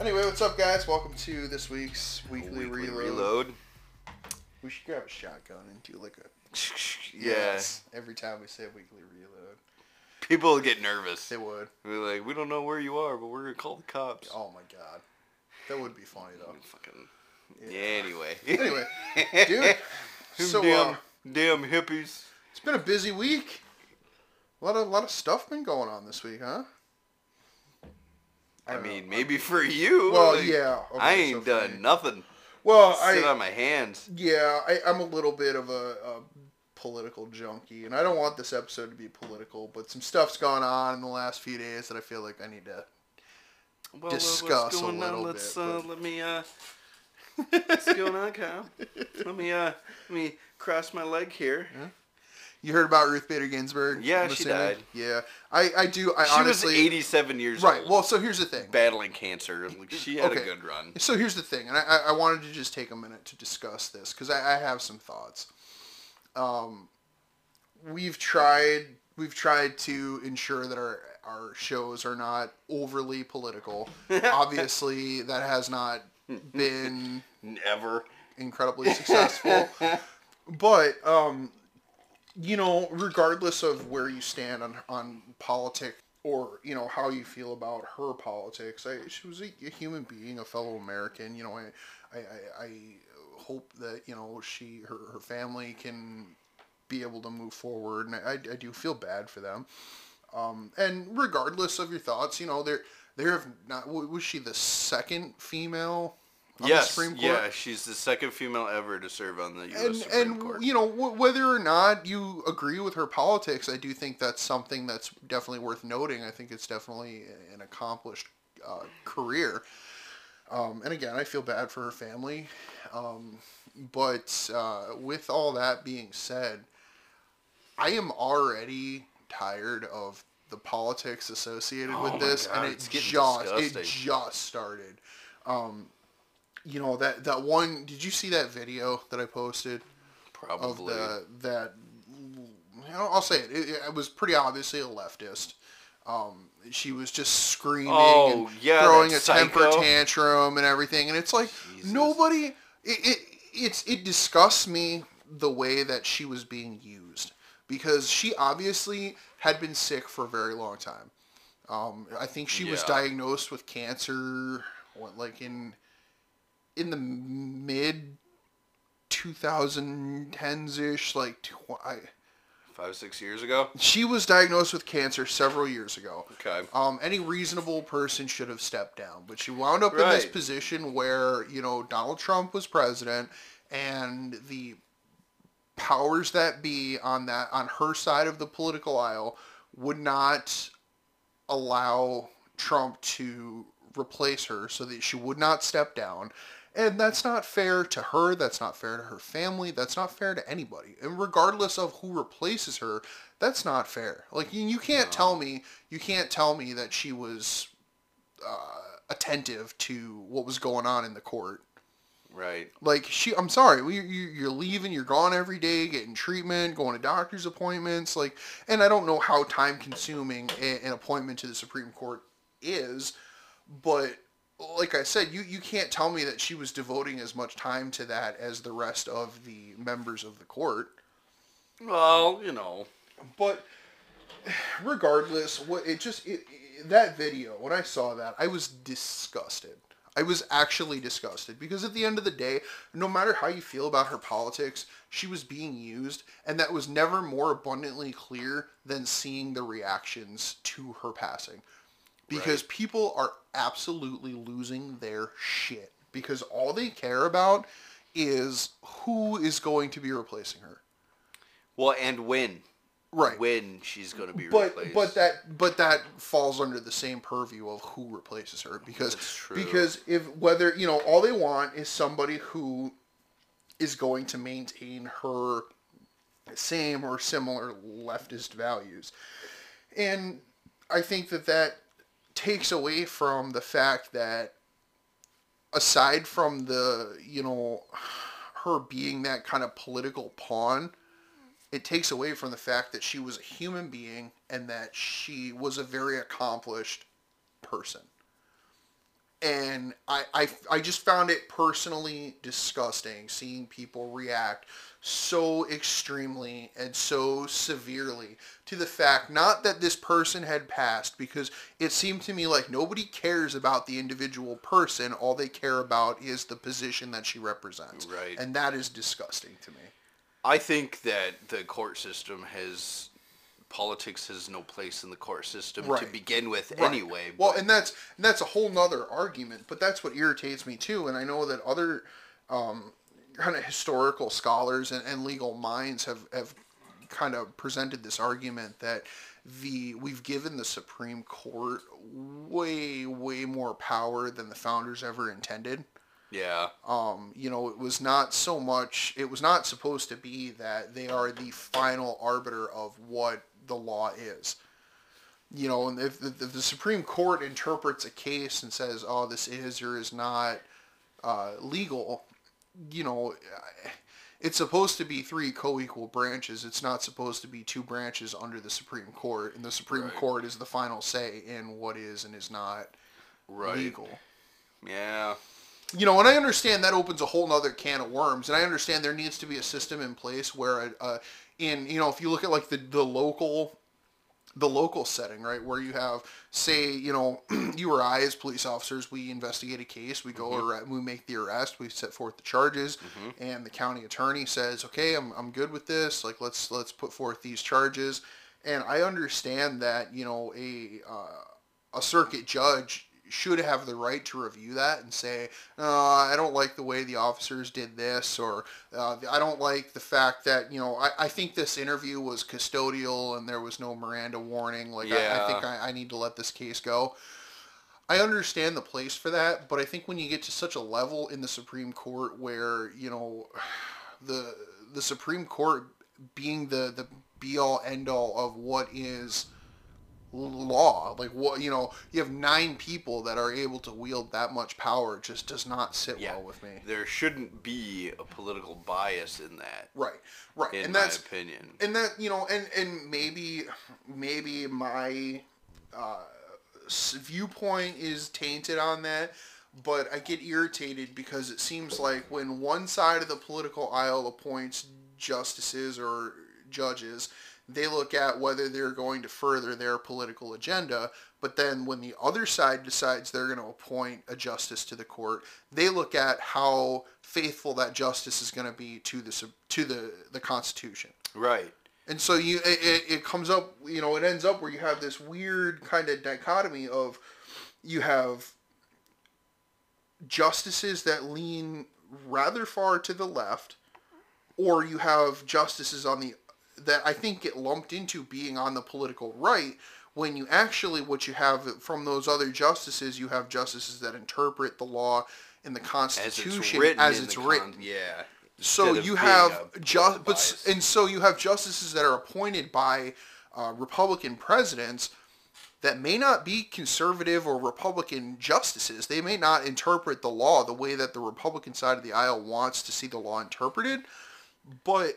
what's up, guys? Welcome to this week's weekly, Weekly reload. reload. We should grab a shotgun and do like a Yeah. yes every time we say weekly reload. People get nervous. They would. We're like, we don't know where you are, but we're gonna call the cops. Oh my god, that would be funny though. Fucking. Yeah. Anyway. Anyway, dude. So damn, uh, damn hippies. it's been a busy week. A lot of lot of stuff been going on this week, huh? I don't mean, know. maybe for you. Well, like, yeah. I ain't so done me- nothing. Well, Sit I on my hands. yeah, I, I'm a little bit of a, a political junkie, and I don't want this episode to be political, but some stuff's gone on in the last few days that I feel like I need to Well, uh, discuss what's a going little on? Let's bit, uh, but- let me uh. what's going on, Kyle? Let me uh, let me cross my leg here. You heard about Ruth Bader Ginsburg? Yeah, she died. Yeah, I, I do. I she honestly, was 87 years old. right. old. Well, so here's the thing. battling cancer. Like, she had Okay. a good run. So here's the thing, and I, I- I wanted to just take a minute to discuss this because I, I have some thoughts. Um, we've tried we've tried to ensure that our our shows are not overly political. Obviously, that has not been Never. incredibly successful. but um, you know, regardless of where you stand on on politics or you know how you feel about her politics, I, she was a, a human being, a fellow American. You know, I, I, I, I hope that you know she her her family can be able to move forward, and I, I do feel bad for them. Um, and regardless of your thoughts, you know, there there have not was she the second female on yes. the Supreme Court? Yeah, she's the second female ever to serve on the U.S. and Supreme and Court. And you know wh- whether or not you agree with her politics, I do think that's something that's definitely worth noting. I think it's definitely an accomplished uh, career. Um, and again, I feel bad for her family. Um, but uh, with all that being said, I am already tired of the politics associated Oh with this, God, and it's it just it just started. Um, you know that that one. Did you see that video that I posted of Probably. the that? you know, I'll say it. It, it was pretty obviously a leftist. Um, she was just screaming Oh, and yeah, throwing a that temper tantrum and everything, and it's like Jesus. nobody. It, it it's it disgusts me the way that she was being used because she obviously had been sick for a very long time. Um, I think she was diagnosed with cancer, what like in in the mid 2010s ish, like tw- I, Five, six years ago. she was diagnosed with cancer several years ago. Okay. Um, any reasonable person should have stepped down, but she wound up in this Right. position where you know Donald Trump was president, and the powers that be on that on her side of the political aisle would not allow Trump to replace her, so that she would not step down. And that's not fair to her. That's not fair to her family. That's not fair to anybody. And regardless of who replaces her, that's not fair. Like you, you can't tell me you can't tell me that she was uh, attentive to what was going on in the court. Right. Like she, I'm sorry, you, you you're leaving. You're gone every day, getting treatment, going to doctor's appointments. Like, and I don't know how time consuming an appointment to the Supreme Court is, but like I said, you you can't tell me that she was devoting as much time to that as the rest of the members of the court. Well, you know. But regardless, what it just it, it- that video when I saw that, I was disgusted. I was actually disgusted because at the end of the day, no matter how you feel about her politics, she was being used, and that was never more abundantly clear than seeing the reactions to her passing. Because people are absolutely losing their shit because all they care about is who is going to be replacing her. Well, and when. Right. When she's going to be but replaced. but that but that falls under the same purview of who replaces her because because if whether you know all they want is somebody who is going to maintain her same or similar leftist values and i think that that takes away from the fact that aside from the you know her being that kind of political pawn it takes away from the fact that she was a human being and that she was a very accomplished person. and I, I, I just found it personally disgusting seeing people react so extremely and so severely to the fact not that this person had passed because it seemed to me like nobody cares about the individual person all they care about is the position that she represents Right. and that is disgusting to me I think that the court system has politics has no place in the court system to begin with Right. anyway. Well, and that's and that's a whole nother argument, but that's what irritates me too. And I know that other um, kind of historical scholars and, and legal minds have have kind of presented this argument that the we've given the Supreme Court way way more power than the founders ever intended. yeah, Um, you know, it was not so much. It was not supposed to be that they are the final arbiter of what the law is. You know, and if the, if the Supreme Court interprets a case and says, "Oh, this is or is not uh, legal," you know, it's supposed to be three co-equal branches. It's not supposed to be two branches under the Supreme Court, and the Supreme Right. Court is the final say in what is and is not right. legal Yeah, you know, and I understand that opens a whole other can of worms, and I understand there needs to be a system in place where, uh, in you know, if you look at like the the local, the local setting, right, where you have, say, you know, you or I as police officers, we investigate a case, we go arre- we make the arrest, we set forth the charges, and the county attorney says, okay, I'm I'm good with this, like let's let's put forth these charges, and I understand that you know a uh, a circuit judge should have the right to review that and say, uh, I don't like the way the officers did this, or uh, I don't like the fact that, you know, I, I think this interview was custodial and there was no Miranda warning. Like, I, I think I, I need to let this case go. I understand the place for that, but I think when you get to such a level in the Supreme Court where, you know, the the Supreme Court being the, the be all end all of what is law like what you know you have nine people that are able to wield that much power it just does not sit Yeah. well with me there shouldn't be a political bias in that, right right in and my that's opinion. and that you know and and maybe maybe my uh, viewpoint is tainted on that but i get irritated because it seems like when one side of the political aisle appoints justices or judges they look at whether they're going to further their political agenda but then when the other side decides they're going to appoint a justice to the court they look at how faithful that justice is going to be to the to the the constitution Right. and so you it, it, it comes up you know it ends up where you have this weird kind of dichotomy of you have justices that lean rather far to the left or you have justices on the that I think get lumped into being on the political right when you actually what you have from those other justices you have justices that interpret the law in the As constitution it's written. as it's written Con- yeah. so you have just but bias. and so you have justices that are appointed by uh, Republican presidents that may not be conservative or Republican justices. They may not interpret the law the way that the Republican side of the aisle wants to see the law interpreted, but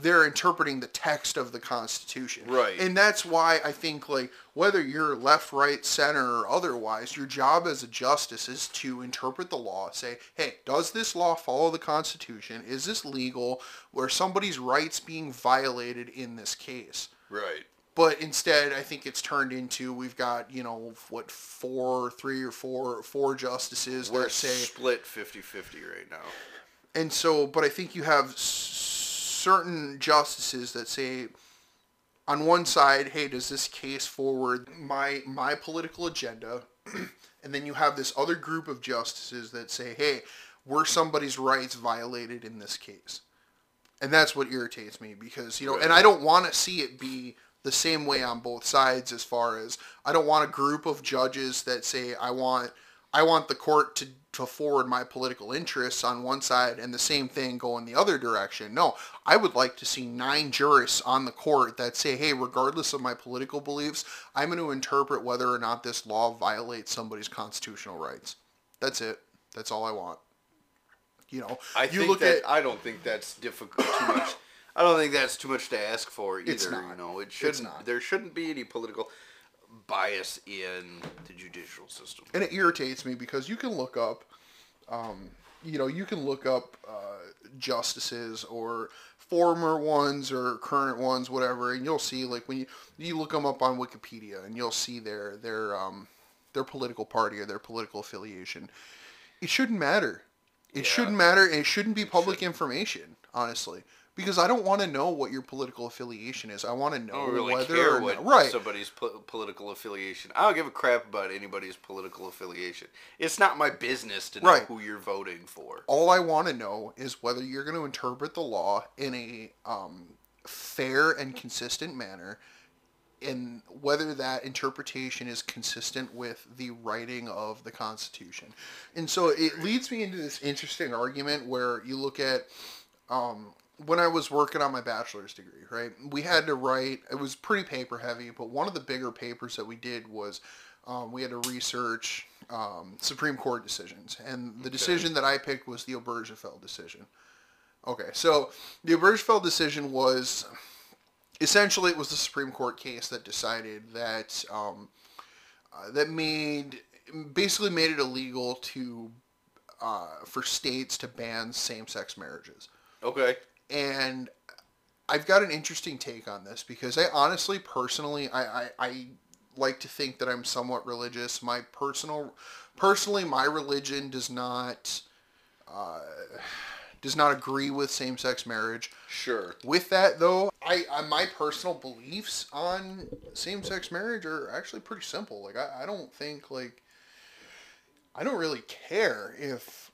they're interpreting the text of the Constitution. Right. And that's why I think like whether you're left, right, center, or otherwise, your job as a justice is to interpret the law, say, hey, does this law follow the Constitution? Is this legal? Were somebody's rights being violated in this case? Right. But instead, I think it's turned into we've got you know what four, three or four, four justices We're that say split 50-50 right now. and so but i think you have certain justices that say on one side hey does this case forward my my political agenda? And then you have this other group of justices that say hey were somebody's rights violated in this case? And that's what irritates me because you know and i don't want to see it be the same way on both sides as far as i don't want a group of judges that say i want i want the court to to forward my political interests on one side and the same thing go in the other direction no i would like to see nine jurists on the court that say hey regardless of my political beliefs i'm going to interpret whether or not this law violates somebody's constitutional rights that's it that's all i want you know I you think look that at I don't think that's difficult too much. I don't think that's too much to ask for either. You know, it shouldn't. not. There shouldn't be any political. Bias in the judicial system. and it irritates me because you can look up, um, you know, you can look up uh, justices or former ones or current ones, whatever, and you'll see like when you you look them up on Wikipedia and you'll see their their um, their political party or their political affiliation. It shouldn't matter. It Yeah. shouldn't matter. and It shouldn't be public information, honestly. Because I don't want to know what your political affiliation is. I want to know I don't really whether care or what right. somebody's po- political affiliation. I don't give a crap about anybody's political affiliation. It's not my business to know Right. who you're voting for. all I want to know is whether you're going to interpret the law in a um, fair and consistent manner, and whether that interpretation is consistent with the writing of the Constitution. And so it leads me into this interesting argument where you look at um, when I was working on my bachelor's degree, right? We had to write. It was pretty paper heavy, but one of the bigger papers that we did was um, we had to research um, Supreme Court decisions, and the decision that I picked was the Obergefell decision. Okay, so the Obergefell decision was essentially it was the Supreme Court case that decided that um, uh, that made basically made it illegal to uh, for states to ban same-sex marriages Okay. And I've got an interesting take on this because I honestly, personally, I, I, I like to think that I'm somewhat religious. My personal, personally, my religion does not, uh, does not agree with same-sex marriage. Sure. With that, though, I, I my personal beliefs on same-sex marriage are actually pretty simple. Like, I, I don't think like, I don't really care if,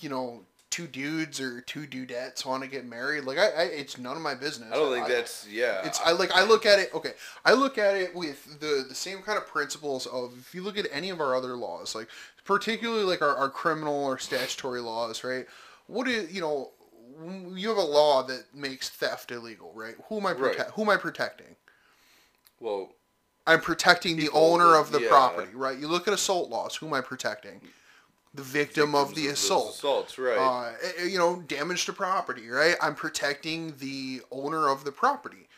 you know, two dudes or two dudettes want to get married. Like, I, I it's none of my business. I don't think I- that's yeah. it's I like I look at it okay. I look at it with the the same kind of principles of if you look at any of our other laws, like particularly like our, our criminal or statutory laws, right? What is you know you have a law that makes theft illegal, right? Who am I Right. protect? Who am I protecting? well, I'm protecting the owner of the yeah. property, right? You look at assault laws. Who am I protecting? The victim of the assault. Assaults, right? Uh, eh, you know, damage to property, right? I'm protecting the owner of the property.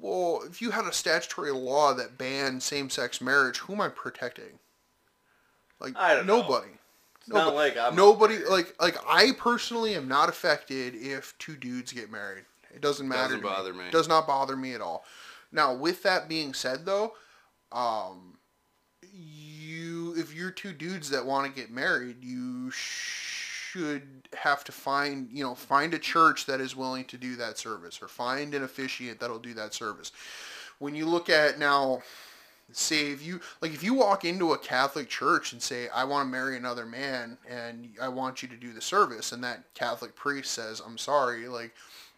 Well, if you had a statutory law that banned same-sex marriage, who am I protecting? Like I don't know. nobody. not Nobody. like I'm nobody like like I personally am not affected if two dudes get married. It doesn't matter. Doesn't bother me. Does not bother me at all. Now, with that being said, though, um, you if you're two dudes that want to get married, you should have to find you know find a church that is willing to do that service or find an officiant that'll do that service. When you look at now say if you like if you walk into a Catholic church and say I want to marry another man and I want you to do the service and that Catholic priest says I'm sorry like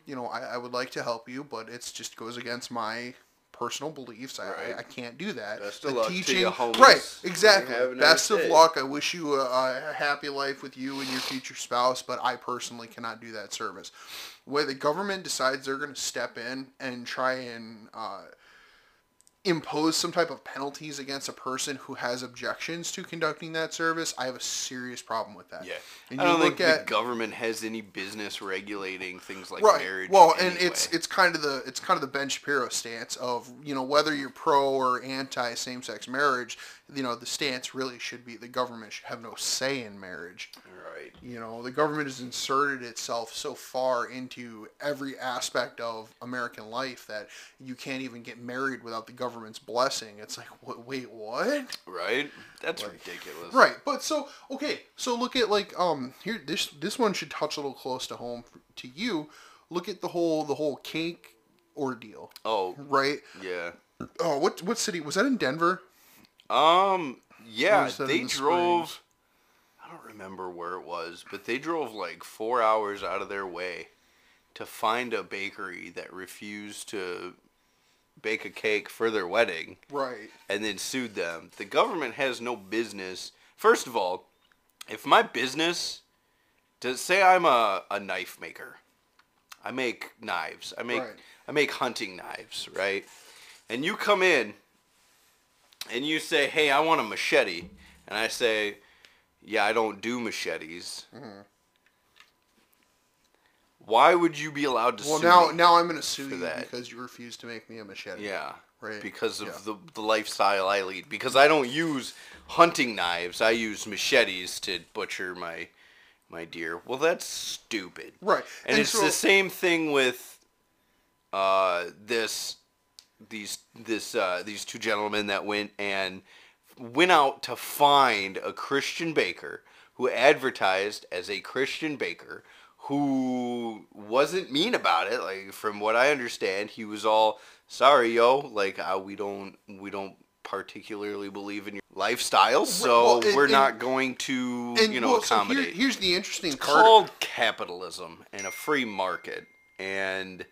you know I, I would like to help you but it's just goes against my personal beliefs I, Right. I, I can't do that Best The of luck to you, homies. right exactly best of day. luck I wish you a, a happy life with you and your future spouse but I personally cannot do that service where the government decides they're going to step in and try and uh, impose some type of penalties against a person who has objections to conducting that service, I have a serious problem with that. yeah. And I you don't look think at the government has any business regulating things like right. marriage. Well, and it's it's kind of the it's kind of the Ben Shapiro stance of you know whether you're pro or anti same sex marriage, you know the stance really should be the government should have no say in marriage. right. You know, the government has inserted itself so far into every aspect of American life that you can't even get married without the government's blessing. It's like, what, wait, what? Right? That's ridiculous. Right, but so okay, so look at like um here this this one should touch a little close to home to you. Look at the whole the whole cake ordeal, Oh, right? yeah. Oh, what what city was that in Denver? Um, yeah, was that in they the drove. I don't remember where it was, but they drove like four hours out of their way to find a bakery that refused to bake a cake for their wedding Right. and then sued them. The government has no business. First of all, if my business does say I'm a, a knife maker, I make knives. I make Right. I make hunting knives, right? And you come in and you say, "Hey, I want a machete," and I say, "Yeah, I don't do machetes." Mm-hmm. Why would you be allowed to Well, sue now me? now I'm gonna sue for you that. because you refused to make me a machete. Yeah. Right. because of Yeah. the, the lifestyle I lead. Because I don't use hunting knives, I use machetes to butcher my my deer. Well, that's stupid. Right. And, And it's so- the same thing with uh, this these this uh, these two gentlemen that went and went out to find a Christian baker who advertised as a Christian baker who wasn't mean about it like from what I understand he was all sorry yo like uh, we don't we don't particularly believe in your lifestyle so well, and- we're and- not going to And you know well, so here- accommodate here's the interesting it's part. called capitalism and a free market. And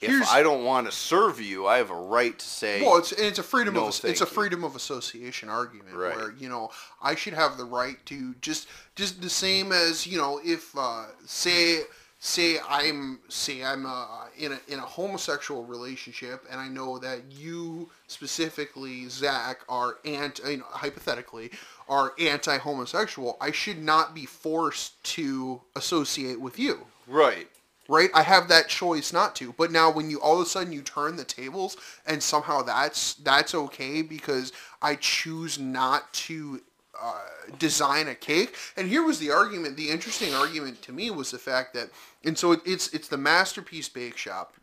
if Here's- I don't want to serve you, I have a right to say, Well, it's it's a freedom No, of it's a you. freedom of association argument Right. where you know I should have the right to just just the same as you know if uh, say say I'm say I'm uh, in a in a homosexual relationship and I know that you specifically Zach are anti you know, hypothetically are anti-homosexual I should not be forced to associate with you right. Right? I have that choice not to. But now when you all of a sudden you turn the tables and somehow that's that's okay because I choose not to uh, design a cake. And here was the argument. The interesting argument to me was the fact that, and so it, it's it's the masterpiece bake shop.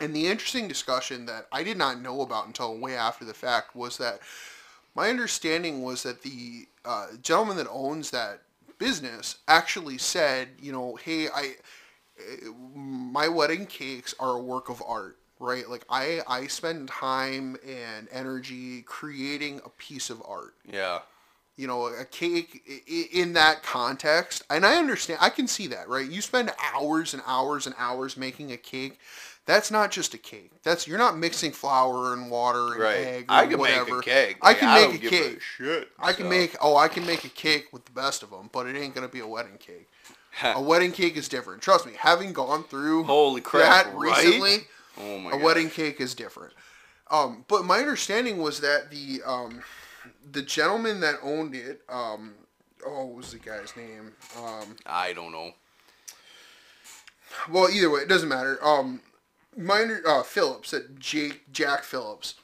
And the interesting discussion that I did not know about until way after the fact was that my understanding was that the uh, gentleman that owns that business actually said, you know, hey, I my wedding cakes are a work of art right like i i spend time and energy creating a piece of art Yeah. you know a cake i- i- in that context and i understand i can see that right you spend hours and hours and hours making a cake that's not just a cake that's you're not mixing flour and water and Right. egg or I can whatever make a cake. i Like, can don't make a cake shit. I can make oh I can make a cake with the best of them, but it ain't gonna be a wedding cake. A wedding cake is different. Trust me, having gone through Holy crap, that right? recently, Oh my a god. wedding cake is different. Um, but my understanding was that the um, the gentleman that owned it, um, oh, what was the guy's name? Um, I don't know. well, either way, it doesn't matter. Um, uh, Phillips, that Jake Jack Phillips.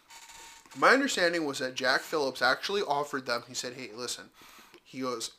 My understanding was that Jack Phillips actually offered them. He said, "Hey, listen," he goes,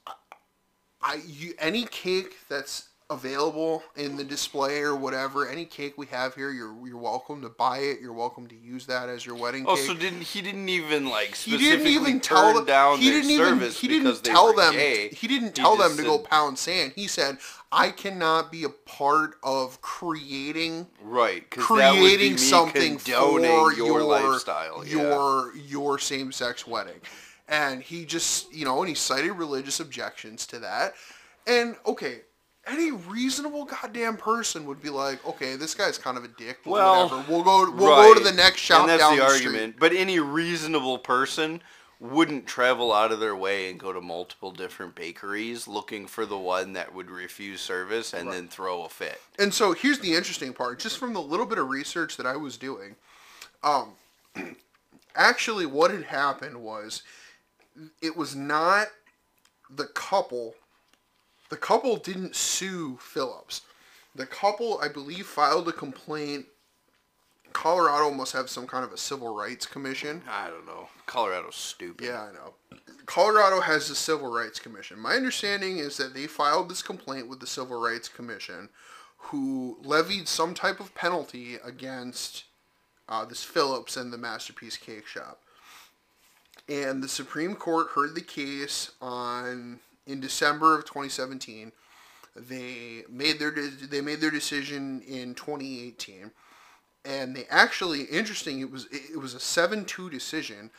"I, you, any cake that's available in the display or whatever, any cake we have here, you're you're welcome to buy it. You're welcome to use that as your wedding Oh, cake." so didn't he didn't even like he didn't even tell them. down he didn't even. He didn't tell them. gay. He didn't He tell them just to go pound sand. He said, "I cannot be a part of creating Right, because that would be me creating something for your, your lifestyle. yeah. your your same sex wedding. And he just you know, and he cited religious objections to that. And okay, any reasonable goddamn person would be like, okay, this guy's kind of a dick, but Well, whatever. We'll go we'll go to the next shop and that's down the, the, argument. But any reasonable person wouldn't travel out of their way and go to multiple different bakeries looking for the one that would refuse service and then throw a fit. And so here's the interesting part, just from the little bit of research that I was doing. Um, actually, what had happened was it was not the couple. The couple didn't sue Phillips. The couple, I believe, filed a complaint. Colorado must have some kind of a civil rights commission. I don't know. Colorado's stupid. Yeah, I know. Colorado has the Civil Rights Commission. My understanding is that they filed this complaint with the Civil Rights Commission, who levied some type of penalty against uh, this Phillips and the Masterpiece Cake Shop. And the Supreme Court heard the case on in December of 2017. They made their de- they made their decision in 2018 and they actually interesting it was it was a 7-2 decision.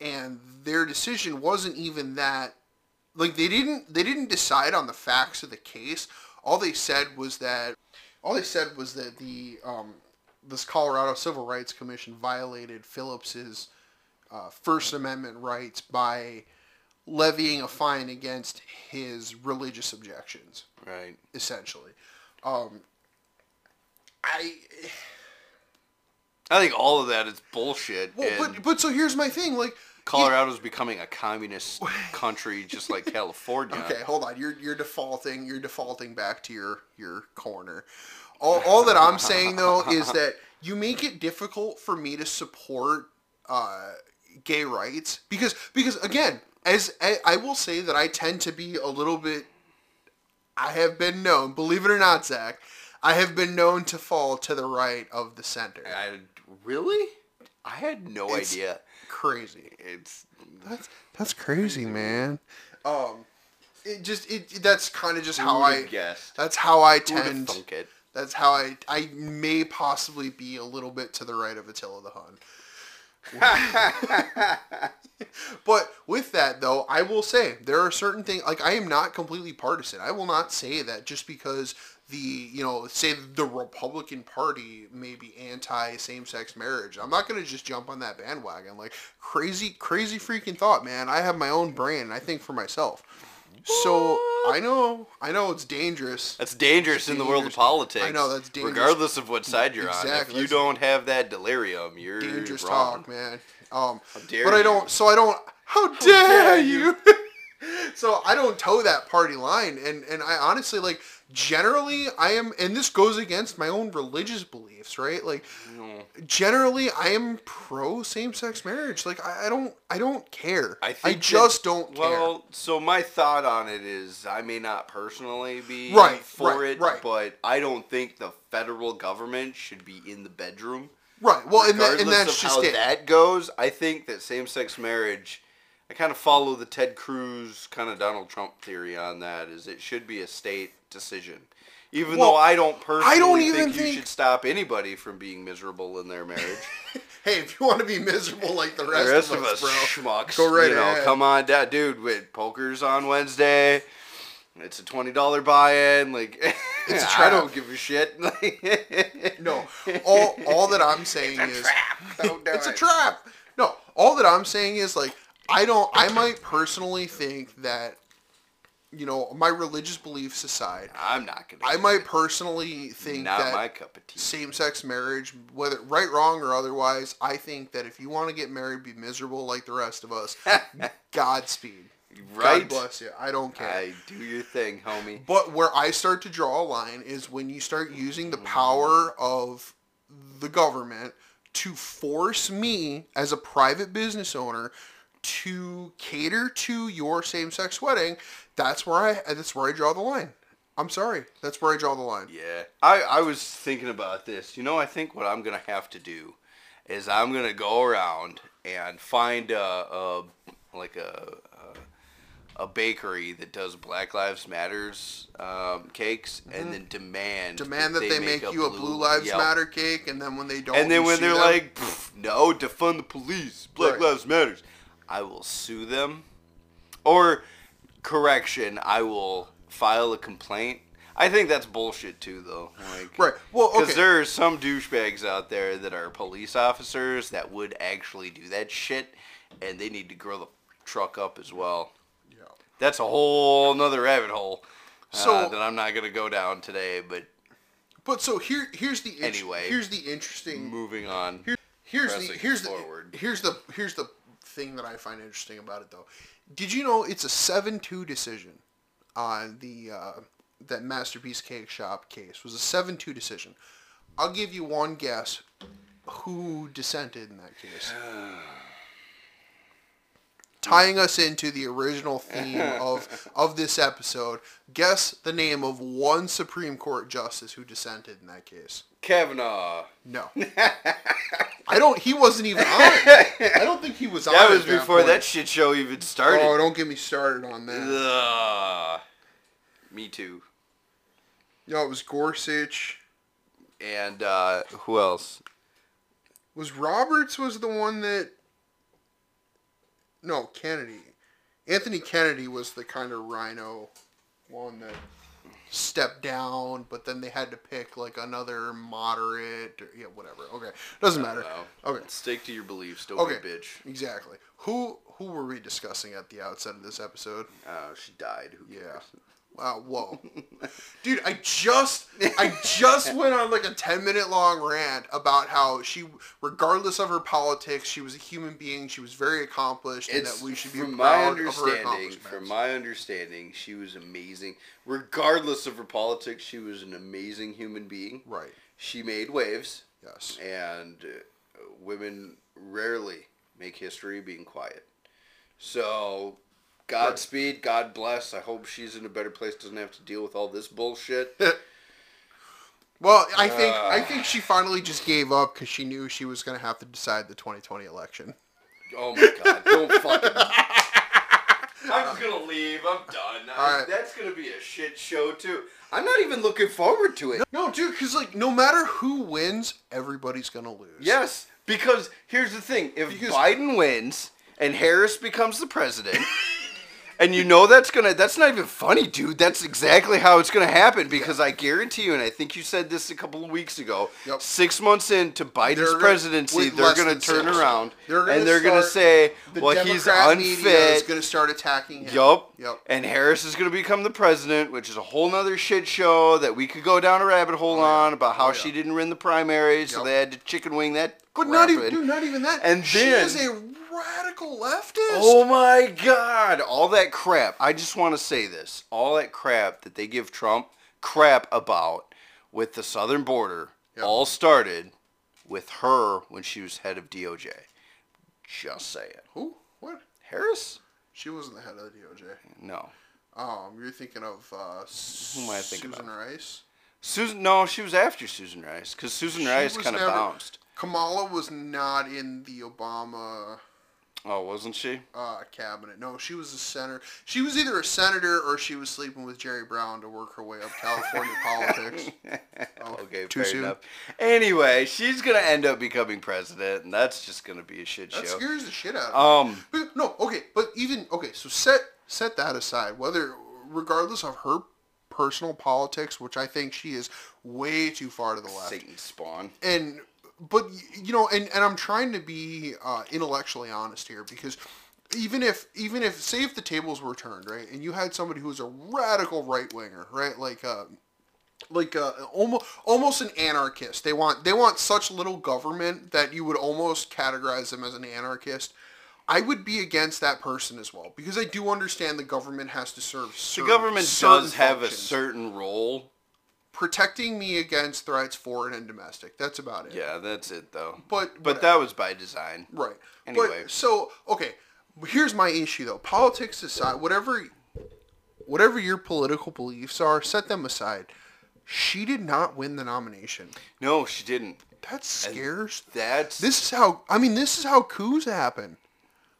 And their decision wasn't even that like they didn't they didn't decide on the facts of the case. All they said was that all they said was that the um, this Colorado Civil Rights Commission violated Phillips's uh, First Amendment rights by levying a fine against his religious objections Right. essentially um, I I think all of that is bullshit. well, but but so here's my thing like Colorado's becoming a communist country just like California. Okay, hold on. You're you're defaulting. You're defaulting back to your your corner. All, all that I'm saying though is that you make it difficult for me to support uh, gay rights because because again, as I, I will say that I tend to be a little bit. I have been known, believe it or not, Zach, I have been known to fall to the right of the center. I, really? I had no It's- idea. Crazy. It's That's that's crazy, man. Um, it just it that's kind of just how I would've that's how I tend. That's how I I may possibly be a little bit to the right of Attila the Hun. But with that though, I will say there are certain things like I am not completely partisan. I will not say that just because the you know say the Republican Party may be anti same sex marriage. I'm not gonna just jump on that bandwagon. Like crazy crazy freaking thought, man. I have my own brain. and I think for myself. So I know I know it's dangerous. That's dangerous in the world of politics. I know, that's dangerous. Regardless of what side you're on, if you that's- don't have that delirium, you're dangerous wrong. talk, man. Um, dare but I don't. So I don't. How dare dare you? so I don't toe that party line, and and I honestly like generally I am, and this goes against my own religious beliefs, right? Like generally I am pro same sex marriage. Like I, I don't I don't care. I I, think that- just don't care. Well, so my thought on it is, I may not personally be Right, for right, it, right. but I don't think the federal government should be in the bedroom. right. Well, and, that, and that's of just how it. that goes, I think that same-sex marriage. I kind of follow the Ted Cruz kind of Donald Trump theory on that. Is it should be a state decision, even Well, though I don't personally I don't think even you think- should stop anybody from being miserable in their marriage. Hey, if you want to be miserable like the the rest, rest of, of us, us, bro, schmucks, go right you know, come on down, dude. With poker's on Wednesday, it's a twenty dollar buy-in. Like, It's a I trap. don't give a shit. No, all all that I'm saying is Don't do it's a trap. No, all that I'm saying is like I don't. I might personally think that, you know, my religious beliefs aside, I'm not gonna. I might personally think not that my cup of tea. same-sex marriage, whether right, wrong, or otherwise, I think that if you want to get married, be miserable like the rest of us. Godspeed. Right? God bless you. I don't care. I do your thing, homie. But where I start to draw a line is when you start using the power mm. of the government to force me as a private business owner to cater to your same-sex wedding. That's where I that's where I draw the line. I'm sorry. That's where I draw the line. Yeah, I I was thinking about this. You know, I think what I'm gonna have to do is I'm gonna go around and find a, a like a, a a bakery that does Black Lives Matters um, cakes, and then demand Mm-hmm. Demand that they, make, you a Blue Lives. Matter cake, and then when they don't, And then when they're them. like, no, defund the police, Black Right. Lives Matters, I will sue them. Or, correction, I will file a complaint. I think that's bullshit too, though. Like, right, well, Because okay, there are some douchebags out there that are police officers that would actually do that shit, and they need to grow the truck up as well. Yeah. That's a whole nother rabbit hole uh, that I'm not gonna go down today. But But so here, here's the Anyway. here's the interesting moving on. Here, here's the here's the here's the here's the thing that I find interesting about it though. Did you know it's a seven two decision on the uh, that masterpiece cake shop case was a seven two decision. I'll give you one guess who dissented in that case. Tying us into the original theme of of this episode, guess the name of one Supreme Court justice who dissented in that case. Kavanaugh. No. I don't. He wasn't even on. I don't think he was on. That was before point. that shit show even started. Oh, don't get me started on that. Ugh. Me too. No, it was Gorsuch. And uh, who else? Was Roberts was the one that? No, Kennedy. Anthony Kennedy was the kind of RINO one that stepped down, but then they had to pick like another moderate. Or, yeah, whatever. Okay, doesn't oh, matter. know. Okay, Stick to your beliefs. Don't Okay. be a bitch. exactly. Who who were we discussing at the outset of this episode? Oh, she died. Who Yeah. Wow, whoa. Dude, I just I just went on like a 10 minute long rant about how she regardless of her politics, she was a human being, she was very accomplished and It's that we should be from my proud of her understanding. From my understanding, she was amazing. Regardless of her politics, she was an amazing human being. right. She made waves, Yes. and uh, women rarely make history being quiet. So, Godspeed, God bless. I hope she's in a better place, doesn't have to deal with all this bullshit. Well, I think I Uh. think she finally just gave up because she knew she was going to have to decide the 2020 election. Oh my god, don't fucking. I'm gonna leave. I'm done. All right. That's gonna be a shit show too. I'm not even looking forward to it. No, dude, because like no matter who wins, everybody's going to lose. Yes, because here's the thing: if Because- Biden wins and Harris becomes the president, and you know that's gonna that's not even funny, dude. That's exactly how it's gonna happen. Because I guarantee you, and I think you said this a couple of weeks ago. Yep. Six months into Biden's They're gonna- presidency, they're gonna turn six. around They're gonna and they're gonna say, The "Well, he's unfit." is going to start attacking him. Yup. Yep. And Harris is going to become the president, which is a whole nother shit show that we could go down a rabbit hole Oh, yeah. on about how Oh, she yeah. didn't win the primaries, so they had to chicken wing that. But not even, dude, not even that. And she then- is a radical leftist. Oh my god! All that crap. I just want to say this. All that crap that they give Trump crap about with the southern border Yep. all started with her when she was head of DOJ. Just say it. Who? What? Harris? She wasn't the head of the DOJ. No. Um, you're thinking of uh, Who am I thinking Susan of? Rice. Susan? No, she was after Susan Rice because Susan She Rice kind of bounced. Kamala was not in the Obama Oh, wasn't she? uh, cabinet. No, she was a senator. She was either a senator or she was sleeping with Jerry Brown to work her way up California politics. Oh, okay, too fair soon? enough. Anyway, she's gonna end up becoming president, and that's just gonna be a shit That show. scares the shit out of me. Um, But no, okay, but even okay, so set set that aside. Whether regardless of her personal politics, which I think she is way too far to the left, Satan spawn. and but you know, and and I'm trying to be uh, intellectually honest here because even if even if say if the tables were turned right, and you had somebody who was a radical right winger, right, like. Uh, like uh, almost almost an anarchist. They want they want such little government that you would almost categorize them as an anarchist. I would be against that person as well because I do understand the government has to serve. The government certain does have a certain role. Protecting me against threats, foreign and domestic. That's about it. Yeah, that's it though. But But that was by design. Right. Anyway. But, so okay, here's my issue though. Politics aside, whatever, whatever your political beliefs are, set them aside. She did not win the nomination. No, she didn't. That scares. That's This is how I mean. This is how coups happen.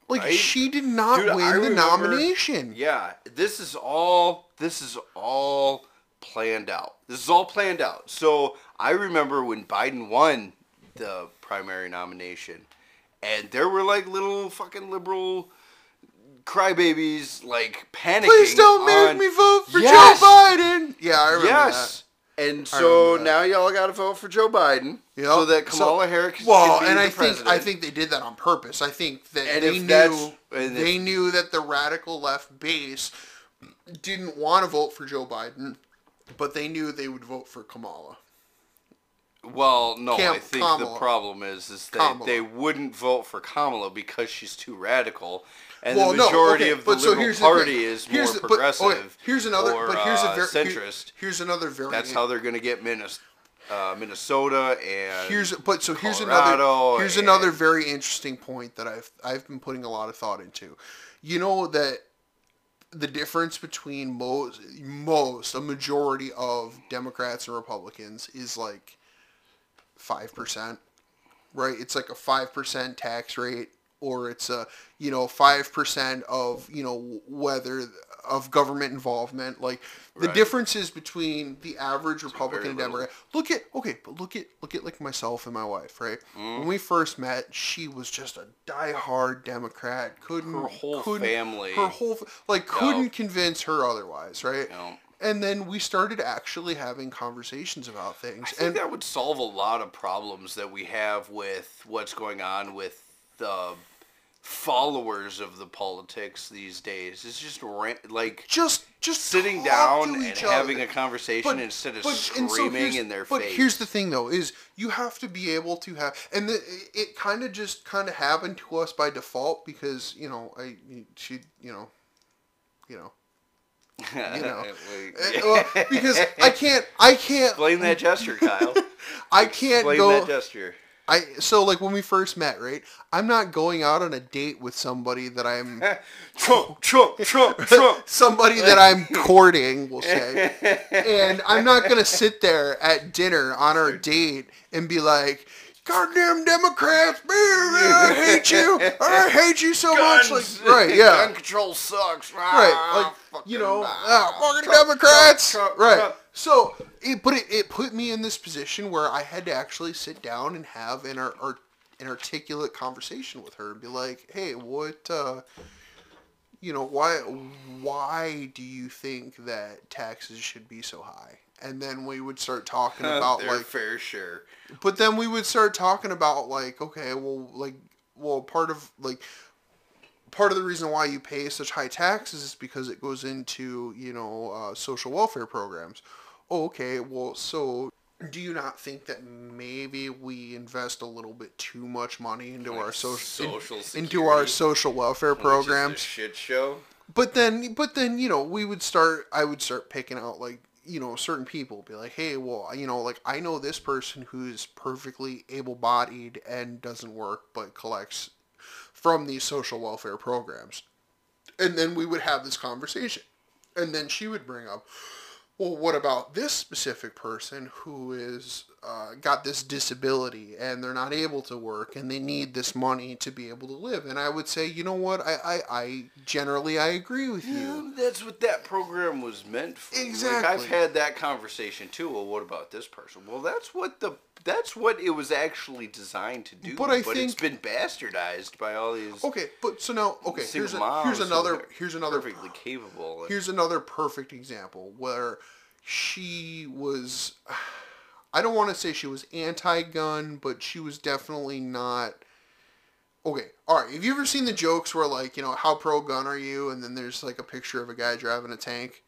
Like Right? she did not Dude, I win the remember- nomination. Yeah, this is all this is all planned out. This is all planned out. So I remember when Biden won the primary nomination, and there were like little fucking liberal crybabies like panicking. Please don't make on- me vote for Yes! Joe Biden. Yeah, I remember Yes. And so now y'all got to vote for Joe Biden Yep. so that So- Kamala Harris can Well, and I think president. I think they did that on purpose. I think that And they knew and they if- knew that the radical left base didn't want to vote for Joe Biden, but they knew they would vote for Kamala. Well, no, Cam- I think the problem is is that Kamala. they wouldn't vote for Kamala because she's too radical, and well, the no, majority okay, of the but so liberal here's party thing. is Here's more the- but, progressive. okay, here's another, or, but here's a uh, very centrist. here's another very That's how they're going to get Minnes- uh, Minnesota and here's but so here's Colorado another here's another very interesting point that I've I've been putting a lot of thought into. You know that the difference between most most a majority of Democrats and Republicans is like five percent, right? It's like a five percent tax rate, or it's a you know five percent of you know whether of government involvement. Like the Right. differences between the average Republican and. Democrat. Look at okay, but look at look at like myself and my wife, right? Mm. When we first met, she was just a diehard Democrat. Couldn't Her whole couldn't- family. her whole like couldn't convince her otherwise, right? know. And then we started actually having conversations about things, I think and that would solve a lot of problems that we have with what's going on with the followers of the politics these days. It's just ran- like just just sitting down and having a conversation But- instead of but- and so screaming in their but face. here's the thing, though, is you have to be able to have, and the, it kind of just kind of happened to us by default because you know I she you know, you know, you know. Eh, well, because I can't I can't Explain that gesture, Kyle. I can't Explain go that gesture. I so like when we first met, right? I'm not going out on a date with somebody that I'm Trump, Trump, Trump, Trump. somebody that I'm courting, we'll say. And I'm not gonna sit there at dinner on our date and be like, "Goddamn Democrats, I hate you, I hate you so much." Like, right? Yeah, Gun control sucks. right. Like, you know, ah, fucking Trump, Democrats, Trump, Trump, right? So, it, but it, it put me in this position where I had to actually sit down and have an, ar- an articulate conversation with her and be like, "Hey, what?" Uh, you know why why do you think that taxes should be so high and then we would start talking about Their like fair share. but then we would start talking about like okay well like well part of like part of the reason why you pay such high taxes is because it goes into you know uh, social welfare programs oh, okay well so do you not think that maybe we invest a little bit too much money into Like our social, social into our social welfare Which is a programs shit show. but then but then you know we would start i would start picking out like you know certain people be like hey well you know like i know this person who's perfectly able-bodied and doesn't work but collects from these social welfare programs. And then we would have this conversation. And then she would bring up well what about this specific person who is uh, got this disability and they're not able to work and they need this money to be able to live and i would say you know what i i, I generally i agree with you Yeah, that's what that program was meant for. Like, Exactly. I've had that conversation too. Well, what about this person? Well, that's what the that's what it was actually designed to do. But I it's think- it's been bastardized by all these okay but so now okay here's a, here's another here's another perfectly capable. here's another perfect example where she was I don't want to say she was anti-gun, but she was definitely not Okay, all right. Have you ever seen the jokes where like, you know, how pro-gun are you and then there's like a picture of a guy driving a tank?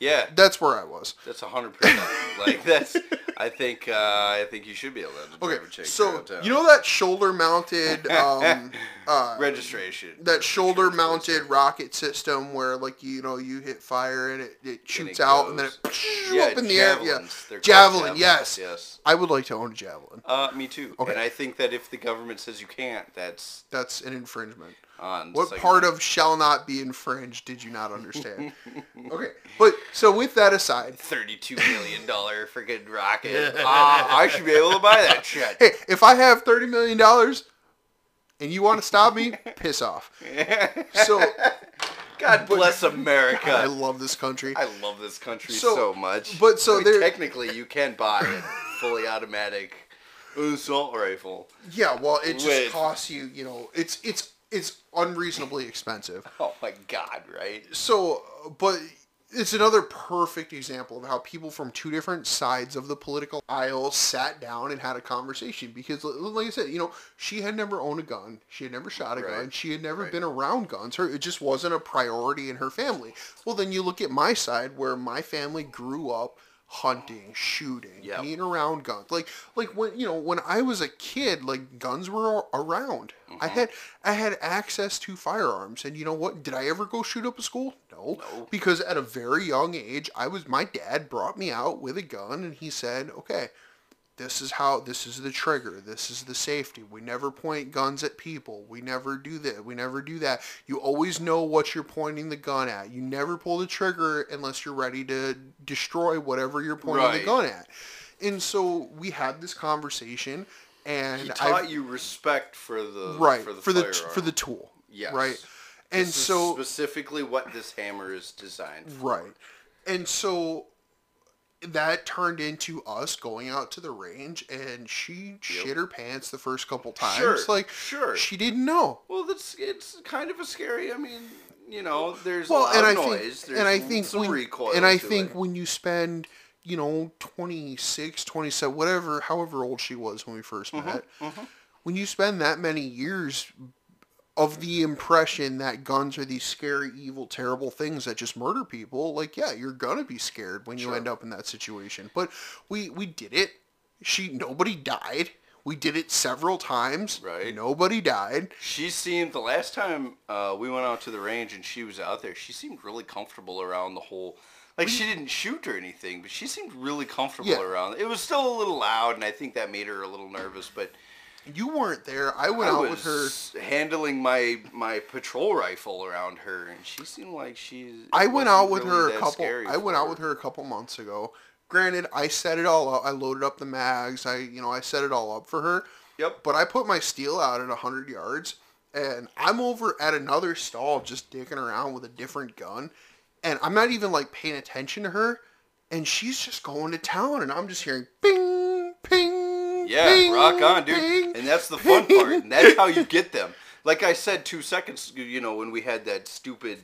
Yeah, That's where I was. that's a hundred percent. Like that's. I think uh, I think you should be allowed to Okay, a chick so you know that shoulder-mounted um uh registration. that shoulder mounted rocket system where like you know you hit fire and it, it shoots it out and then it yeah, up in the air. Yeah. They're javelin. Yes, Yes. I would like to own a javelin. Uh, me too. Okay. And I think that if the government says you can't, that's That's an infringement. On. What Second part of shall not be infringed did you not understand? okay, but so with that aside, thirty-two million dollar freaking rocket? Ah, I should be able to buy that shit. hey, if I have thirty million dollars and you want to stop me, piss off. So God bless America. I love this country. I love this country So- so, much. but so I mean, there- technically you can buy a fully automatic assault rifle. Yeah, well, it just With- costs you. You know, it's it's it's unreasonably expensive. Oh my God! Right? So, but it's another perfect example of how people from two different sides of the political aisle sat down and had a conversation. Because, like I said, you know, she had never owned a gun, she had never shot a gun, Right. she had never Right. been around guns. Her it just wasn't a priority in her family. Well, then you look at my side, where my family grew up hunting, shooting, Yep. being around guns. Like like when you know when I was a kid, like guns were around. I Mm-hmm. had I had access to firearms, and you know what? Did I ever go shoot up a school? No, No. because at a very young age, I was my dad brought me out with a gun, and he said, "Okay, this is how this is the trigger this is the safety. We never point guns at people. We never do that we never do that. You always know what you're pointing the gun at. You never pull the trigger unless you're ready to destroy whatever you're pointing the gun at. And so we had this conversation and He I taught you respect for the right for the for the t- for the tool Yes. right? And so specifically what this hammer is designed for. Right. And so that turned into us going out to the range and she shit her pants the first couple times. Sure, Like sure. she didn't know. Well, that's it's kind of a scary. I mean, you know, there's Well, and I think noise. There's and I think some when, recoil and I think it. when you spend, you know, 26, 27, whatever, however old she was when we 1st Mm-hmm, met, when you spend that many years of the impression that guns are these scary, evil, terrible things that just murder people, like yeah, you're gonna be scared when you Sure. end up in that situation. But we we did it. She nobody died. We did it several times. Right. Nobody died. She seemed the last time uh, we went out to the range and she was out there. She seemed really comfortable around the whole. Like she didn't shoot or anything, but she seemed really comfortable Yeah. around. It was still a little loud, and I think that made her a little nervous. But You weren't there. I went I out with her. handling my my patrol rifle around her, and she seemed like she's. I went out with really her a couple. I went out with her a couple months ago. Granted, I set it all up. I loaded up the mags. I, you know, I set it all up for her. Yep. But I put my steel out at hundred yards, and I'm over at another stall just dicking around with a different gun, and I'm not even like paying attention to her, and she's just going to town, and I'm just hearing ping, ping. Yeah, ping, rock on, dude. ping, and that's the fun part. And that's how you get them. Like I said two seconds, you know, when we had that stupid,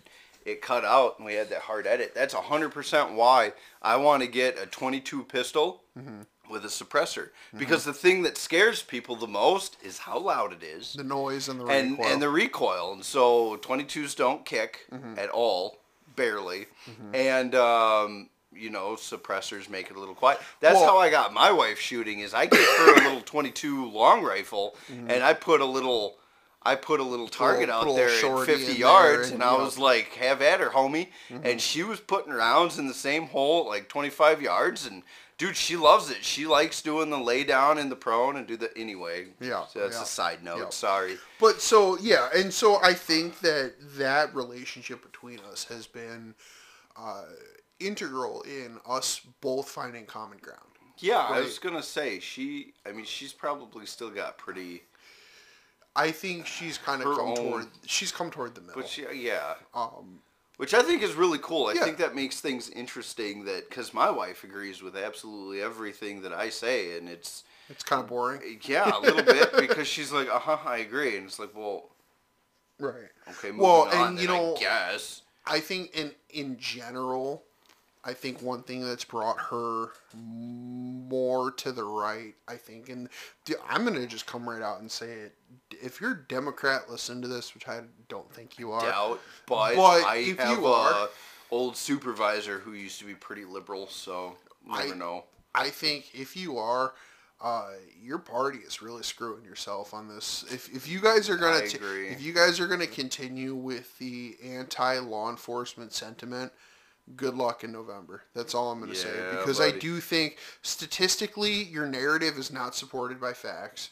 it cut out and we had that hard edit. That's 100% why I want to get a 22 pistol Mm-hmm. with a suppressor. Because the thing that scares people the most is how loud it is. The noise and the and recoil. and the recoil. And so 22s don't kick Mm-hmm. at all, barely. And um, you know, suppressors make it a little quiet. That's Well- how I got my wife shooting. Is I gave her a little 22 long rifle, Mm-hmm. and I put a little. I put a little target a out little there at 50 yards, and, and I. Mm-hmm. was like, "Have at her, homie!" And she was putting rounds in the same hole, at like 25 yards, and dude, she loves it. She likes doing the lay down and the prone and do the anyway. Yeah, so that's yeah, a side note. yeah. Sorry. But so yeah, and so I think that that relationship between us has been uh, integral in us both finding common ground. Yeah, I was gonna say she. I mean, she's probably still got pretty, I think she's kind of come own- toward. She's come toward the middle. but she, yeah, um, which I think is really cool. I Yeah. think that makes things interesting. That because my wife agrees with absolutely everything that I say, and it's it's kind of boring, yeah, a little bit because she's like, uh huh, I agree, and it's like, well, right? okay, moving Well, on. and you then, know- I guess I think in in general, I think one thing that's brought her more to the right, I think, and I'm gonna just come right out and say it. If you're a Democrat, listen to this, which I don't think you are. doubt, but, But I if have you a are- old supervisor who used to be pretty liberal, so never I- know. I think if you are, uh, your party is really screwing yourself on this. If, if you guys are gonna t- if you guys are gonna continue with the anti law enforcement sentiment, good luck in November. That's all I'm gonna say Yeah, because I do think statistically your narrative is not supported by facts.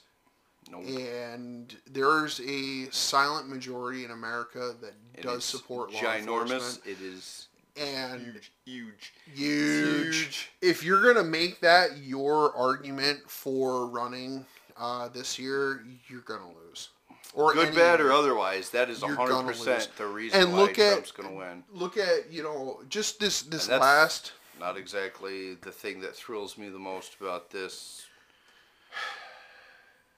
Nope. And there's a silent majority in America that And does support law ginormous. enforcement. It is And huge. huge. Huge. If you're gonna make that your argument for running uh, this year, you're gonna lose. Or Good, any bad, or otherwise, that is hundred percent the reason And why look at- Trump's going to win. Look at you know just this this last. Not exactly the thing that thrills me the most about this.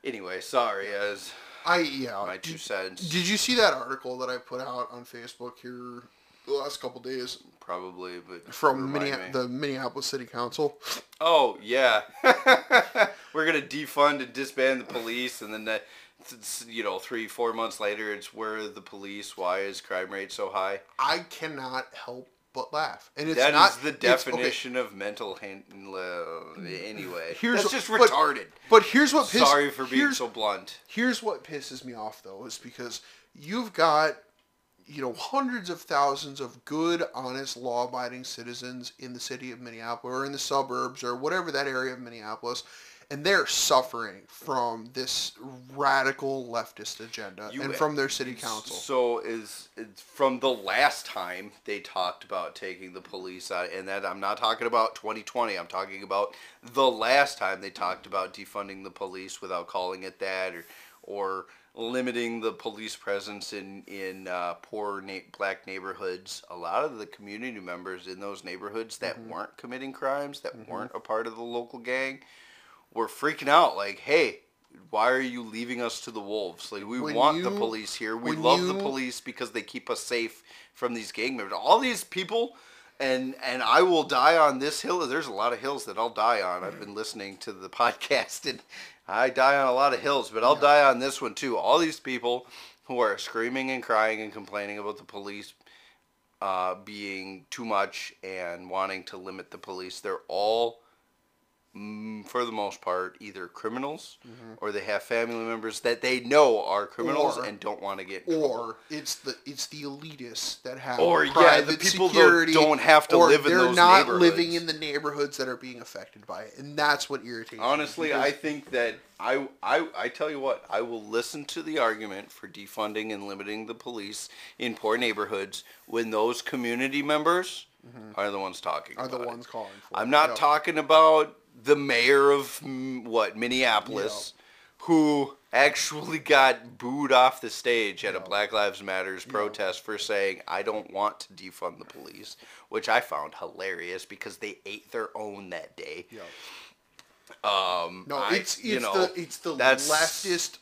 Anyway, sorry, as I yeah. my two cents. did you see that article that I put out on Facebook here the last couple days Probably, but from the Minneapolis City Council? Oh yeah, we're gonna defund and disband the police, and then that, you know, three four months later, it's where the police? Why is crime rate so high? I cannot help but laugh, and it's That is not the it's- okay, definition of mental hand. Anyway, Here's that's what- just but- retarded. But here's what piss, Sorry for being here's, so blunt. Here's what pisses me off though, is because you've got, you know, hundreds of thousands of good, honest, law-abiding citizens in the city of Minneapolis or in the suburbs or whatever that area of Minneapolis, and they're suffering from this radical leftist agenda You- and from their city council. So is it's from the last time they talked about taking the police out, and that I'm not talking about 2020. I'm talking about the last time they talked about defunding the police without calling it that, or or limiting the police presence in in uh, poor na- black neighborhoods. A lot of the community members in those neighborhoods that Mm-hmm. weren't committing crimes, that weren't a part of the local gang, were freaking out. Like, hey. Why are you leaving us to the wolves? Like we When want the police here. We love the police because they keep us safe from these gang members. All these people, and and I will die on this hill. There's a lot of hills that I'll die on. I've been listening to the podcast, and I die on a lot of hills, but I'll die on this one too. All these people who are screaming and crying and complaining about the police uh, being too much and wanting to limit the police, they're all for the most part, either criminals Mm-hmm. or they have family members that they know are criminals Or- and don't want to get or it's the it's the elitists that have Or, yeah, the people that security, don't have to live in they're those not living in the neighborhoods that are being affected by it, and that's what irritates. me, Honestly, because- I think that I, I I tell you what, I will listen to the argument for defunding and limiting the police in poor neighborhoods when those community members are the ones talking Mm-hmm. are the about it. ones calling for. I'm not Yep. talking about the mayor of mm, what Minneapolis, who actually got booed off the stage at a Black Lives Matters protest for saying I don't want to defund the police, which I found hilarious because they ate their own that day. Um, No, I- it's it's you know, the it's the leftist,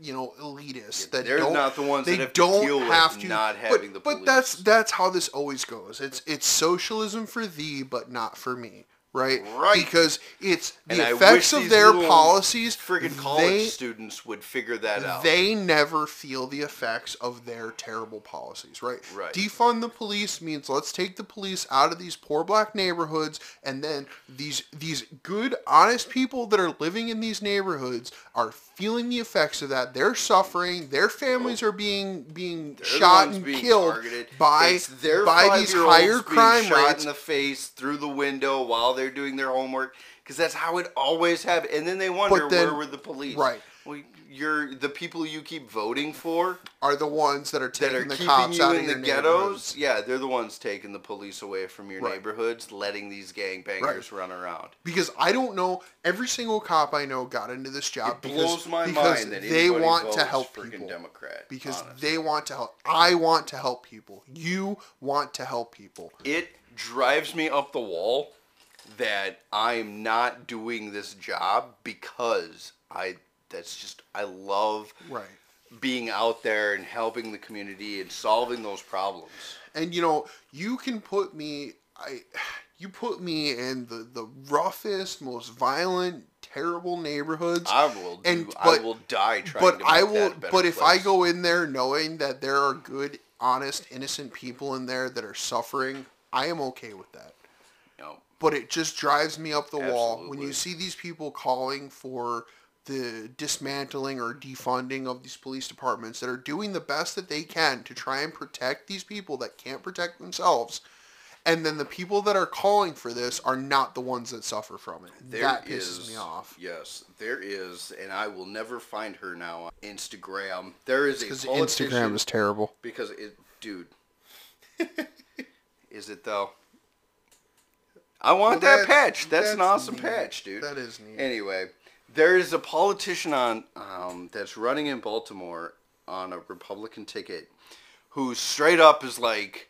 you know, elitists that they're not the ones they that have don't deal with have to not but- having the But that's that's how this always goes. It's it's socialism for thee, but not for me. Right, Right. Because it's the I effects of their policies. friggin' college they, students would figure that out. they never feel the effects of their terrible policies, right? Right. Defund the police means let's take the police out of these poor black neighborhoods and then these these good honest people that are living in these neighborhoods are feeling the effects of that. They're suffering, their families are being being They're shot and being killed targeted. by by these higher crime shot rates. in the face through the window while they're doing their homework because that's how it always happened. And then they wonder then- where were the police? right. Well, you're the people you keep voting for are the ones that are that taking are the keeping cops you out in of the ghettos. Yeah, they're the ones taking the police away from your Right. neighborhoods, letting these gangbangers Right. run around. because I don't know every single cop I know got into this job It because, blows my because mind that they want to help people Democrat because they want to help. I want to help people. You want to help people. it drives me up the wall that I'm not doing this job because I that's just I love Right. being out there and helping the community and solving those problems. And you know, you can put me I you put me in the the roughest, most violent, terrible neighborhoods. I will do, And- I but- will die trying but I that will but if I go in there knowing that there are good, honest, innocent people in there that are suffering, I am okay with that. But it just drives me up the wall when you see these people calling for the dismantling or defunding of these police departments that are doing the best that they can to try and protect these people that can't protect themselves and then the people that are calling for this are not the ones that suffer from it There that pisses is- me off Yes, there is, and I will never find her now on Instagram. There is a because instagram is terrible because it, dude. is it though? I want Well, that that's- patch. That's, an awesome neat. patch, dude. that is neat Anyway, there is a politician on um, that's running in Baltimore on a Republican ticket who straight up is like,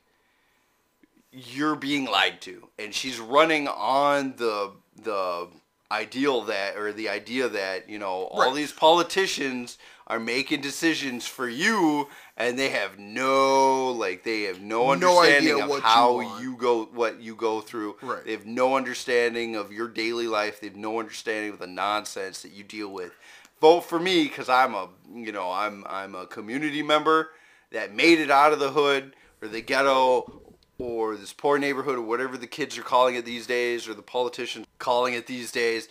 "You're being lied to," and she's running on the the ideal that or the idea that you know all Right. these politicians are making decisions for you and they have no like they have no No idea understanding of what you how want. you go what you go through Right. they have no understanding of your daily life. They have no understanding of the nonsense that you deal with. Vote for me because I'm a you know I'm I'm a community member that made it out of the hood or the ghetto or this poor neighborhood or whatever the kids are calling it these days or the politicians calling it these days.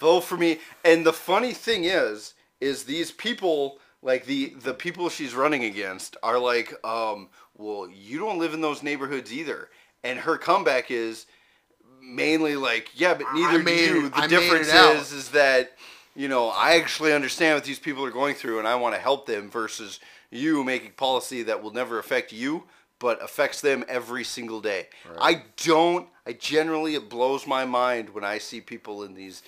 Vote for me. And the funny thing is, is these people like the the people she's running against are like, um, well, you don't live in those neighborhoods either. And her comeback is mainly like, yeah, but neither do you. The I difference is, is that you know I actually understand what these people are going through, and I want to help them. Versus you making policy that will never affect you, but affects them every single day. I don't. I generally it blows my mind when I see people in these.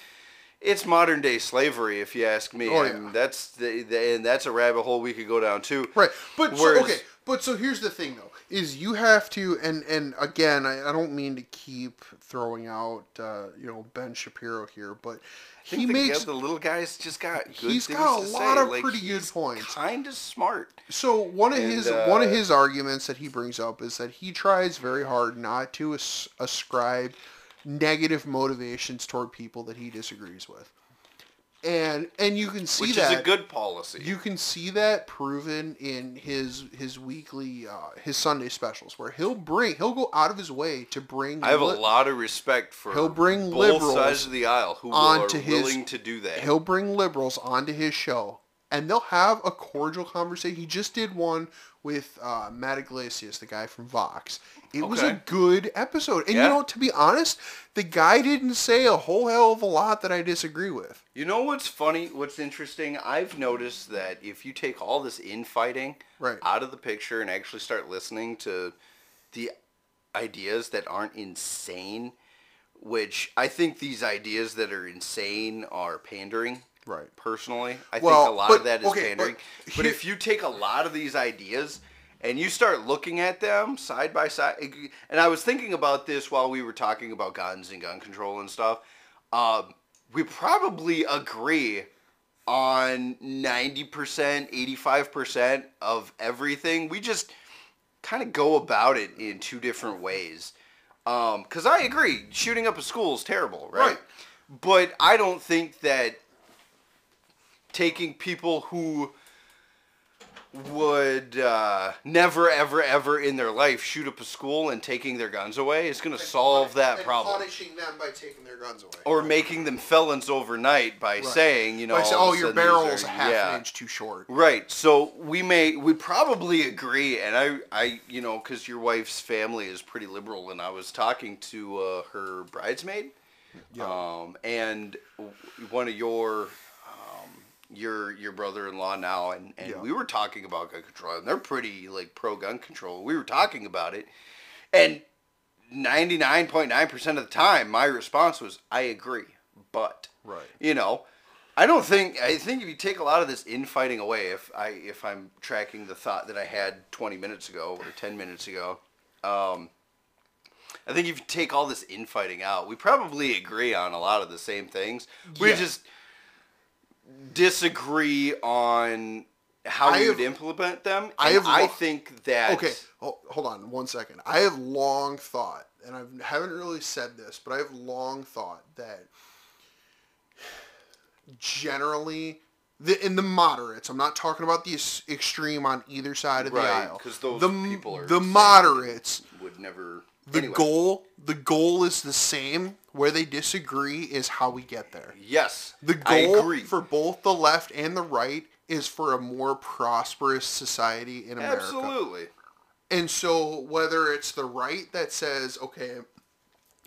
It's modern day slavery, if you ask me. Oh, and yeah. that's the, the, and that's a rabbit hole we could go down too. Right, but so, okay, but so here's the thing though: is you have to, and and again, I, I don't mean to keep throwing out, uh, you know, Ben Shapiro here, but I think he the, makes the little guy's just got. He's got a lot say. of Like, pretty good points. Kind of smart. So one of And, his one of uh, his arguments that he brings up is that he tries very hard not to as- ascribe negative motivations toward people that he disagrees with. and and you can see which that is a good policy. you can see that proven in his his weekly uh, his Sunday specials where he'll bring he'll go out of his way to bring I have a lot of respect for He'll bring both liberals sides of the aisle who are onto his- willing to do that. he'll bring liberals onto his show and they'll have a cordial conversation. He just did one with uh, Matt Yglesias, the guy from Vox. It was a good episode. And you know, to be honest, the guy didn't say a whole hell of a lot that I disagree with. You know what's funny? What's interesting? I've noticed that if you take all this infighting Right. out of the picture and actually start listening to the ideas that aren't insane, which I think these ideas that are insane are pandering. Right. Personally, I Well, think a lot but- of that is okay, but pandering. But, here- if you take a lot of these ideas and you start looking at them side by side, and I was thinking about this while we were talking about guns and gun control and stuff. Um, we probably agree on 90%, 85% of everything. We just kind of go about it in two different ways. Because I agree, shooting up a school is terrible, right? Right. But I don't think that taking people who would uh, never, ever, ever in their life shoot up a school and taking their guns away is going to solve that problem punishing them by taking their guns away. or making them felons overnight by saying, you know, saying, all oh, of a your sudden these barrel's are- a half yeah. an inch too short. Right. So we may we probably agree, and I I you know because your wife's family is pretty liberal, and I was talking to uh, her bridesmaid, um, and w- one of your your your brother-in-law now, and and Yeah. we were talking about gun control, and they're pretty like pro gun control. We were talking about it, and ninety nine point nine percent of the time, my response was, "I agree," but Right. you know i don't think i think if you take a lot of this infighting away if i if i'm tracking the thought that i had 20 minutes ago or 10 minutes ago um i think if you take all this infighting out we probably agree on a lot of the same things we Yeah. just disagree on how I we have- would implement them I have i think that Okay, ho- hold on one second. I have long thought, and I haven't really said this, but I have long thought that generally, the, in the moderates, I'm not talking about the extreme on either side of the Right, aisle. 'cause those the, people are the moderates. would never The anyway. goal, the goal is the same. Where they disagree is how we get there. yes The goal for both the left and the right is for a more prosperous society in America. absolutely And so whether it's the right that says, okay,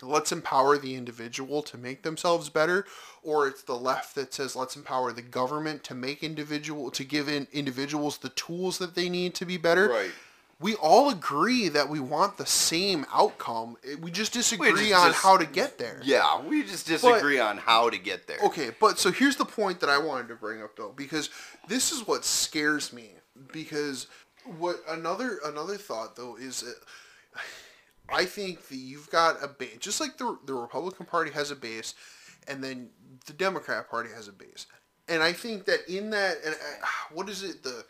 let's empower the individual to make themselves better, or it's the left that says let's empower the government to make individual to give in individuals the tools that they need to be better. right We all agree that we want the same outcome. We just disagree just on dis- how to get there. Yeah, we just disagree on how to get there. Okay, but so here's the point that I wanted to bring up though, because this is what scares me. Because what another another thought though is, that I think that you've got a base, just like the the Republican Party has a base, and then the Democrat Party has a base, and I think that in that, and uh, what is it the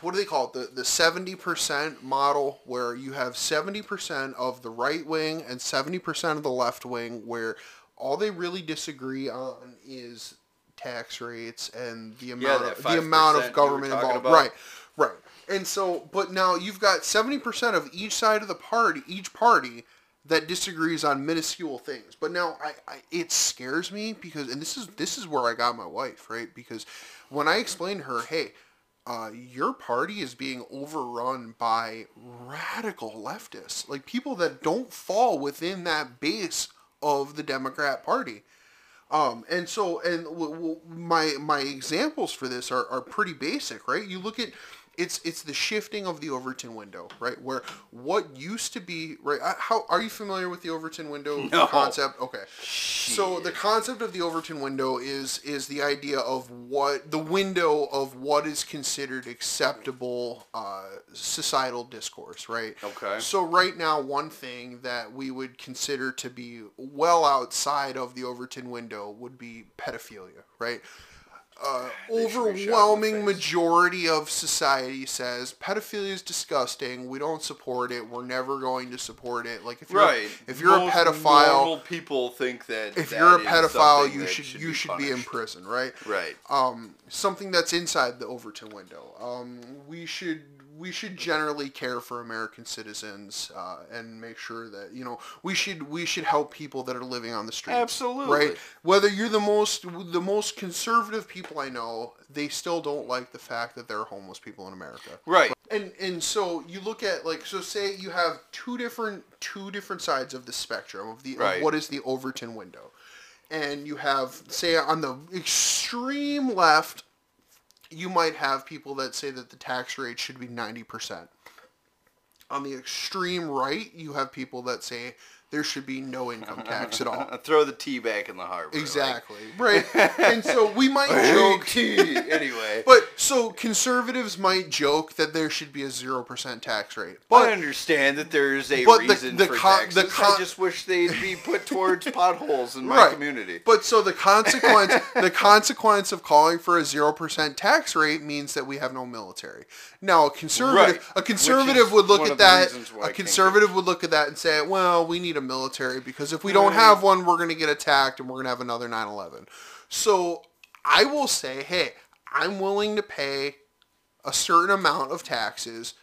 what do they call it? The the seventy percent model where you have seventy percent of the right wing and seventy percent of the left wing, where all they really disagree on is tax rates and the amount that of the amount of government involved. about. Right, right. And so, but now you've got seventy percent of each side of the party, each party that disagrees on minuscule things. But now I, I it scares me because and this is this is where I got my wife, right? Because when I explained to her, hey, uh, your party is being overrun by radical leftists, like people that don't fall within that base of the Democrat Party. Um, and so, and w- w- my my examples for this are, are pretty basic, right? You look at it's it's the shifting of the Overton window, right? Where what used to be right? uh, How are you familiar with the Overton window No. concept? Okay, so the concept of the Overton window is is the idea of what the window of what is considered acceptable uh, societal discourse, right? Okay. So right now, one thing that we would consider to be well outside of the Overton window would be pedophilia, right? Uh, They should be shot in the overwhelming majority of society says pedophilia is disgusting. We don't support it. We're never going to support it. Like if you're Right. if you're Most a pedophile, people think that if that you're a pedophile, you that should, you be should be in prison, right? Right. um, something that's inside the Overton window. Um, we should we should generally care for American citizens uh, and make sure that you know we should we should help people that are living on the streets. Absolutely. right. Whether you're the most the most conservative people I know, they still don't like the fact that there are homeless people in America. Right. And and so you look at like so say you have two different two different sides of the spectrum of the Right. of what is the Overton window. And you have say on the extreme left you might have people that say that the tax rate should be 90%. On the extreme right, you have people that say there should be no income tax at all. Throw the tea back in the harbor. Exactly. Right. And so we might joke tea. Anyway. but so conservatives might joke that there should be a 0% tax rate. But I understand that there's a but the- reason the for con- taxes. the con- I just wish they'd be put towards potholes in my Right. community. But so the consequence, the consequence of calling for a zero percent tax rate means that we have no military. Now, a conservative, Right. a conservative would look at that. reasons why I A conservative would look at that and say, "Well, we need a military because if we don't have one, we're going to get attacked and we're going to have another 9/11." So I will say, hey, I'm willing to pay a certain amount of taxes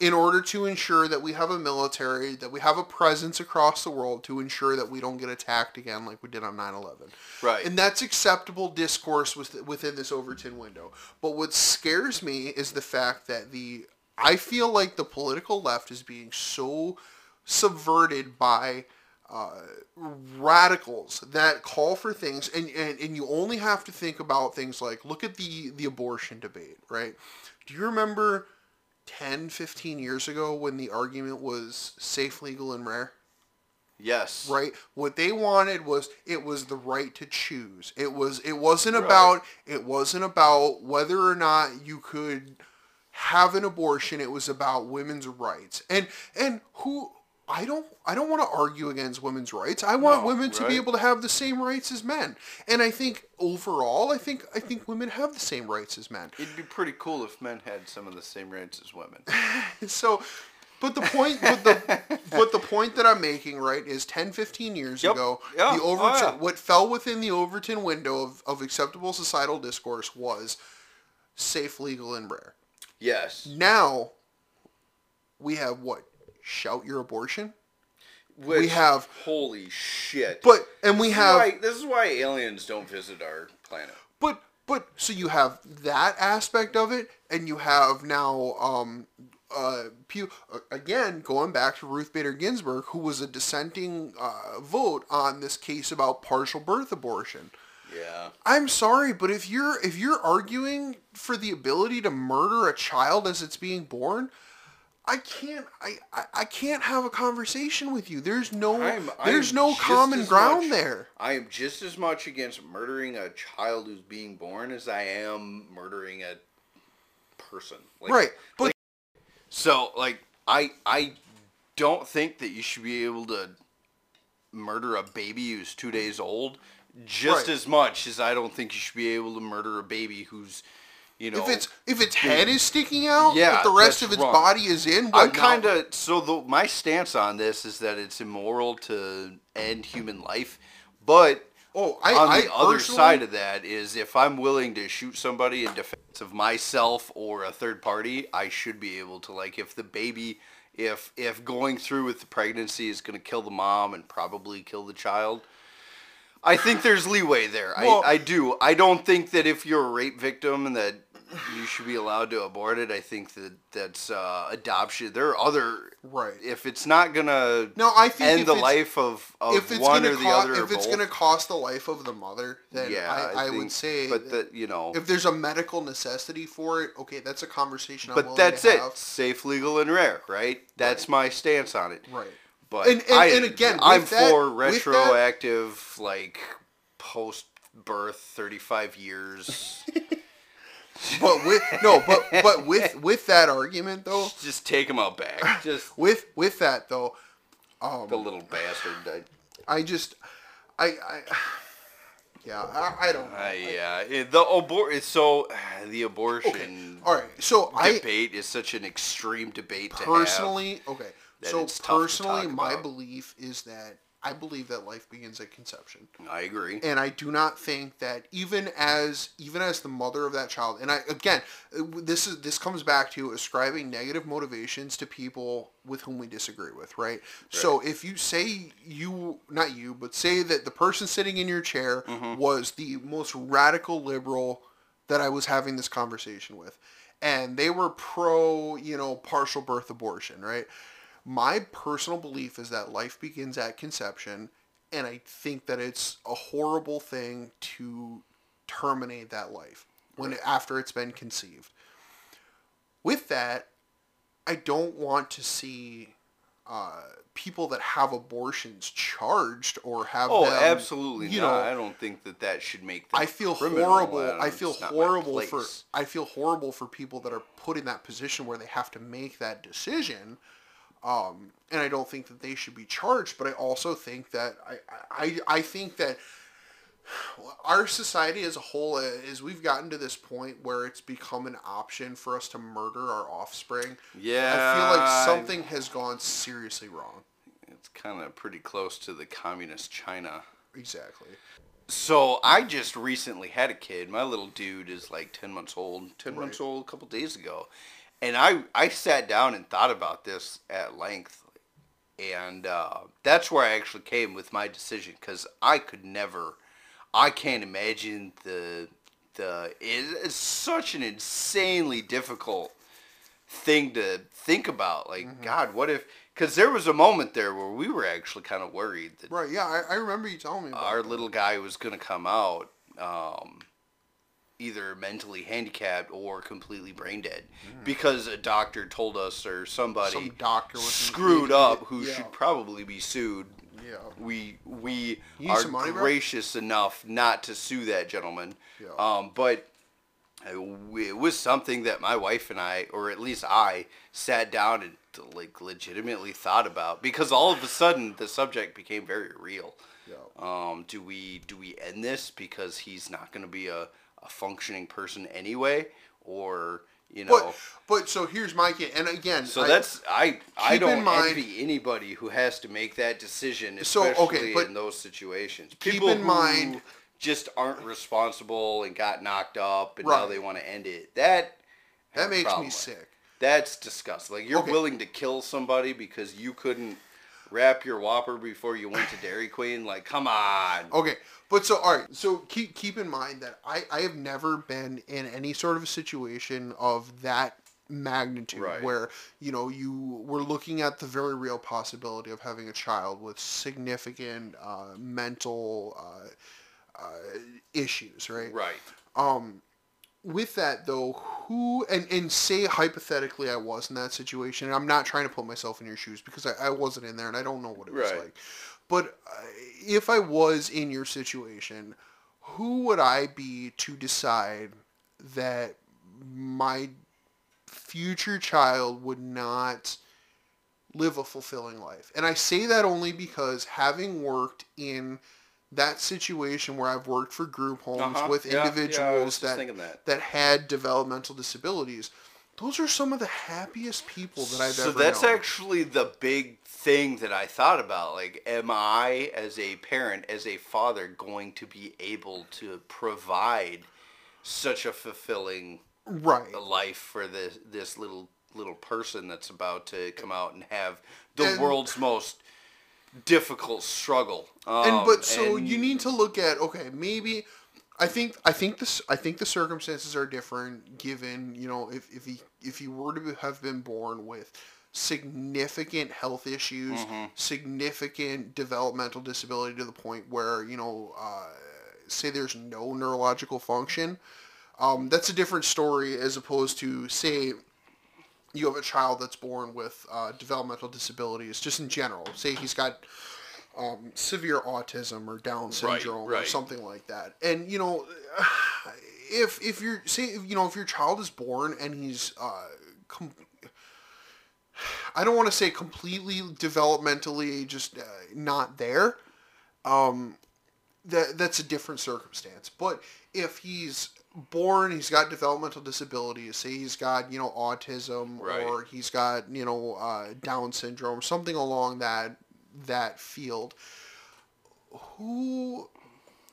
in order to ensure that we have a military, that we have a presence across the world to ensure that we don't get attacked again like we did on 9/11. Right. And that's acceptable discourse with, within this Overton window. But what scares me is the fact that the I feel like the political left is being so subverted by uh, radicals that call for things and, and, and you only have to think about things like look at the, the abortion debate, right? Do you remember 10, 15 years ago when the argument was safe, legal, and rare? yes. right what they wanted was it was the right to choose it was it wasn't Right. about it wasn't about whether or not you could have an abortion it was about women's rights and and who I don't I don't want to argue against women's rights. I want No, women to be able to have the same rights as men. And I think overall I think I think women have the same rights as men. It'd be pretty cool if men had some of the same rights as women. So, but the point, but the, but the point that I'm making, right, is 10, 15 years Yep. ago, Yeah. the Oh, yeah. what fell within the Overton window of, of acceptable societal discourse was safe, legal, and rare. Yes. Now, we have what? Shout your abortion? Which, have- holy shit. But, and we This have, why- this is why aliens don't visit our planet. But but so you have that aspect of it, and you have now um uh Pew again going back to Ruth Bader Ginsburg, who was a dissenting uh, vote on this case about partial birth abortion. Yeah. I'm sorry, but if you're if you're arguing for the ability to murder a child as it's being born. I can't. I, I, I can't have a conversation with you. There's no. I'm- there's I'm no common ground much- there. I am just as much against murdering a child who's being born as I am murdering a person. Like, right. But So, like, I I don't think that you should be able to murder a baby who's two days old just Right. as much as I don't think you should be able to murder a baby who's, you know, if it's if its head is sticking out, Yeah, but the rest of its wrong. body is in. I'm kind of so the my stance on this is that it's immoral to end human life, but Oh, I, on I the other side of that is if I'm willing to shoot somebody in defense of myself or a third party, I should be able to like if the baby if if going through with the pregnancy is going to kill the mom and probably kill the child. I think there's leeway there. Well- I, I do. I don't think that if you're a rape victim and that you should be allowed to abort it. I think that that's uh, adoption. There are other Right. If it's not gonna No, I think end the life of, of if it's one or the co- other, if it's both, gonna cost the life of the mother, then yeah, I, I, would think- say. But that you know, if there's a medical necessity for it, okay, that's a conversation. I'm but that's it. have. Safe, legal, and rare. Right. That's my stance on it. Right. But And- and- I, and again, I'm that- for with that- retroactive, like post birth, 35 years. But with no, but but with with that argument though, Just take him out back. Just with with that though, um, the little bastard. I, I just, I, I, Yeah, I, I don't know. Uh, yeah, it, the abor- So the abortion All right, so I debate is such an extreme debate to have. personally okay. So personally, my about. belief is that I believe that life begins at conception. I agree. and I do not think that even as even as the mother of that child, and I again, this is this comes back to ascribing negative motivations to people with whom we disagree with, right? So if you say you, not you, but say that the person sitting in your chair Mm-hmm. was the most radical liberal that I was having this conversation with, and they were pro, you know, partial birth abortion, right? My personal belief is that life begins at conception, and I think that it's a horrible thing to terminate that life when after it's been conceived. With that, I don't want to see uh, people that have abortions charged or have Oh, them, absolutely you not. know, I don't think that that should make. Them I feel horrible. don't- I feel it's not my horrible for. I feel horrible for people that are put in that position where they have to make that decision. Um, and I don't think that they should be charged, but I also think that I I, I think that our society as a whole uh, is we've gotten to this point where it's become an option for us to murder our offspring. Yeah, I feel like something has gone seriously wrong. It's kind of pretty close to the communist China. Exactly. So I just recently had a kid. My little dude is like ten months old. Ten Right. months old a couple days ago, and I I sat down and thought about this at length, and uh, that's where I actually came with my decision because I could never, I can't imagine the the it is such an insanely difficult thing to think about. Like Mm-hmm. God, what if? Because there was a moment there where we were actually kind of worried that Right. Yeah, I, I remember you telling me our that. little guy was going to come out um, either mentally handicapped or completely brain dead because a doctor told us or somebody. Some doctor was screwed up who Yeah. should probably be sued. Yeah. We we are money, bro? gracious enough not to sue that gentleman. Yeah. Um, but uh, it was something that my wife and I, or at least I, sat down and like legitimately thought about because all of a sudden the subject became very real. Yeah. Um, do we do we end this because he's not going to be a, a functioning person anyway, or you know? But but so here's my kid, and again, so I- that's I I don't mind- envy anybody who has to make that decision, So, especially okay, but in those situations. keep People in who mind- just aren't responsible and got knocked up, and now they want to end it. That that makes me with. sick. That's disgusting. Like you're Okay. willing to kill somebody because you couldn't wrap your Whopper before you went to Dairy Queen. Like, come on. Okay, but so all right, so keep keep in mind that I I have never been in any sort of a situation of that magnitude Right. where you know you were looking at the very real possibility of having a child with significant uh, mental uh, uh, issues, right? Right. Um, with that though, who and and say hypothetically I was in that situation, and I'm not trying to put myself in your shoes because I, I wasn't in there and I don't know what it was Right. like. But uh, if I was in your situation, who would I be to decide that my future child would not live a fulfilling life? And I say that only because having worked in that situation where I've worked for group homes Uh-huh. with Yeah, yeah, individuals just that that. that had developmental disabilities, those are some of the happiest people that I've so ever So that's known. actually the big thing that I thought about. Like, am I, as a parent, as a father, going to be able to provide such a fulfilling right. life for this this little little person that's about to come out and have the And- world's most difficult struggle? Um, and but so and- you need to look at okay maybe I think I think this I think the circumstances are different given you know if if he if he were to have been born with significant health issues Mm-hmm. significant developmental disability to the point where you know uh, say there's no neurological function um, that's a different story as opposed to say you have a child that's born with uh, developmental disabilities just in general say he's got um, severe autism or down syndrome or right. something like that and you know if if you're say you know if your child is born and he's uh, com- I don't want to say completely developmentally just uh, not there. Um, that that's a different circumstance. But if he's born, he's got developmental disabilities. Say he's got you know autism Right. or he's got you know uh, Down syndrome, something along that that field. Who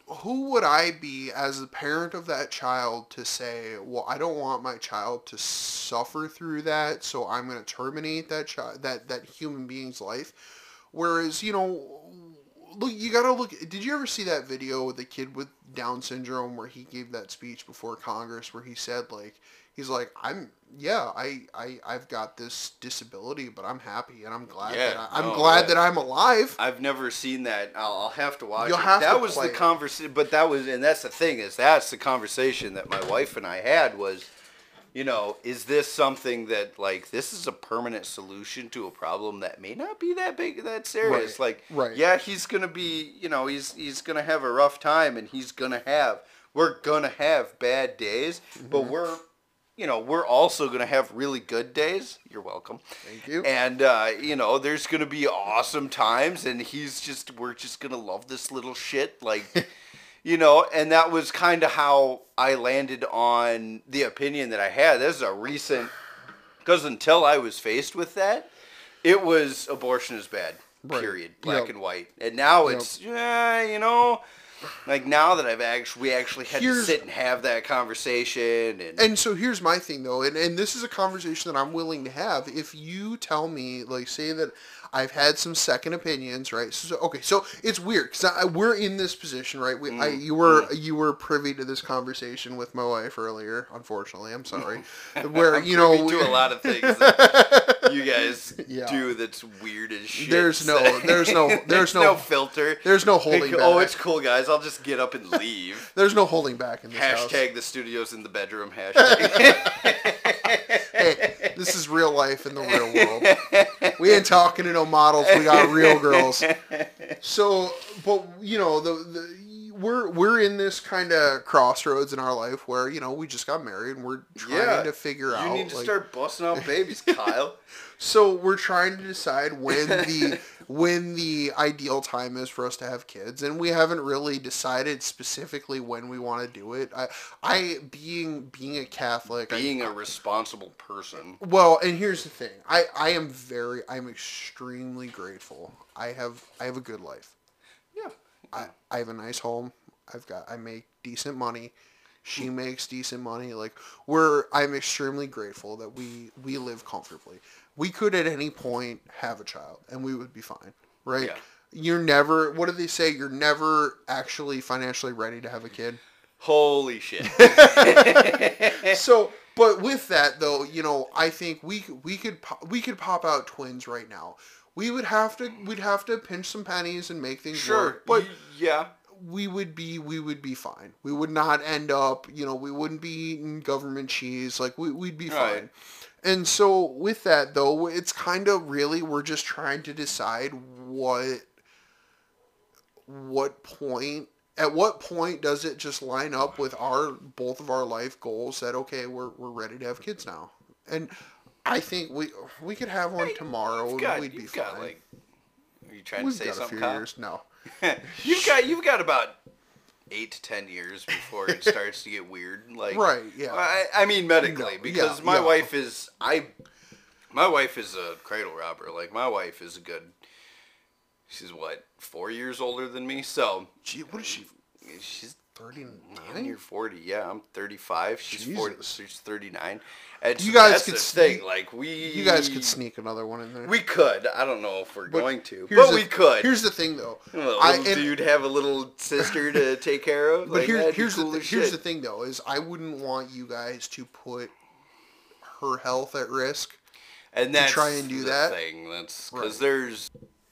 who would I be as a parent of that child to say, well, I don't want my child to suffer through that, so I'm going to terminate that child, that that human being's life. Whereas, you know, look, you got to look. Did you ever see that video with the kid with Down syndrome where he gave that speech before Congress where he said like he's like I'm yeah I I I've got this disability but I'm happy and I'm glad Yeah, that I, I'm no, glad that- that I'm alive. I've never seen that. I'll, I'll have to watch You'll it. have that to was play the conversation, but that was, and that's the thing is that's the conversation that my wife and I had was, you know, is this something that like this is a permanent solution to a problem that may not be that big, that serious? Right, Like, right. yeah, he's gonna be, you know, he's he's gonna have a rough time, and he's gonna have, we're gonna have bad days, but Mm-hmm. we're. You know, we're also gonna have really good days. You're welcome. Thank you. And uh, you know, there's gonna be awesome times, and he's just we're just gonna love this little shit, like, you know. And that was kind of how I landed on the opinion that I had. This is a recent, because until I was faced with that, it was abortion is bad. Right. Period. Black Yep. and white. And now Yep. it's yeah, you know. Like now that I've actually, we actually had to sit and have that conversation, and, And so here's my thing though, and, and this is a conversation that I'm willing to have. If you tell me, like, say that I've had some second opinions, right? So, okay, so it's weird because we're in this position, right? We, I, Mm, you were you were privy to this conversation with my wife earlier. Unfortunately, I'm sorry. Where I'm you know we- to a lot of things that you guys Yeah. do that's weird as shit. There's no- there's no- there's no- filter. there's no holding Like, back. Oh, it's cool, guys. I'll just get up and leave. there's no holding back in this house. Hashtag the studios in the bedroom. Hashtag. This is real life in the real world. We ain't talking to no models. We got real girls. So, but you know, the, the we're we're in this kind of crossroads in our life where you know we just got married and we're trying yeah. to figure you out. You need to like- start busting out babies, Kyle. so we're trying to decide when the when the ideal time is for us to have kids, and we haven't really decided specifically when we want to do it. I, I being being a Catholic, Being a responsible person. Well, and here's the thing. I, I am very I'm extremely grateful. I have I have a good life. Yeah. I, I have a nice home. I've got I make decent money. She makes decent money. Like we're I'm extremely grateful that we we live comfortably. We could at any point have a child and we would be fine. Right? Yeah. You're never what do they say? You're never actually financially ready to have a kid. Holy shit. so but with that though you know i think we we could po- we could pop out twins right now we would have to we'd have to pinch some pennies and make things sure. work but yeah. we would be we would be fine we would not end up you know we wouldn't be eating government cheese like we, we'd be Right. fine and so with that though it's kind of really we're just trying to decide what what point at what point does it just line up with our both of our life goals that okay we're, we're ready to have kids now and i think we we could have one tomorrow You've and we'd be fine got like. Are you trying we've to say got a something, few Kyle? years no you've got you've got about eight to ten years before it starts to get weird. Like Right, yeah. I, I mean medically No, because yeah, my yeah. wife is I. My wife is a cradle robber. Like my wife is a good. She's what four years older than me, so Gee, what is she she's 39 damn near forty. Yeah, I'm thirty five. She's forty. She's thirty nine. And You guys could sneak-. Like we, you guys could sneak another one in there We could. I don't know if we're But going to, but the- we could. here's the thing though I, and- dude have a little sister to take care of. But like, here, here's cool the here's the thing though is I wouldn't want you guys to put her health at risk. and that's try and do the that. thing. That's because Right. there's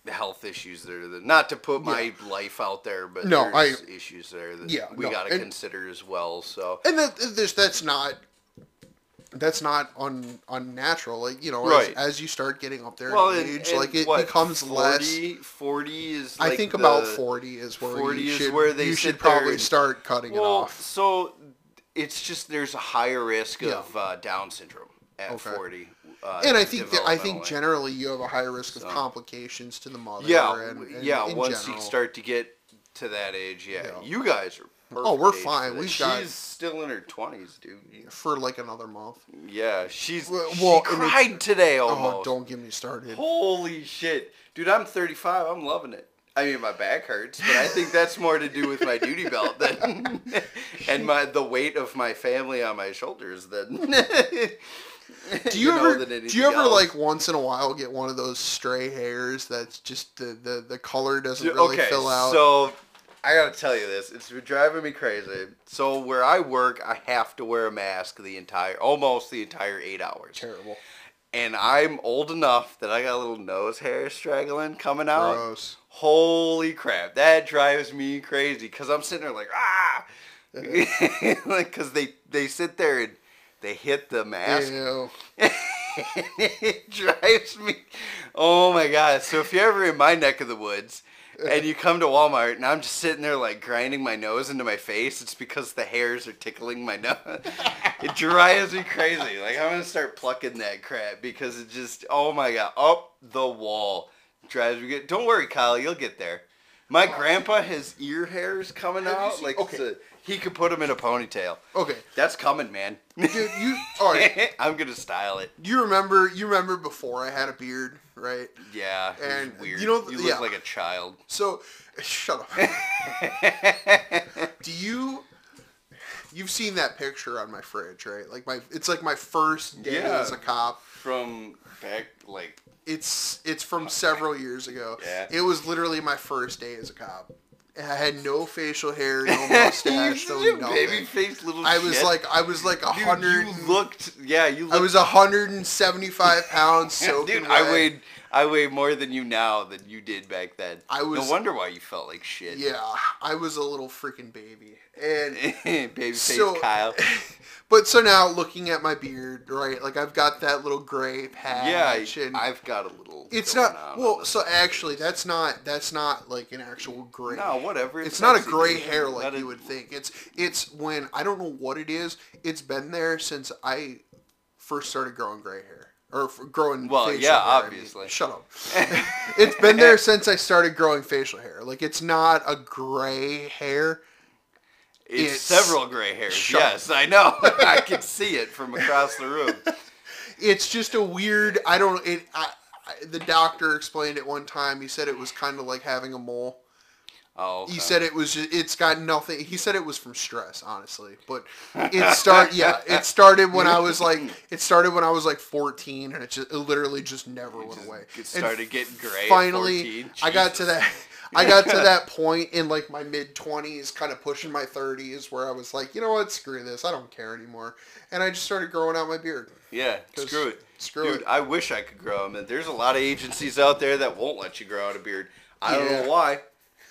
health issues there. That, not to put my life out there, but No, there's I- issues there that Yeah, we no, got to consider as well. So And that this that's not that's not un, unnatural. Like you know, Right. as, as you start getting up there well, in and, age, and like it what, becomes 40, less. 40 is. I think the- about forty is where 40 you is should where they you should probably and- start cutting it off. so it's just there's a higher risk Yeah. of uh, Down syndrome at Okay. 40. Uh, And I think that I think generally you have a higher risk of So- complications to the mother. Yeah, and, and yeah. once general. you start to get to that age, yeah. Yeah. You guys are. Oh, we're fine. for. We've She's got- still in her twenties, dude. for like another month. Yeah, she's. Well, she well, and it's- cried today Oh, almost. don't get me started. Holy shit, dude! I'm 35. I'm loving it. I mean, my back hurts, but I think that's more to do with my duty belt than and my the weight of my family on my shoulders than. Do you, know, ever do you ever else. like once in a while get one of those stray hairs that's just the the, the color doesn't really okay, fill out? so I gotta tell you this. It's been driving me crazy. So where I work, I have to wear a mask the entire, almost the entire eight hours. Terrible. And I'm old enough that I got a little nose hair straggling coming out. Gross. Holy crap, that drives me crazy because I'm sitting there like ah, like because they they sit there and they hit the mask. It drives me. Oh my god! So if you're ever in my neck of the woods and you come to Walmart and I'm just sitting there like grinding my nose into my face, it's because the hairs are tickling my nose. it drives me crazy. Like I'm gonna start plucking that crap because it just oh my god up the wall drives me. Good. Don't worry, Kyle, you'll get there. My grandpa has ear hairs coming Have out like okay. it's a- he could put them in a ponytail. Okay, That's coming, man. dude, you all right? I'm gonna style it. You remember? You remember before I had a beard, right? Yeah, And, weird. you know, you look yeah. like a child. So, shut up. Do you? You've seen that picture on my fridge, right? Like my, it's like my first day Yeah. as a cop. From back, like, It's it's from several years ago. Yeah. It was literally my first day as a cop. I had no facial hair, no mustache, no you such a nothing. baby faced little. I was shit. like I was like a hundred. You looked, yeah, you looked. I was hundred and seventy five pounds soaking Dude, wet. I weighed, I weigh more than you now than you did back then. I was- No wonder why you felt like shit. Yeah, I was a little freaking baby, and baby face So- Kyle. but so now looking at my beard, right? Like I've got that little gray patch, Yeah, and I've got a little. it's not well. So actually, that's not that's not like an actual gray. no, whatever. It's not a gray hair like you would think. It's it's when I don't know what it is. It's been there since I first started growing gray hair or growing. Well, facial yeah, hair, I mean. obviously. Shut up. it's been there since I started growing facial hair. Like it's not a gray hair. It's, It's- several gray hairs. Shut yes, I know. I can see it from across the room. It's just a weird. I don't. It. I, I, the doctor explained it one time. He said it was kind of like having a mole. Oh, He said it was. Just, it's got nothing. He said it was from stress, honestly. But it start. yeah, it started when I was like. It started when I was like 14, and it just it literally just never went just away. And started getting gray Finally, 14? I got to that. I got to that point in like my mid 20s, kind of pushing my 30s, where I was like, you know what, screw this, I don't care anymore, and I just started growing out my beard. Yeah, screw it. screw Dude, it. I wish I could grow them. And there's a lot of agencies out there that won't let you grow out a beard. I don't Yeah. know why.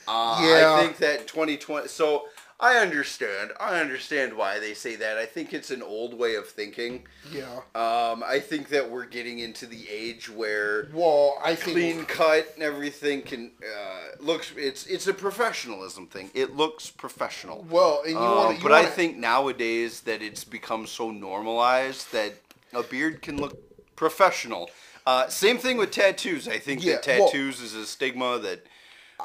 Uh, Yeah. I think that 2020. So I understand. I understand why they say that. I think it's an old way of thinking. Yeah. Um, I think that we're getting into the age where Well, I think clean cut and everything can uh, looks. It's it's a professionalism thing. It looks professional. Well, and you Um, want to. but I think nowadays that it's become so normalized that a beard can look professional. Uh, same thing with tattoos. I think Yeah, that well- tattoos is a stigma that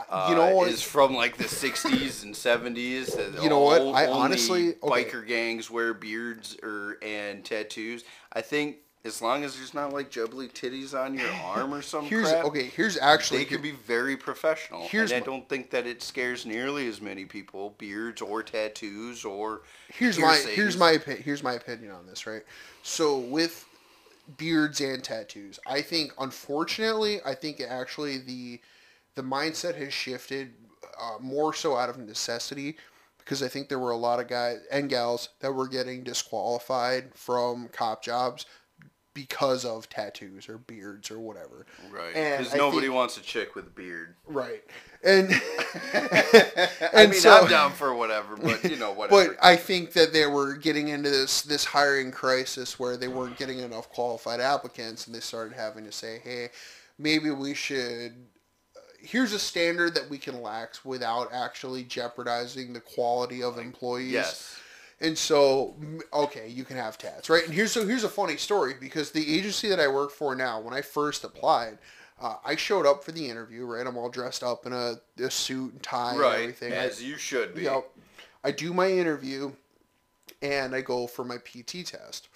uh, you know what? is from like the 60s and 70s. that You know what? I honestly- okay. biker gangs wear beards or and tattoos. I think as long as there's not like jubbly titties on your arm or some here's crap, okay. Here's actually they can be very professional. Here's and I don't think that it scares nearly as many people, beards or tattoos or here's my here's my here's my opinion on this. Right. So with beards and tattoos, I think unfortunately, I think actually the the mindset has shifted uh, more so out of necessity because I think there were a lot of guys and gals that were getting disqualified from cop jobs because of tattoos or beards or whatever. Right. Because nobody think- wants a chick with a beard. Right. And I And mean, so- I'm down for whatever, but you know, whatever. But I think that they were getting into this this hiring crisis where they weren't getting enough qualified applicants, and they started having to say, "Hey, maybe we should." Here's a standard that we can lax without actually jeopardizing the quality of employees. yes. And so, okay, you can have tats, right? And here's so here's a funny story because the agency that I work for now, when I first applied, uh, I showed up for the interview, right? I'm all dressed up in a, a suit and tie and everything. as you should be. Yep. I do my interview and I go for my PT test.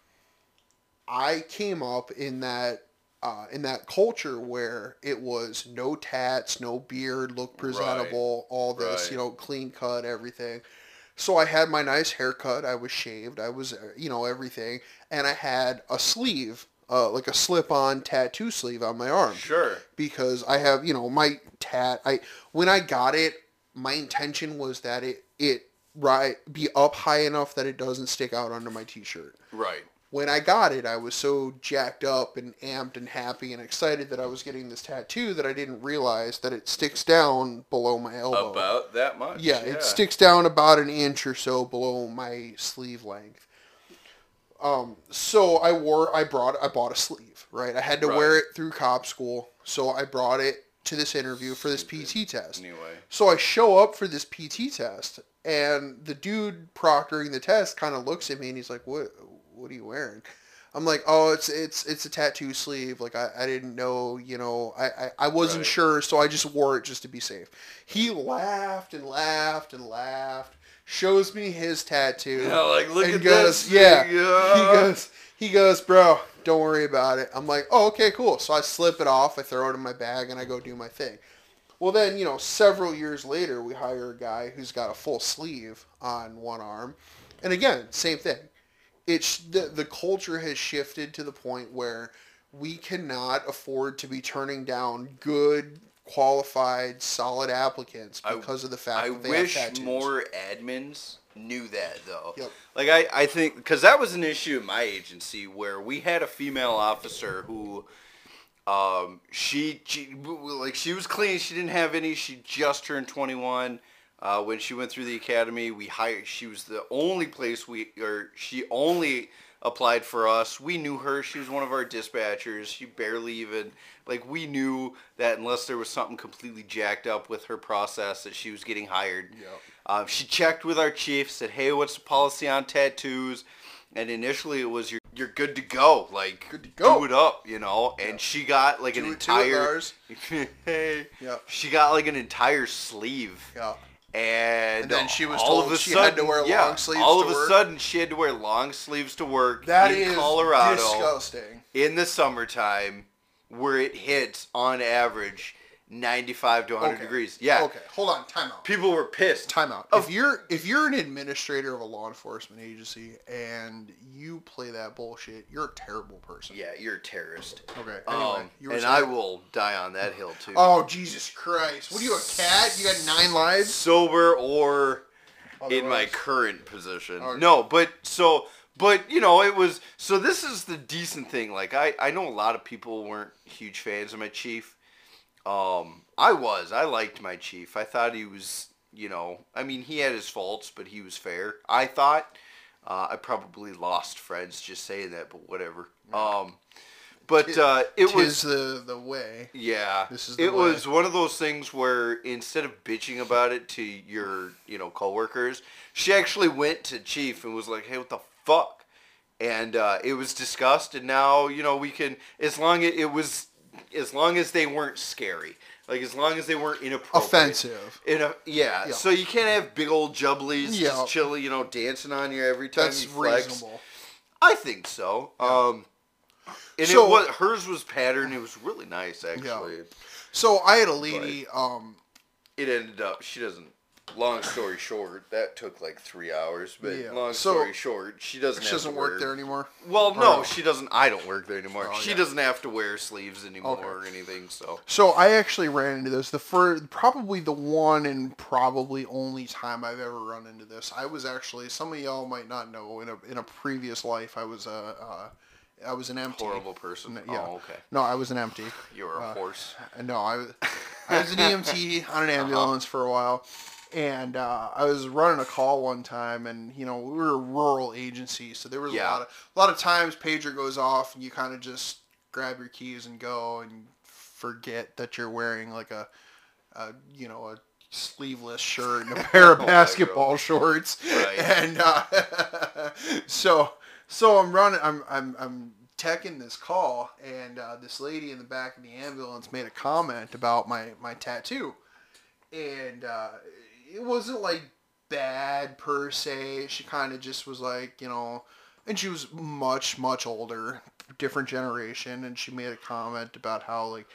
I came up in that uh, in that culture where it was no tats, no beard, look presentable, all this, Right. you know, clean cut, everything. So I had my nice haircut. I was shaved. I was, uh, you know, everything, and I had a sleeve, uh, like a slip-on tattoo sleeve on my arm Sure. because I have, you know, my tat. I when I got it, my intention was that it it right be up high enough that it doesn't stick out under my t-shirt. Right. When I got it, I was so jacked up and amped and happy and excited that I was getting this tattoo that I didn't realize that it sticks down below my elbow. About that much. Yeah, it sticks down about an inch or so below my sleeve length. Um, so I wore, I brought, I bought a sleeve, right? I had to wear it through cop school, so I brought it to this interview for this PT test. Anyway. So I show up for this PT test, and the dude proctoring the test kind of looks at me and he's like, "What? What are you wearing?" I'm like, "Oh, it's it's it's a tattoo sleeve. Like I, I didn't know, you know, I I, I wasn't Right. sure, so I just wore it just to be safe." He laughed and laughed and laughed. Shows me his tattoo. Yeah, like look and at goes, this. yeah. thing, He goes, he goes, bro, don't worry about it. I'm like, oh, okay, cool. So I slip it off, I throw it in my bag, and I go do my thing. Well, then, you know, several years later, we hire a guy who's got a full sleeve on one arm. And again, same thing. It's the, the culture has shifted to the point where we cannot afford to be turning down good, qualified, solid applicants I- because of the fact I that they wish have tattoos. more admins knew that though. Yep. Like I, I think because that was an issue in my agency where we had a female officer who, um, she, she like she was clean. She didn't have any. She just turned twenty one. Uh, when she went through the academy, we hired. She was the only place we, or she only applied for us. We knew her. She was one of our dispatchers. She barely even like we knew that unless there was something completely jacked up with her process, that she was getting hired. Yep. Um, she checked with our chief, said, "Hey, what's the policy on tattoos?" And initially, it was you're you're good to go, like Good to go. do it up, you know. And she got like an Do it, entire. Hey. Yep. She got like an entire sleeve. Yeah. And, And then she was all told of a she sudden, had to wear yeah, long sleeves All of a work? sudden, she had to wear long sleeves to work That in is Colorado disgusting. in the summertime, where it hits on average 95 to 100 Okay. degrees. Yeah, Okay, hold on. Time out. people were pissed. Time out. Of- If you're if you're an administrator of a law enforcement agency and you play that bullshit, you're a terrible person. Yeah, you're a terrorist. Okay. Anyway, Um, you were and saying- I will die on that hill too. Oh Jesus Christ! What are you a cat? You got nine lives? sober or in my current position. Okay. No, but so but you know, it was so this is the decent thing. Like I I know a lot of people weren't huge fans of my chief. Um I was. I liked my chief. I thought he was, you know, I mean, he had his faults, but he was fair. I thought uh, I probably lost friends just saying that, but whatever. Um but uh it Tis was the the way. yeah, This is the it way. was one of those things where instead of bitching about it to your, you know, coworkers, she actually went to chief and was like, "Hey, what the fuck?" And uh, it was discussed, and now you know we can, as long as it was, as long as they weren't scary, like as long as they weren't inappropriate, Offensive. In a, yeah, Yeah. so you can't have big old jubblies Yeah. just chilling, you know, dancing on you every time That's you flex. reasonable. I think so. Um, and So- it was hers was patterned. It was really nice, actually. So I had a lady. Um, It ended up she doesn't. Long story short, that took like three hours. But Yeah. long So- story short, she doesn't. she have doesn't to work wear- there anymore. Well, no, she doesn't. I don't work there anymore. Oh, she yeah. doesn't have to wear sleeves anymore Okay. or anything. So So I actually ran into this. The first, probably the one and probably only time I've ever run into this. I was actually some of y'all might not know in a in a previous life I was a uh, I was an empty horrible person. Yeah. Oh, okay. No, I was an empty. You were a Uh, horse. No, I was I was an EMT on an ambulance for a while, and uh, I was running a call one time, and you know we were a rural agency, so there was a lot of a lot of times pager goes off, and you kind of just grab your keys and go, and forget that you're wearing like a, a you know a sleeveless shirt and a pair of Oh basketball shorts, Right. and uh, so so I'm running, I'm I'm I'm teching this call, and uh, this lady in the back of the ambulance made a comment about my my tattoo, and uh, it wasn't like bad per se. She kind of just was like, you know, and she was much much older, different generation, and she made a comment about how like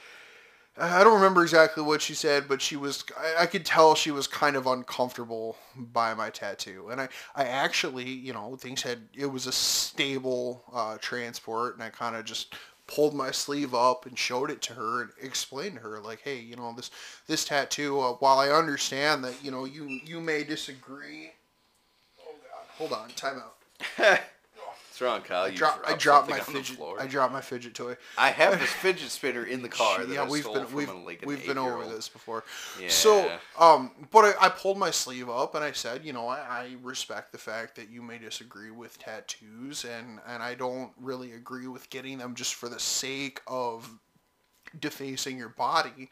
I don't remember exactly what she said, but she was I, I, could tell she was kind of uncomfortable by my tattoo. And I, I actually, you know, things had it was a stable uh, transport and I kind of just pulled my sleeve up and showed it to her and explained to her like, "Hey, you know, this this tattoo uh, while I understand that, you know, you you may disagree." Oh god. Hold on, time out. What's wrong, Kyle? I, drop, I dropped my fidget. I dropped my fidget toy. I have this fidget spinner in the car. yeah, we've been we've, like we've been over this before. Yeah. So, um, but I, I, pulled my sleeve up and I said, you know, I, I respect the fact that you may disagree with tattoos, and and I don't really agree with getting them just for the sake of defacing your body.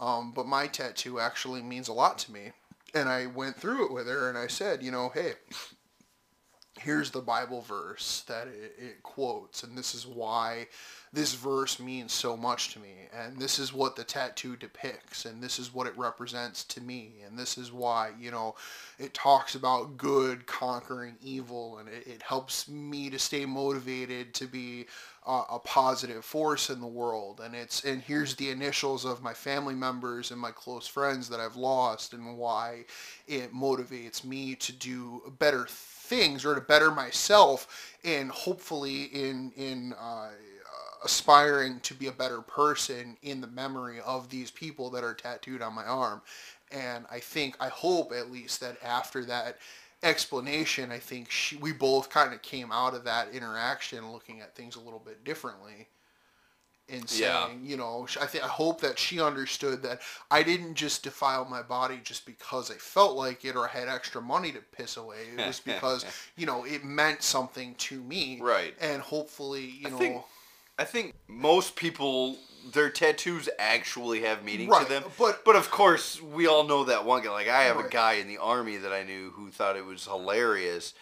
Um, but my tattoo actually means a lot to me. And I went through it with her and I said, you know, hey, here's the Bible verse that it, it, quotes, and this is why this verse means so much to me, and this is what the tattoo depicts, and this is what it represents to me, and this is why, you know, it talks about good conquering evil, and it, it helps me to stay motivated to be a positive force in the world, and it's, and here's the initials of my family members and my close friends that I've lost, and why it motivates me to do better things or to better myself and hopefully in in uh, aspiring to be a better person in the memory of these people that are tattooed on my arm. And i think i hope at least that after that explanation i think she, we both kind of came out of that interaction looking at things a little bit differently in saying, yeah. you know, I think I hope that she understood that I didn't just defile my body just because I felt like it or I had extra money to piss away. It was because you know it meant something to me, right? And hopefully, you I know, think, I think most people their tattoos actually have meaning right, to them. But but of course, we all know that one guy. Like I have right. a guy in the army that I knew who thought it was hilarious.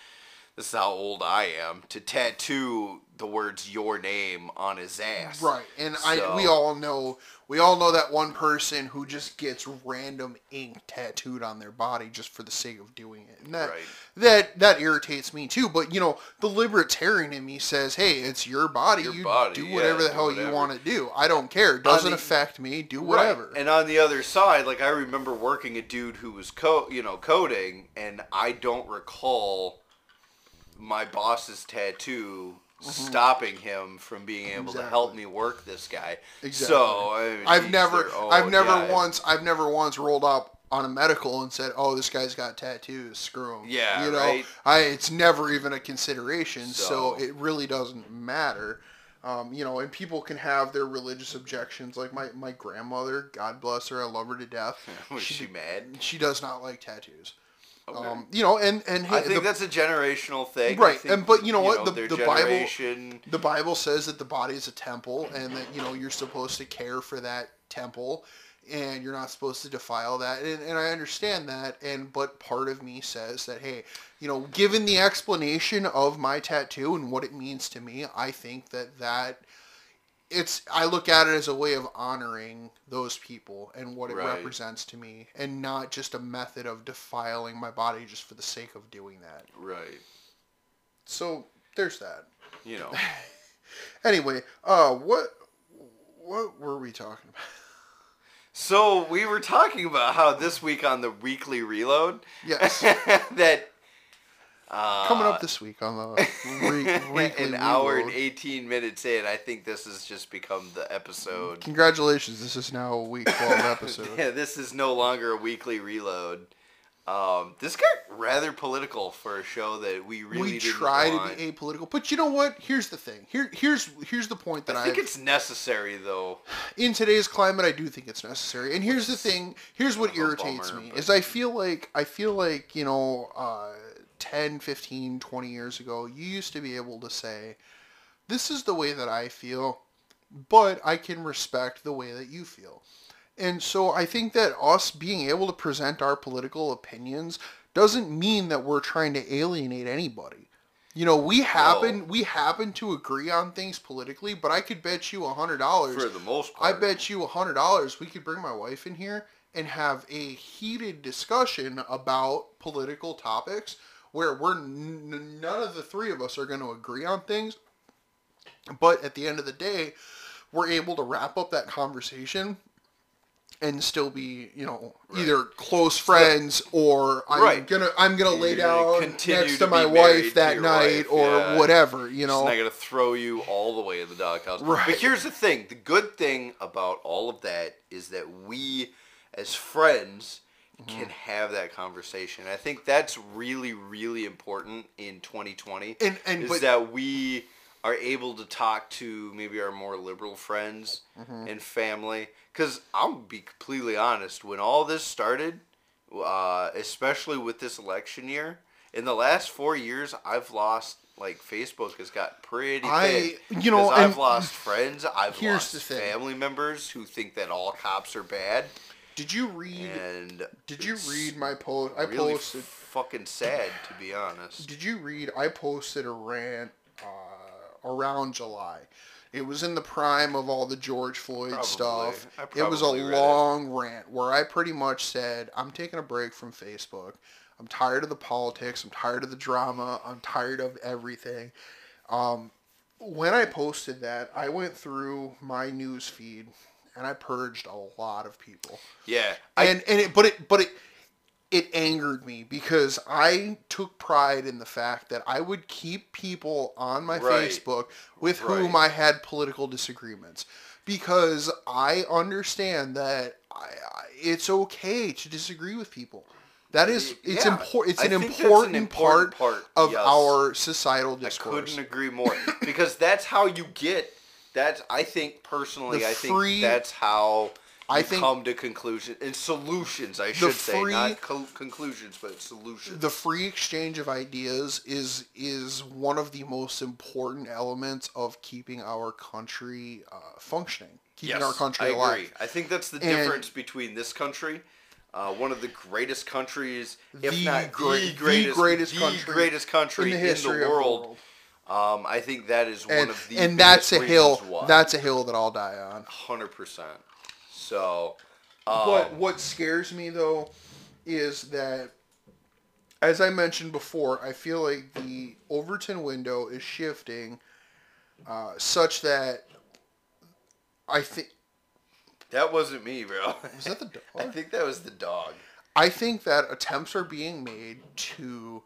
This is how old I am to tattoo the words "your name" on his ass. Right, and so. I we all know we all know that one person who just gets random ink tattooed on their body just for the sake of doing it, and that right. that that irritates me too. But you know, the libertarian in me says, "Hey, it's your body. Your you body, do whatever yeah, the hell whatever. you want to do. I don't care. It doesn't the, affect me. Do whatever." Right. And on the other side, like I remember working a dude who was co you know coding, and I don't recall my boss's tattoo. Stopping him from being able exactly. to help me work this guy. Exactly. So I have never, I've never once, I've never once rolled up on a medical and said, "Oh, this guy's got tattoos. Screw him." Yeah, you know, right? I it's never even a consideration. So, so it really doesn't matter. Um, you know, and people can have their religious objections. Like my, my grandmother, God bless her, I love her to death. Was she, she mad? She does not like tattoos. Okay. Um, you know, and and hey, I think the, that's a generational thing, right? Think, and but you know you what, know, the, the. Bible, the Bible says that the body is a temple, and that you know you're supposed to care for that temple, and you're not supposed to defile that, and, and I understand that, and but part of me says that hey, you know, given the explanation of my tattoo and what it means to me, I think that that it's I look at it as a way of honoring those people and what it right. represents to me, and not just a method of defiling my body just for the sake of doing that. Right. So there's that. You know. anyway, uh, what what were we talking about? So we were talking about how this week on the weekly reload, yes, that uh, Coming up this week on the re- an hour and eighteen minutes in, I think this has just become the episode. Congratulations! This is now a week twelve episode. yeah, this is no longer a weekly reload. Um, this got rather political for a show that we really we try want. to be apolitical, but you know what? Here's the thing. Here, here's here's the point that I think I've, it's necessary though. In today's climate, I do think it's necessary. And here's the thing. Here's what irritates bummer, me but... is I feel like I feel like you know. Uh, 10, 15, 20 years ago, you used to be able to say, this is the way that I feel, but I can respect the way that you feel. And so I think that us being able to present our political opinions doesn't mean that we're trying to alienate anybody. You know, we happen we happen to agree on things politically, but I could bet you a hundred dollars. For the most part, I bet you a hundred dollars we could bring my wife in here and have a heated discussion about political topics where we're n- none of the three of us are going to agree on things, but at the end of the day, we're able to wrap up that conversation and still be, you know, either close friends or I'm Right. gonna I'm gonna lay You're down next to to my wife that night wife, or yeah. whatever, you It's know. not gonna throw you all the way in the doghouse. Right. But here's the thing: the good thing about all of that is that we, as friends. Can have that conversation. I think that's really, really important in 2020. And- and is but- that we are able to talk to maybe our more liberal friends Mm-hmm. and family. Because I'll be completely honest, when all this started, uh, especially with this election year, in the last four years, I've lost like Facebook has got pretty I- thin. you know, I've lost friends. I've lost family members who think that all cops are bad, Did you read and Did you read my post? I really posted. fucking sad to be honest. Did you read? I posted a rant uh, around July. It was in the prime of all the George Floyd Probably. stuff. It was a read it. long rant where I pretty much said, "I'm taking a break from Facebook. I'm tired of the politics. I'm tired of the drama. I'm tired of everything." Um, when I posted that, I went through my news feed and I purged a lot of people Yeah, I, and and it but it but it it angered me because I took pride in the fact that I would keep people on my Right. Facebook with whom I had political disagreements because I understand that I, I, it's okay to disagree with people. That is it's Yeah. important. It's an that's an important, important part, part, of yes. our societal I discourse. couldn't agree more because that's how you get. That's I think personally, The I free- think that's how I you think- come to conclusion and solutions. I should say free- not co- conclusions, but solutions. the free exchange of ideas is is one of the most important elements of keeping our country uh, functioning, keeping our country I alive. agree. I think that's the And- difference between this country, uh, one of the greatest countries, if The not the the greatest, greatest the country greatest country in the history of the world. Um, I think that is one And, of the and that's a hill. why. That's a hill that I'll die on. hundred percent. So, um, But what scares me though is that, as I mentioned before, I feel like the Overton window is shifting, uh, such that I think that wasn't me, bro. was that the dog? I think that was the dog. I think that attempts are being made to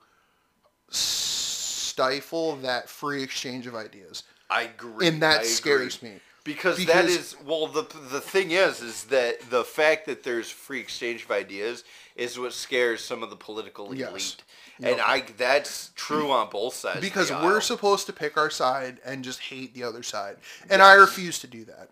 stifle that free exchange of ideas, I agree, and that I agree. scares me. because, that Because- is well the the thing is is that the fact that there's free exchange of ideas is what scares some of the political elite. Yes. elite, and I that's true on both sides. Because we're supposed to pick our side and just hate the other side, and I refuse to do that.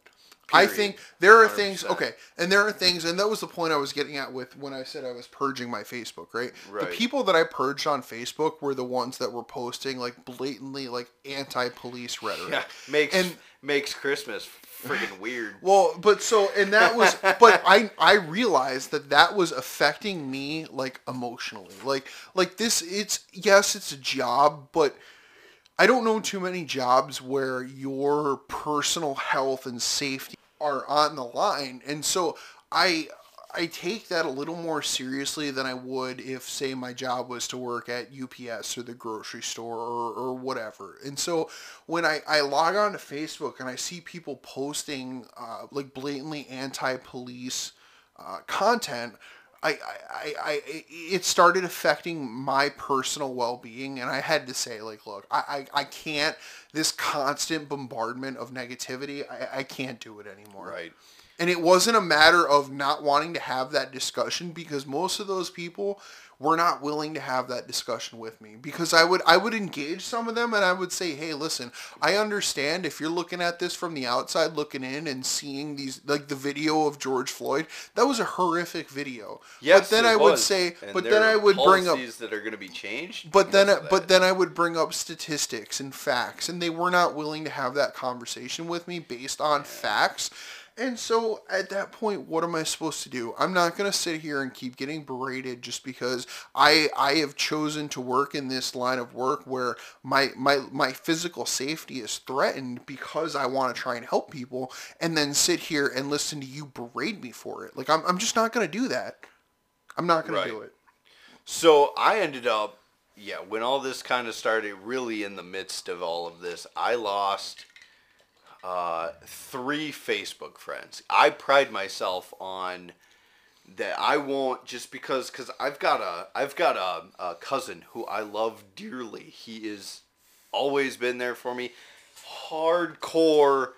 I think there are things 100%. okay, and there are things, and that was the point I was getting at with when I said I was purging my Facebook. Right, the people that I purged on Facebook were the ones that were posting like blatantly like anti-police rhetoric. yeah, makes and makes Christmas freaking weird. Well, but so and that was but I I realized that that was affecting me like emotionally. Like like this it's yes, it's a job, but I don't know too many jobs where your personal health and safety are on the line. And so I I take that a little more seriously than I would if say my job was to work at UPS or the grocery store or, or whatever. And so when I, I log on to Facebook and I see people posting uh, like blatantly anti-police uh, content, I, I, I, I, it started affecting my personal well-being and I had to say like, look, I, I, I can't, this constant bombardment of negativity, I, I can't do it anymore. Right. And it wasn't a matter of not wanting to have that discussion because most of those people were not willing to have that discussion with me because I would I would engage some of them and I would say, "Hey, listen, I understand if you're looking at this from the outside looking in and seeing these like the video of George Floyd, that was a horrific video." Yes, but then I would say, And but then I would bring up policies that are going to be changed. but then, because but then I would bring up statistics and facts, and they were not willing to have that conversation with me based on facts. And so at that point, what am I supposed to do? I'm not going to sit here and keep getting berated just because I I have chosen to work in this line of work where my my my physical safety is threatened because I want to try and help people and then sit here and listen to you berate me for it. Like I'm I'm just not going to do that. I'm not going Right. to do it. So I ended up, yeah, when all this kind of started, really in the midst of all of this, I lost uh, three Facebook friends. I pride myself on that. I won't just because because I've got a I've got a, a cousin who I love dearly. He is always been there for me. Hardcore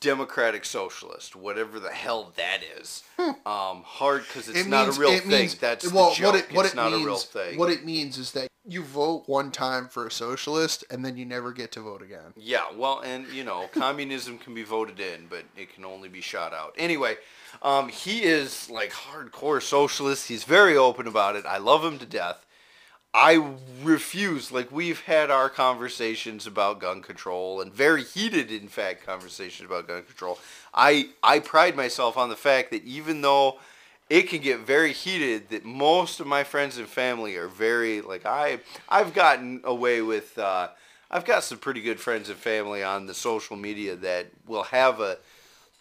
democratic socialist, whatever the hell that is. Um, hard because it's It not means- a real thing. means- That's well, the joke. what it what it's it not means a real thing. what it means is that you vote one time for a socialist and then you never get to vote again. Yeah, well, and you know, communism can be voted in, but it can only be shot out. Anyway, um, he is like hardcore socialist. He's very open about it. I love him to death. I refuse. Like we've had our conversations about gun control and very heated, in fact, conversations about gun control. I I pride myself on the fact that even though it can get very heated, that most of my friends and family are very like I I've gotten away with. Uh, I've got some pretty good friends and family on the social media that will have a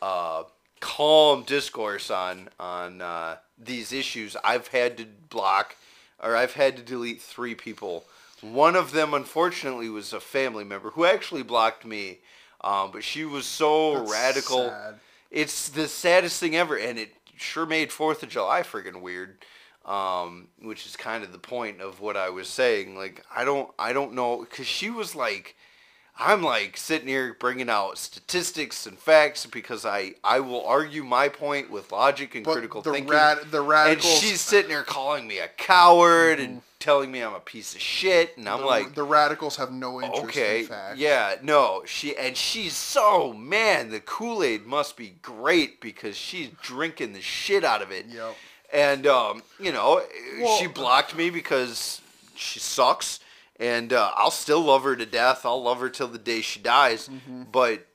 uh, calm discourse on on uh, these issues. I've had to block or I've had to delete three people. One of them, unfortunately, was a family member who actually blocked me, um, but she was so That's radical. sad. It's the saddest thing ever, and it sure made Fourth of July friggin' weird. Um, which is kind of the point of what I was saying. Like, I don't, I don't know, because she was like, I'm like sitting here bringing out statistics and facts because I, I will argue my point with logic and But critical the thinking. rad- the and radicals she's sitting there calling me a coward and telling me I'm a piece of shit, and I'm the, like, the radicals have no interest okay, in facts. yeah, no, she and she's so man, the Kool Aid must be great because she's drinking the shit out of it. Yep. And um, you know, Well- she blocked me because she sucks, and uh, I'll still love her to death. I'll love her till the day she dies. Mm-hmm. But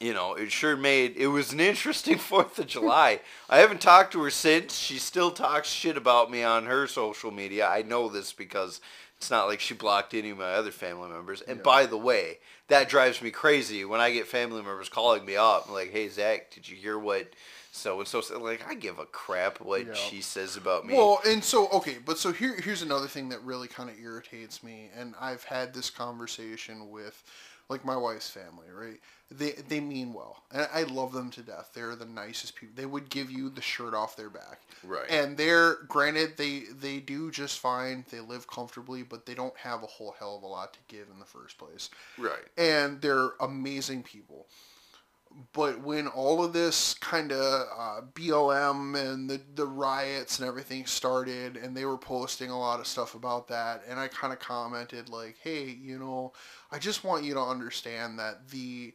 you know, it sure made it was an interesting Fourth of July. I haven't talked to her since. She still talks shit about me on her social media. I know this because it's not like she blocked any of my other family members. And Yeah. by the way, that drives me crazy when I get family members calling me up like, "Hey Zach, did you hear what so and so? Like, I give a crap what Yeah. she says about me. Well, and so okay, but so here here's another thing that really kind of irritates me, and I've had this conversation with like my wife's family, right? They they mean well, and I love them to death. They're the nicest people. They would give you the shirt off their back, Right. And they're granted they they do just fine. They live comfortably, but they don't have a whole hell of a lot to give in the first place right. and they're amazing people. But when all of this kind of uh, BLM and the, the riots and everything started, and they were posting a lot of stuff about that, and I kind of commented like, "Hey, you know, I just want you to understand that the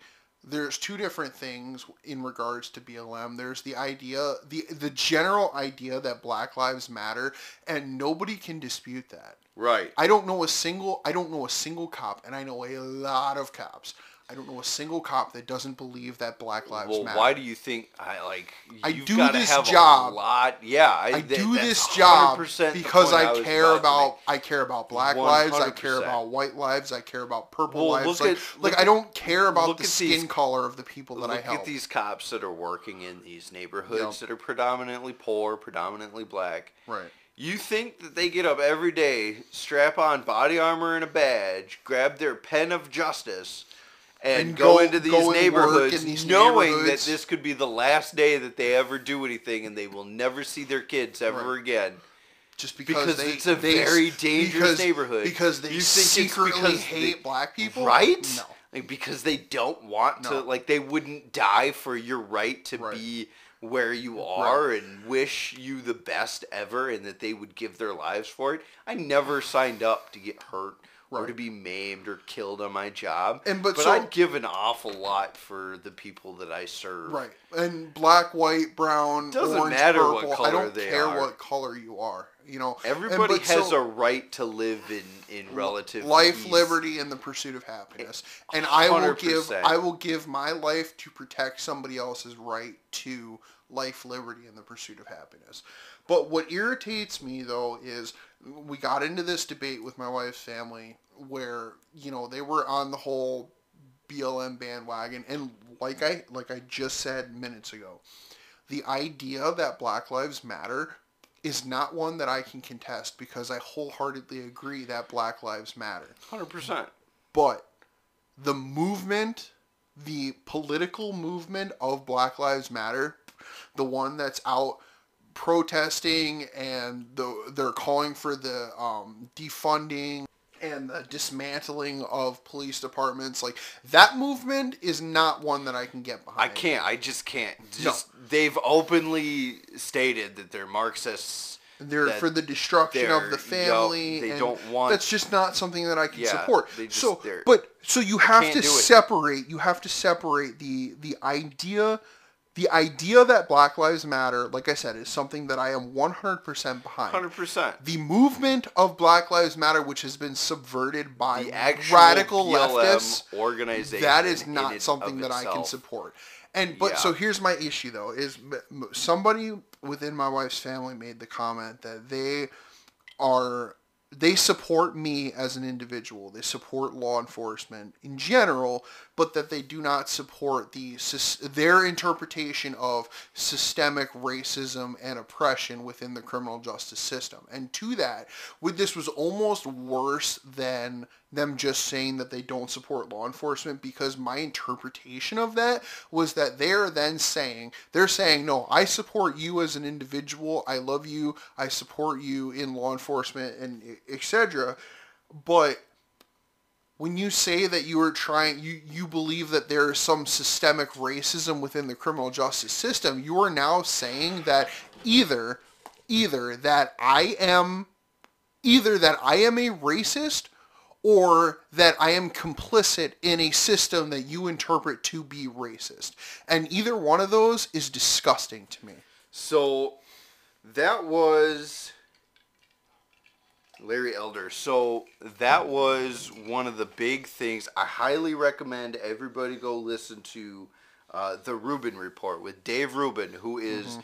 there's two different things in regards to BLM. There's the idea, the the general idea that Black Lives Matter, and nobody can dispute that. Right. I don't know a single I don't know a single cop, and I know a lot of cops. I don't know a single cop that doesn't believe that Black Lives well, Matter. why do you think I like? I do this job- A lot. Yeah, I, I th- do this job because point I care about about I care about black lives, I care about white lives, I care about purple Well, lives. look Like, at- like I don't care about the skin these- color of the people that I Look help. at these cops that are working in these neighborhoods Yep. that are predominantly poor, predominantly black. Right. You think that they get up every day, strap on body armor and a badge, grab their pen of justice, and, And go, go- into these go neighborhoods, in these knowing neighborhoods. that this could be the last day that they ever do anything, and they will never see their kids ever Right. again. Just because, Because they, it's a they- very dangerous because, neighborhood. Because they You think secretly because hate they- black people, Right? No. Like, because they don't want to, like, they wouldn't die for your right to Right. be where you are and wish you the best ever and that they would give their lives for it. I never signed up to get hurt or to be maimed or killed on my job. And- but but so- I'd give an awful lot for the people that I serve. Right. And black, white, brown, Doesn't orange, matter what purple. I don't they care are. what color you are. You know, Everybody has so- a right to live in in relative life, peace. liberty, and the pursuit of happiness. And I will give I will give my life to protect somebody else's right to life, liberty, and the pursuit of happiness. But what irritates me though is we got into this debate with my wife's family where you know they were on the whole BLM bandwagon, and like I like I just said minutes ago, the idea that Black Lives Matter is not one that I can contest because I wholeheartedly agree that Black Lives Matter. Hundred percent. But the movement, the political movement of Black Lives Matter, the one that's out protesting and the, they're calling for the um, defunding and the dismantling of police departments, like that movement is not one that I can get behind. I can't. I just can't. Just they've openly stated that they're Marxists. They're for the destruction of the family. yup, they and don't want- That's just not something that I can Yeah, support. they just- so, but so you have to do it. separate. You have to separate the the idea, the idea that Black Lives Matter, like I said, is something that I am one hundred percent behind. Hundred percent. The movement of Black Lives Matter, which has been subverted by radical BLM leftists, organization. that is not something that I can support. And but so here's my issue though is somebody within my wife's family made the comment that they are they support me as an individual. They support law enforcement in general, but that they do not support the their interpretation of systemic racism and oppression within the criminal justice system. And to that, with this was almost worse than them just saying that they don't support law enforcement because my interpretation of that was that they're then saying they're saying no i support you as an individual. I love you. I support you in law enforcement and etc but when you say that you are trying you you believe that there is some systemic racism within the criminal justice system you are now saying that either either that i am either that i am a racist or that I am complicit in a system that you interpret to be racist. And either one of those is disgusting to me. So that was Larry Elder. So that was one of the big things. I highly recommend everybody go listen to uh, the Rubin Report with Dave Rubin, who is,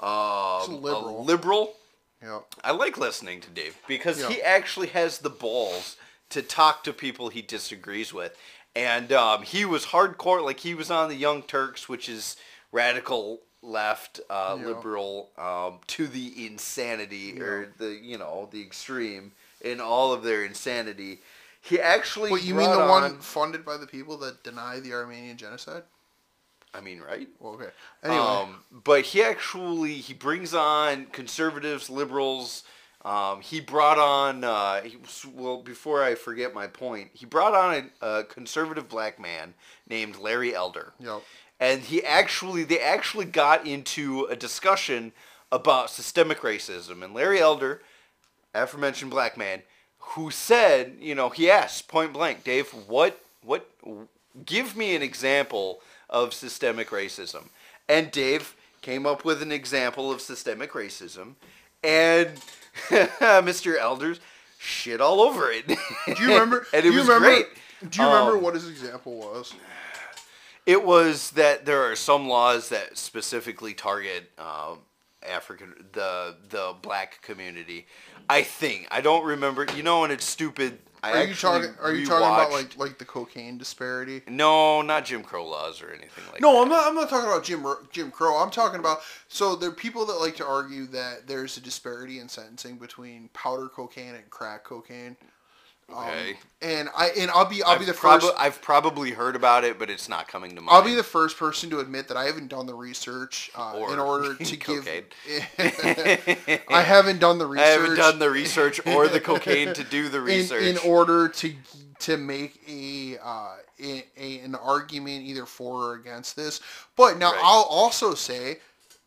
um, He's a liberal. a liberal. Yeah. I like listening to Dave because Yeah. he actually has the balls to talk to people he disagrees with. And um, he was hardcore, like he was on the Young Turks, which is radical left, uh, Yeah. liberal, um, to the insanity or the you know the extreme in all of their insanity. He actually. What you mean the one funded by the people that deny the Armenian genocide? I mean, right? Well, okay. Anyway, Um, but he actually he brings on conservatives, liberals. Um, he brought on uh, he, well before I forget my point. He brought on a, a conservative black man named Larry Elder, Yep. And he actually they actually got into a discussion about systemic racism. And Larry Elder, aforementioned black man, who said, you know, he asked point blank, Dave, what what give me an example of systemic racism. And Dave came up with an example of systemic racism, and Mr. Elders shit all over it. Do you remember? and it was remember, great. Do you remember Um, what his example was? It was that there are some laws that specifically target um, African the the black community. I think I don't remember. You know, and it's stupid. I Are you talking? Are you talking about like like the cocaine disparity? No, not Jim Crow laws or anything like that. No, I'm not. I'm not talking about Jim Jim Crow. I'm talking about so there are people that like to argue that there's a disparity in sentencing between powder cocaine and crack cocaine. Okay. And I and I'll be I'll be I've the prob- first. I've probably heard about it, but it's not coming to mind. I'll be the first person to admit that I haven't done the research uh, in order to give. I haven't done the research. I haven't done the research or the cocaine to do the in, research. in order to to make a, uh, a, a an argument either for or against this. But now Right. I'll also say,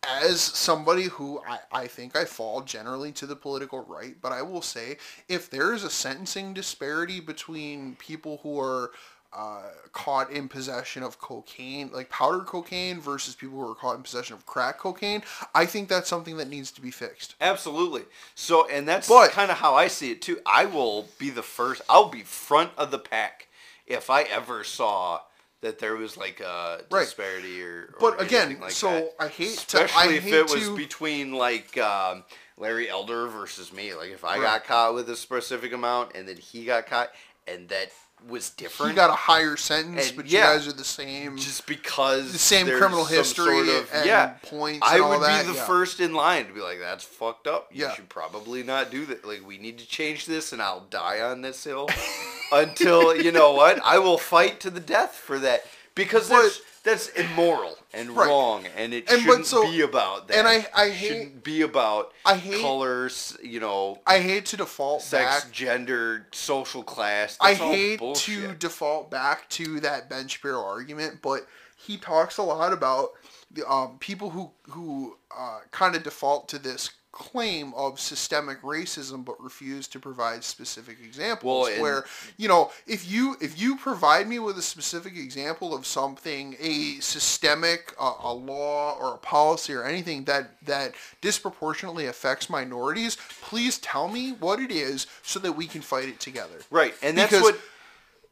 as somebody who I, I think I fall generally to the political right, but I will say if there is a sentencing disparity between people who are uh, caught in possession of cocaine, like powder cocaine, versus people who are caught in possession of crack cocaine, I think that's something that needs to be fixed. Absolutely. So, and that's kind of how I see it too. I will be the first. I'll be front of the pack if I ever saw that there was like a Right. disparity or. or But again, anything like so that. I hate to- I especially if hate it was to- between like um, Larry Elder versus me. Like if I Right. got caught with a specific amount and then he got caught and that was different. You got a higher sentence, And, but yeah. you guys are the same. just because the same there's criminal some history sort of- and yeah, points I and all would that, be the yeah. first in line to be like, "That's fucked up. You Yeah. should probably not do that. Like, we need to change this, and I'll die on this hill until you know what. I will fight to the death for that because that's that's immoral and Right. wrong, and it And but shouldn't so- be about that. and I- I It hate- shouldn't be about I hate- colors. You know, I hate to default sex, back. gender, social class. I That's all hate to bullshit. default back to that Ben Shapiro argument, but he talks a lot about the um, people who who uh, kind of default to this claim of systemic racism, but refuse to provide specific examples. Well, where you know, if you if you provide me with a specific example of something, a systemic uh, a law or a policy or anything that that disproportionately affects minorities, please tell me what it is so that we can fight it together. right, and that's because- what.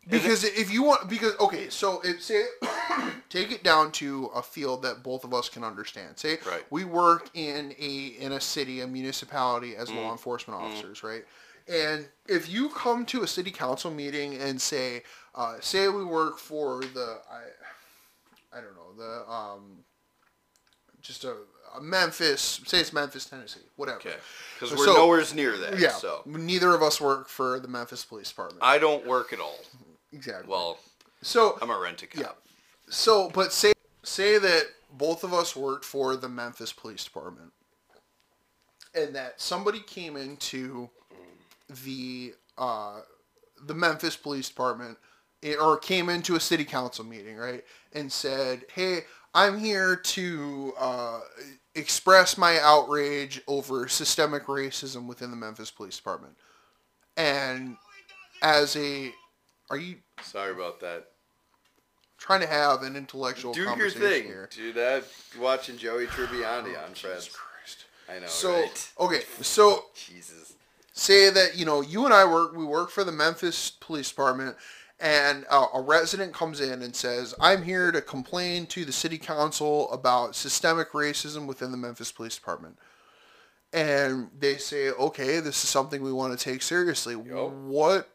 Because if you want, because okay, so it, say, take it down to a field that both of us can understand. Say Right. we work in a in a city, a municipality Mm. as law enforcement officers, right? And if you come to a city council meeting and say, uh, say we work for the, I, I don't know, the um, just a, a Memphis, say it's Memphis, Tennessee, whatever. Okay, because we're So- nowhere near that. Yeah. So Neither of us work for the Memphis Police Department. I don't work at all. Exactly. Well, so I'm a rent a cop. Yeah. So, but say say that both of us worked for the Memphis Police Department, and that somebody came into the uh, the Memphis Police Department, or came into a city council meeting, right, and said, "Hey, I'm here to uh, express my outrage over systemic racism within the Memphis Police Department," and as a are you Sorry about that. trying to have an intellectual Do your conversation thing, here. dude. I'm watching Joey Tribbiani on Jesus Friends. Christ. I know, So right? okay, so Jesus. say that you know you and I work. We work for the Memphis Police Department, and uh, a resident comes in and says, "I'm here to complain to the city council about systemic racism within the Memphis Police Department." And they say, "Okay, this is something we want to take seriously. Yup. What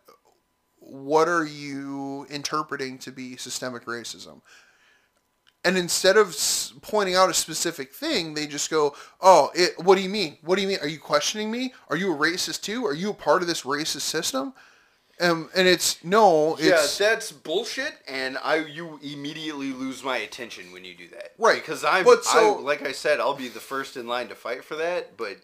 what are you interpreting to be systemic racism?" And instead of pointing out a specific thing, they just go, "Oh, it, what do you mean? What do you mean? Are you questioning me? Are you a racist too? Are you a part of this racist system?" Um, and it's no, Yeah, it's that's bullshit, and I you immediately lose my attention when you do that. Right, Because I'm, but so- I, like I said, I'll be the first in line to fight for that. But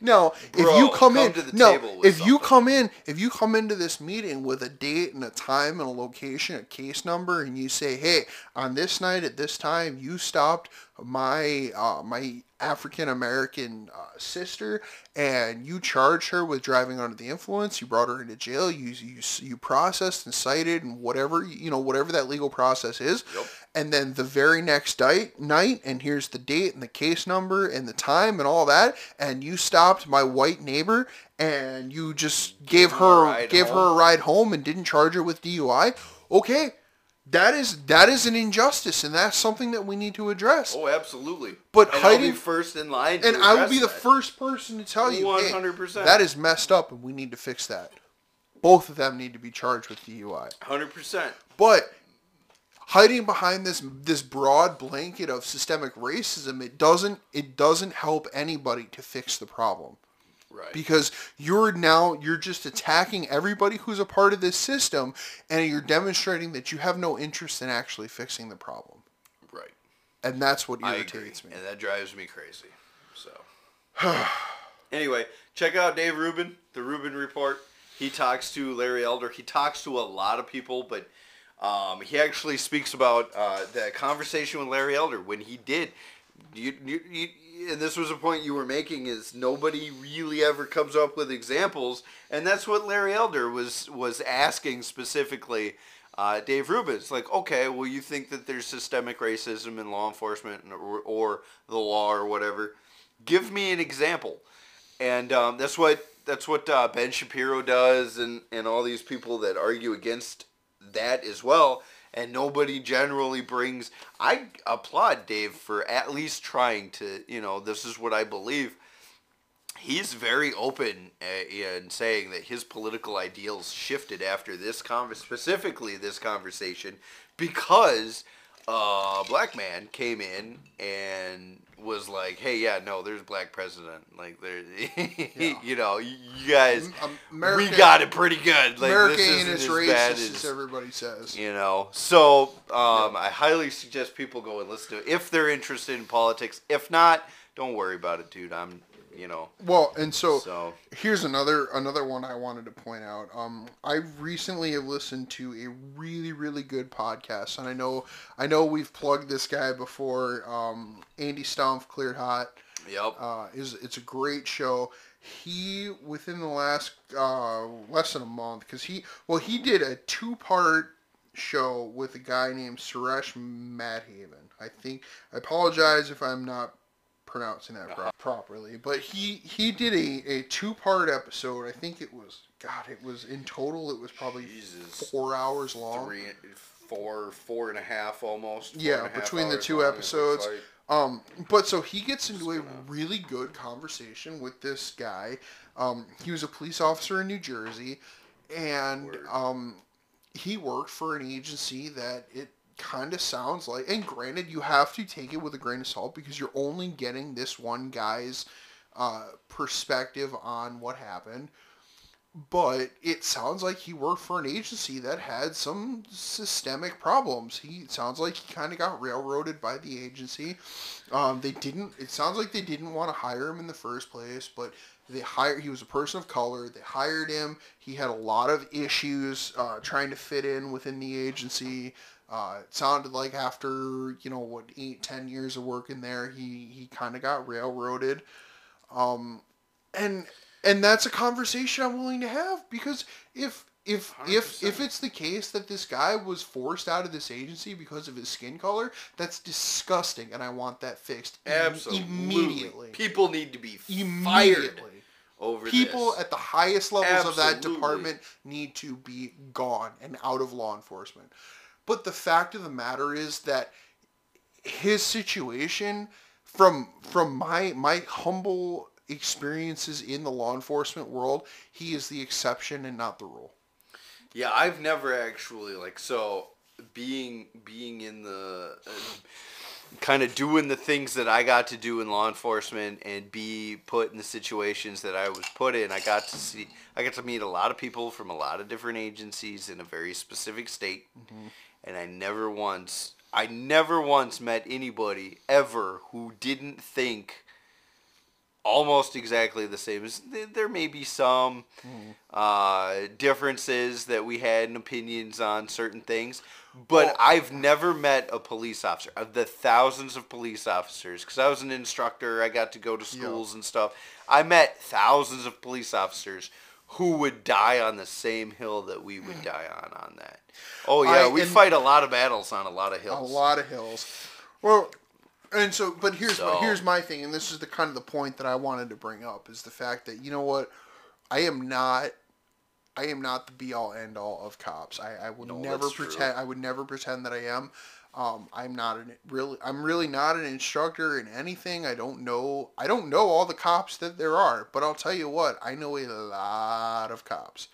no. if Bro, you come, come in, no, table with if you come in, if you come into this meeting with a date and a time and a location, a case number, and you say, "Hey, on this night at this time, you stopped my uh, my African American uh, sister, and you charged her with driving under the influence. You brought her into jail. You you you processed and cited and whatever you know whatever that legal process is." Yep. And then the very next di- night, and here's the date and the case number and the time and all that, and you stopped my white neighbor and you just gave her a her ride gave her a ride home and didn't charge her with DUI. Okay, that is that is an injustice, and that's something that we need to address. oh, absolutely. But and I'll hiding- be first in line. And I will be the that. first person to tell you, 100%. that is messed up, and we need to fix that. Both of them need to be charged with DUI. Hundred percent. But hiding behind this this broad blanket of systemic racism, it doesn't it doesn't help anybody to fix the problem. Right. Because you're now you're just attacking everybody who's a part of this system and you're demonstrating that you have no interest in actually fixing the problem. right. And that's what irritates me. and that drives me crazy. So, anyway, check out Dave Rubin, the Rubin Report. He talks to Larry Elder. He talks to a lot of people, but um, he actually speaks about uh, the conversation with Larry Elder when he did you, you, you, and this was a point you were making is nobody really ever comes up with examples, and that's what Larry Elder was was asking specifically. Uh, Dave Rubin's like, okay, well, you think that there's systemic racism in law enforcement or, or the law or whatever? Give me an example, and um, that's what that's what uh, Ben Shapiro does, and and all these people that argue against that as well and nobody generally brings i applaud dave for at least trying to you know this is what i believe. He's very open uh, in saying that his political ideals shifted after this conver- specifically this conversation because a black man came in and was like, "Hey, yeah, no, there's black president. Like, there, yeah. you know, you guys, America, we got it pretty good. Like, America this ain't as racist as, as, everybody says. You know, so um, yeah. I highly suggest people go and listen to it if they're interested in politics. If not, don't worry about it, dude. I'm you know. Well, and so, so, here's another another one I wanted to point out. Um, I recently have listened to a really really good podcast, and I know I know we've plugged this guy before. Um, Andy Stumpf, Cleared Hot. Yep. Uh, is it's a great show. He within the last uh, less than a month because he well he did a two part show with a guy named Suresh Madhavan. I think I apologize if I'm not pronouncing that pro- properly, but he he did a, a two part episode. I think it was God. It was in total. It was probably Jesus. four hours long. Three, four, four and a half almost. Yeah, between the two episodes. Like. Um, but so he gets into a really good conversation with this guy. Um, he was a police officer in New Jersey, and um, he worked for an agency that it kind of sounds like and granted you have to take it with a grain of salt because you're only getting this one guy's uh, perspective on what happened. But it sounds like he worked for an agency that had some systemic problems. He sounds like he kind of got railroaded by the agency. Um, they didn't it sounds like they didn't want to hire him in the first place but they hired he was a person of color. They hired him. He had a lot of issues uh, trying to fit in within the agency uh, it sounded like after you know what eight ten years of working there, he he kind of got railroaded, um, and and that's a conversation I'm willing to have because if if 100%. if if it's the case that this guy was forced out of this agency because of his skin color, that's disgusting, and I want that fixed Absolutely. immediately. People need to be fired over People this. at the highest levels Absolutely. of that department need to be gone and out of law enforcement. But the fact of the matter is that his situation from from my my humble experiences in the law enforcement world, he is the exception and not the rule. Yeah, I've never actually like so being being in the uh, kind of doing the things that I got to do in law enforcement and be put in the situations that I was put in. I got to see I got to meet a lot of people from a lot of different agencies in a very specific state. Mm-hmm and I never once I never once met anybody ever who didn't think almost exactly the same. There may be some mm. uh, differences that we had in opinions on certain things, but well, I've never met a police officer of the thousands of police officers because I was an instructor. I got to go to schools yeah. and stuff. I met thousands of police officers who would die on the same hill that we would die on on that. Oh yeah, I, we fight a lot of battles on a lot of hills. A lot of hills. Well, and so, but here's so, here's my thing, and this is the kind of the point that I wanted to bring up is the fact that you know what, I am not. I am not the be all end all of cops. I, I will no, never pretend. True. I would never pretend that I am. Um, I'm not an really. I'm really not an instructor in anything. I don't know. I don't know all the cops that there are. But I'll tell you what. I know a lot of cops.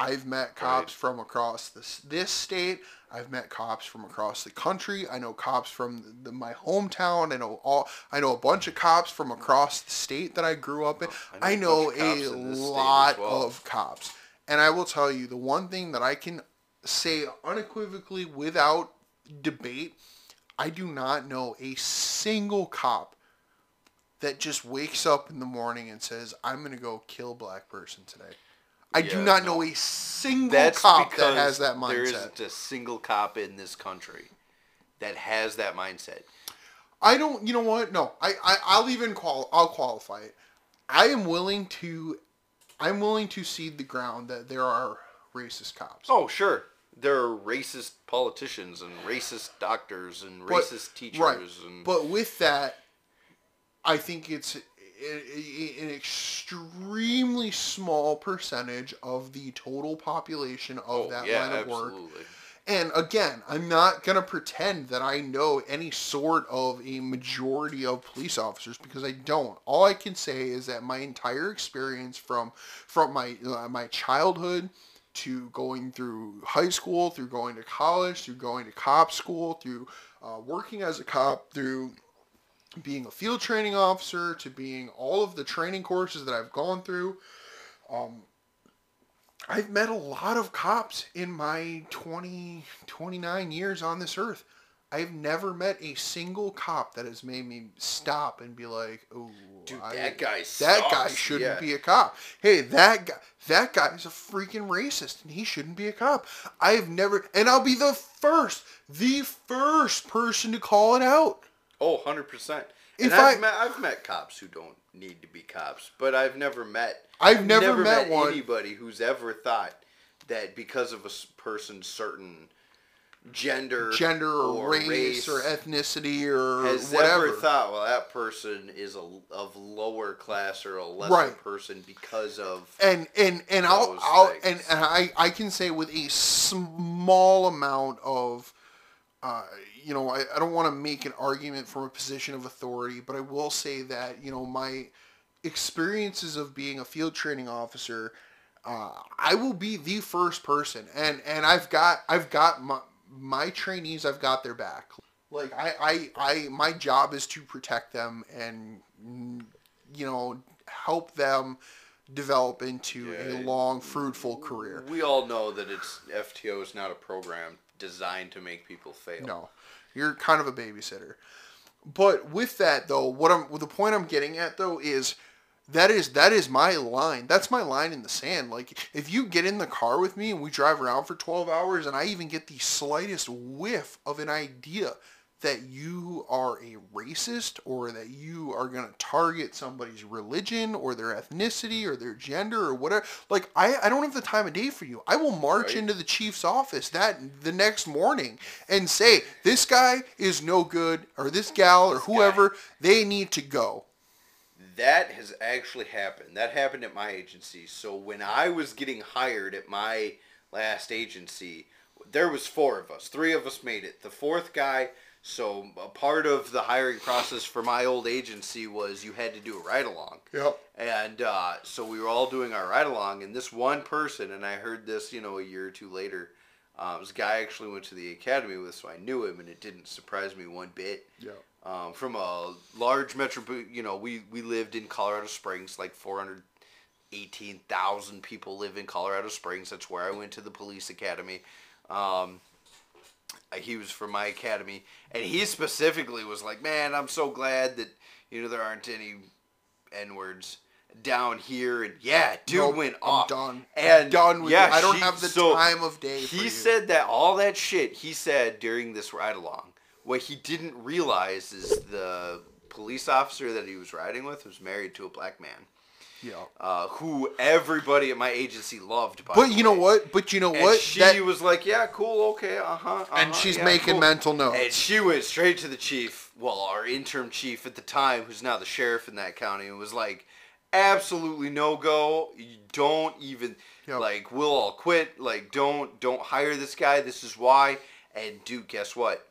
I've met cops right. from across this this state. I've met cops from across the country. I know cops from the, my hometown. I know all. I know a bunch of cops from across the state that I grew up in. I know, I know a, a lot well. of cops, and I will tell you the one thing that I can say unequivocally without debate, I do not know a single cop that just wakes up in the morning and says, "I'm going to go kill black person today." I yeah, do not no. know a single That's cop that has that mindset. There isn't a single cop in this country that has that mindset. I don't. You know what? No, I, I I'll even qual. I'll qualify it. I am willing to. I'm willing to cede the ground that there are racist cops. Oh, sure. There are racist politicians and racist doctors and But- racist teachers right. and But with that, I think it's an extremely small percentage of the total population of oh, that yeah, line of work. absolutely. And again, I'm not gonna pretend that I know any sort of a majority of police officers because I don't. All I can say is that my entire experience from from my uh, my childhood to going through high school, through going to college, through going to cop school, through uh, working as a cop, through being a field training officer, to being all of the training courses that I've gone through. Um, I've met a lot of cops in my 20, 29 years on this earth. I've never met a single cop that has made me stop and be like, "Oh, Dude, I- that guy that guy shouldn't Yeah. be a cop." Hey, that guy, that guy is a freaking racist, and he shouldn't be a cop. I've never, and I'll be the first, the first person to call it out. Oh, 100%. If And I've, I- met, I've met cops who don't need to be cops, but I've never met I've never met one- anybody who's ever thought that because of a person's certain gender, Gender or, race, or ethnicity or has whatever. ever thought, well, that person is a, of lower class or a lesser Right. person because of and and and I'll, I'll and, and I I can say with a small amount of uh, you know I, I don't want to make an argument from a position of authority but I will say that you know my experiences of being a field training officer uh, I will be the first person and and I've got I've got my my trainees I've got their back. Like I I, I my job is to protect them and mm, you know help them develop into a long fruitful career. We all know that it's FTO is not a program designed to make people fail. no. You're kind of a babysitter. But with that though what i'm the point i'm getting at though is that is that is my line. That's my line in the sand. Like if you get in the car with me and we drive around for 12 hours and i even get the slightest whiff of an idea that you are a racist or that you are going to target somebody's religion or their ethnicity or their gender or whatever like i, I don't have the time of day for you. I will march Right. into the chief's office that the next morning and say this guy is no good or this gal or whoever they need to go That has actually happened. That happened at my agency. So when I was getting hired at my last agency, there was four of us. Three of us made it. The fourth guy, so a part of the hiring process for my old agency was you had to do a ride along. yep And uh, so we were all doing our ride along, and this one person, and I heard this, you know, a year or two later. Um, this guy actually went to the academy with, so I knew him, and it didn't surprise me one bit yep um, from a large metro. You know, we we lived in Colorado Springs, like four hundred eighteen thousand people live in Colorado Springs. That's where I went to the police academy. Um, he was from my academy, and he specifically was like, "Man, I'm so glad that you know there aren't any n words." Down here and yeah, dude Nope, went I'm off. done. And done with yeah, it. I don't she- have the so- time of day for he said that all that shit he said during this ride along. What he didn't realize is the police officer that he was riding with was married to a black man, yeah uh, who everybody at my agency loved. By but you know what but you know And what she That- was like, "Yeah, cool, okay, uh huh." and she's making mental notes And she went straight to the chief, well, our interim chief at the time, who's now the sheriff in that county, and was like, absolutely no go. You don't even Yep. like we'll all quit. Like don't don't hire this guy. This is why. And dude, guess what?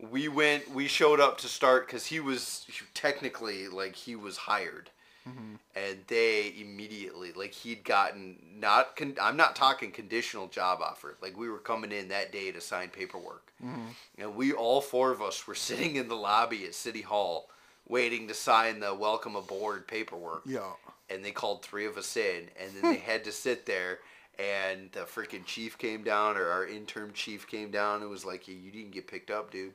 We went. We showed up to start because he was technically like he was hired. Mm-hmm. And they immediately, like he'd gotten not, con- I'm not talking conditional job offer. Like we were coming in that day to sign paperwork. Mm-hmm. And we, all four of us, were sitting in the lobby at City Hall waiting to sign the welcome aboard paperwork. yeah And they called three of us in, and then they had to sit there. And the freaking chief came down, or our interim chief came down, and was like, "Yeah, you didn't get picked up, dude.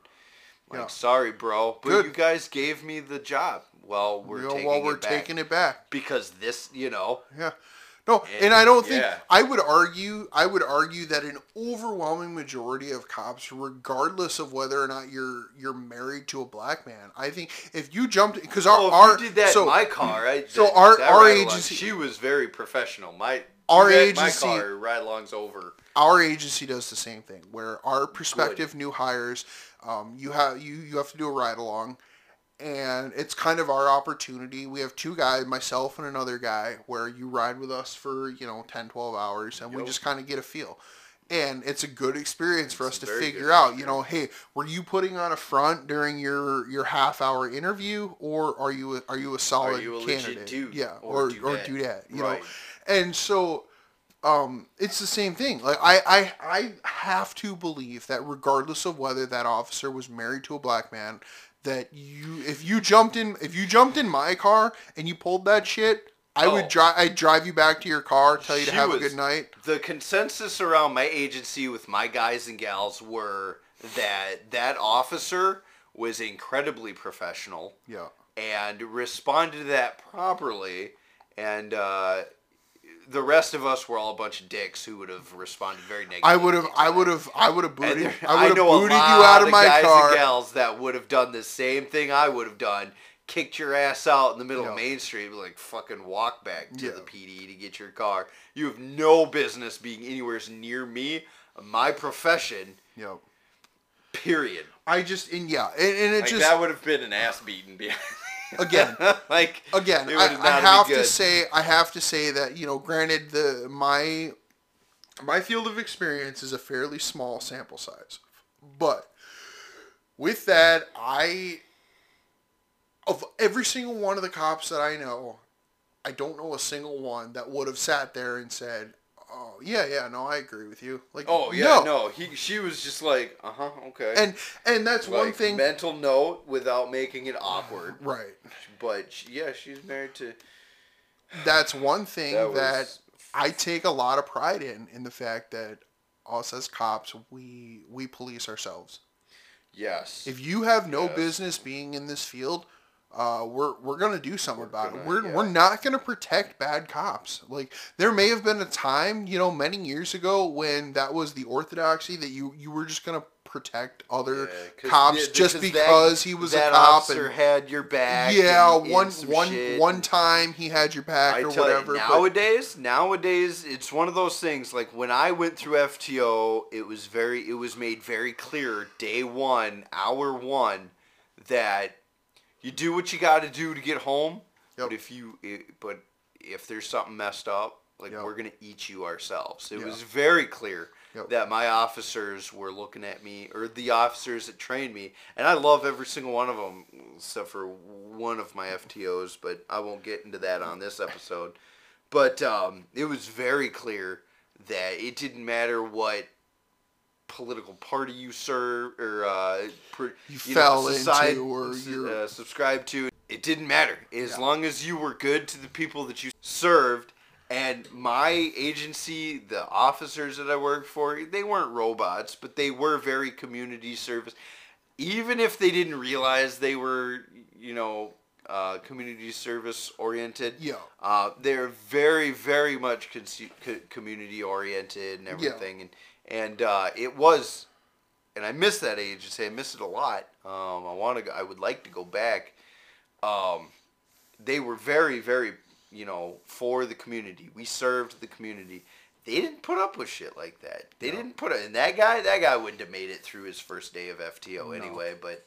Like, Yeah. sorry, bro, but Good. you guys gave me the job. Well, we're You know, taking while we're it back taking it back because this, you know, Yeah. No, and, And- I don't think yeah. I would argue. I would argue that an overwhelming majority of cops, regardless of whether or not you're you're married to a black man, I think if you jumped because our Oh, our you did that so in my car, I, so that- our- that our agency- she was very professional. My Our agency- my car ride-alongs over. Our agency does the same thing where our prospective new hires um, you have you you have to do a ride along. And it's kind of our opportunity. We have two guys myself and another guy where you ride with us for you know 10 12 hours and we just kind of get a feel. And it's a good experience for It's us to figure out you know hey were you putting on a front during your your half hour interview or are you a, are you a solid you a candidate? dude yeah or or do or that? do that you Right. know and so um, it's the same thing. Like I, I, I have to believe that regardless of whether that officer was married to a black man, that you, if you jumped in, if you jumped in my car and you pulled that shit, I would Oh. drive, I'd drive you back to your car, tell you to have was- a good night. The consensus around my agency with my guys and gals were that that officer was incredibly professional Yeah. and responded to that properly, and uh, the rest of us were all a bunch of dicks who would have responded very negatively. I would have, I would have, I would have booted, there- I would have booted you out of my guys car. and gals that would have done the same thing I would have done. Kicked your ass out in the middle Yeah. of Main Street, like fucking walk back to Yeah. the PD to get your car. You have no business being anywhere near me, my profession. Yep. Period. I just, and yeah, and, and it Like just, that would have been an ass beating. Again. like again, I, I have to say, I have to say that you know, granted, the my my field of experience is a fairly small sample size, but with that, I of every single one of the cops that I know, I don't know a single one that would have sat there and said, "Oh yeah, yeah, no, I agree with you." Like, Oh yeah, no. He she was just like, uh huh, okay. and and that's one thing, Mental note without making it awkward. right? But she, yeah, she's married to. That's one thing That that I take a lot of pride in in the fact that us as cops we we police ourselves. yes. If you have no Yes. business being in this field, uh, we're we're gonna do something We're about it. gonna- We're yeah. we're not gonna protect bad cops. Like there may have been a time, you know, many years ago when that was the orthodoxy that you you were just gonna protect other Yeah, cops the- just that- because he was a cop. And, had your back. yeah, and- and one some one one time he had your back I or whatever. you, but- nowadays, nowadays, it's one of those things. Like when I went through FTO, it was very, it was made very clear, day one, hour one, that you do what you got to do to get home. Yep. But if you, i but if there's something messed up, like Yep. we're gonna eat you ourselves. It Yeah. was very clear Yep. that my officers were looking at me, or the officers that trained me, and I love every single one of them, except for one of my FTOs. But I won't get into that on this episode. But um, it was very clear that it didn't matter what political party you serve or uh, per, You know, fell into society- or you're- uh, subscribed to. It didn't matter as Yeah. long as you were good to the people that you served. And my agency, the officers that I worked for, they weren't robots, but they were very community service. Even if they didn't realize they were, you know, uh, community service oriented, Yeah. uh, they're very, very much consu- co- community oriented and everything. And and uh, it was, and I miss that agency. I say I miss it a lot. Um, I want to. I would like to go back. Um, they were very, very, you know, for the community. We served the community. They didn't put up with shit like that. They No. didn't put it. And that guy, that guy wouldn't have made it through his first day of FTO No. anyway. But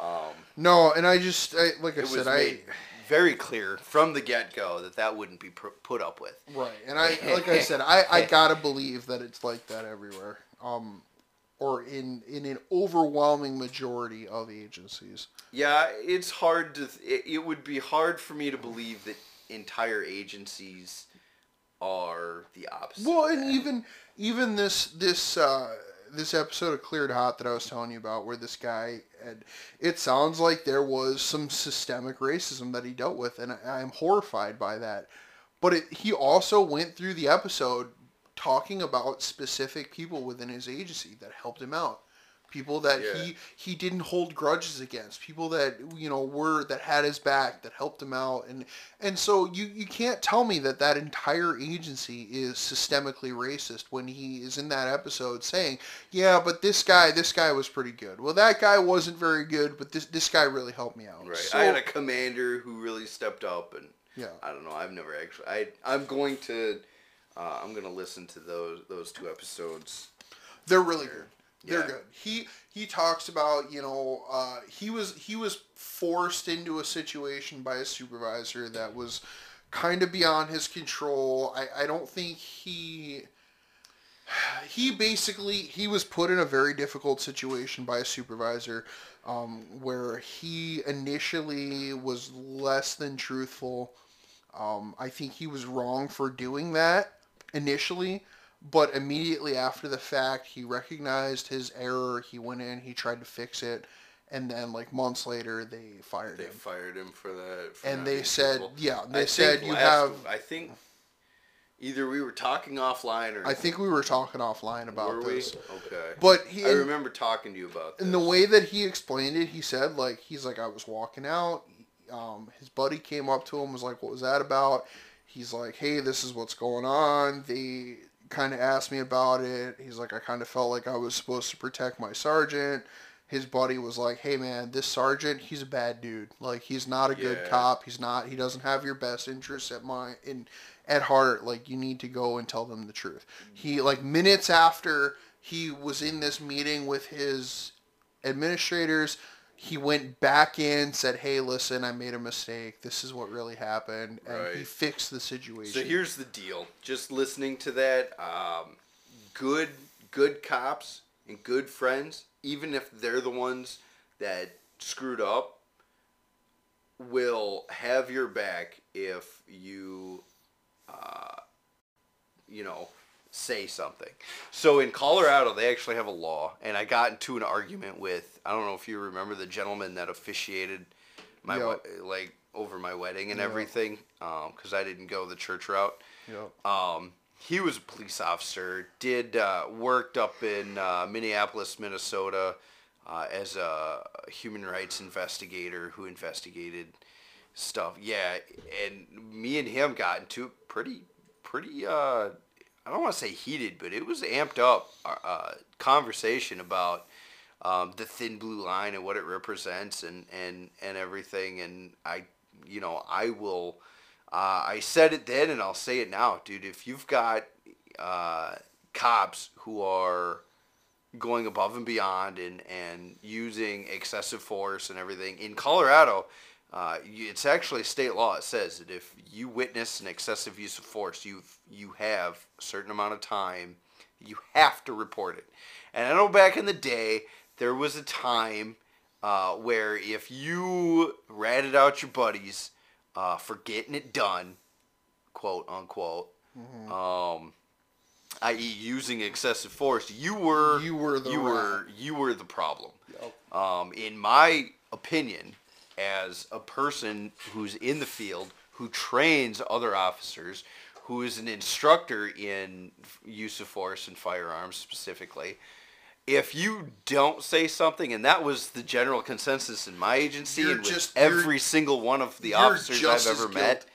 um, No, and I just I, like I said, I very clear from the get go that that wouldn't be pr- put up with. right, and I like I said, I I gotta believe that it's like that everywhere, um, or in in an overwhelming majority of agencies. Yeah, it's hard to. It, it would be hard for me to believe that entire agencies are the opposite. Well, and even even this this uh, this episode of Cleared Hot that I was telling you about, where this guy had, it sounds like there was some systemic racism that he dealt with, and I, I'm horrified by that. But it, he also went through the episode talking about specific people within his agency that helped him out. People that Yeah. he he didn't hold grudges against, people that you know were that had his back, that helped him out, and and so you you can't tell me that that entire agency is systemically racist when he is in that episode saying, yeah, but this guy this guy was pretty good. Well, that guy wasn't very good, but this this guy really helped me out. Right. So, I had a commander who really stepped up, and yeah. I don't know. I've never actually. I I'm going to. Uh, I'm gonna listen to those those two episodes. They're really good. They're Yeah. good. He he talks about you know uh, he was he was forced into a situation by a supervisor that was kind of beyond his control. I, I don't think he he basically he was put in a very difficult situation by a supervisor um, where he initially was less than truthful. Um, I think he was wrong for doing that initially, but immediately after the fact, he recognized his error. He went in, he tried to fix it, and then like months later, they fired They him. They fired him for that. for And they said, truthful. yeah, they I said you last- have. I think either we were talking offline or I think we were talking offline about were this, we? Okay. but he. I remember talking to you about this. in the way that he explained it, he said like he's like I was walking out. Um, his buddy came up to him was like, "What was that about?" He's like, "Hey, this is what's going on." They kind of asked me about it. He's like, "I kind of felt like I was supposed to protect my sergeant." His buddy was like, "Hey, man, this sergeant, he's a bad dude. Like, he's not a good cop. He's not. He doesn't have your best interests at mind in at heart. Like, you need to go and tell them the truth." He mm-hmm. like minutes after he was in this meeting with his administrators he went back in said hey listen i made a mistake. This is what really happened and he fixed the situation. So here's the deal. Just listening to that, um, good good cops and good friends, even if they're the ones that screwed up, will have your back if you, uh, you know, say something. So in Colorado, they actually have a law, and I got into an argument with I don't know if you remember the gentleman that officiated my wed- like over my wedding and Yeah. everything, because I didn't go the church route. Yep. Um, he was a police officer. Did uh, worked up in uh, Minneapolis, Minnesota, uh, as a human rights investigator who investigated stuff. Yeah, and me and him got into pretty, pretty. Uh, I don't want to say heated, but it was amped up uh, conversation about um, the thin blue line and what it represents and and and everything. And I, you know, I will. Uh, I said it then, and I'll say it now, dude. If you've got uh, cops who are going above and beyond and and using excessive force and everything in Colorado, uh, it's actually state law. It says that if you witness an excessive use of force, you you have a certain amount of time. You have to report it. And I know back in the day there was a time uh, where if you ratted out your buddies uh, for getting it done, quote unquote, um, i.e., using excessive force, you were You were the you rat. were you were the problem. Yep. Um, in my opinion, as a person who's in the field, who trains other officers, who is an instructor in use of force and firearms specifically, if you don't say something, and that was the general consensus in my agency You're and with just- you're- every single one of the officers I've ever met,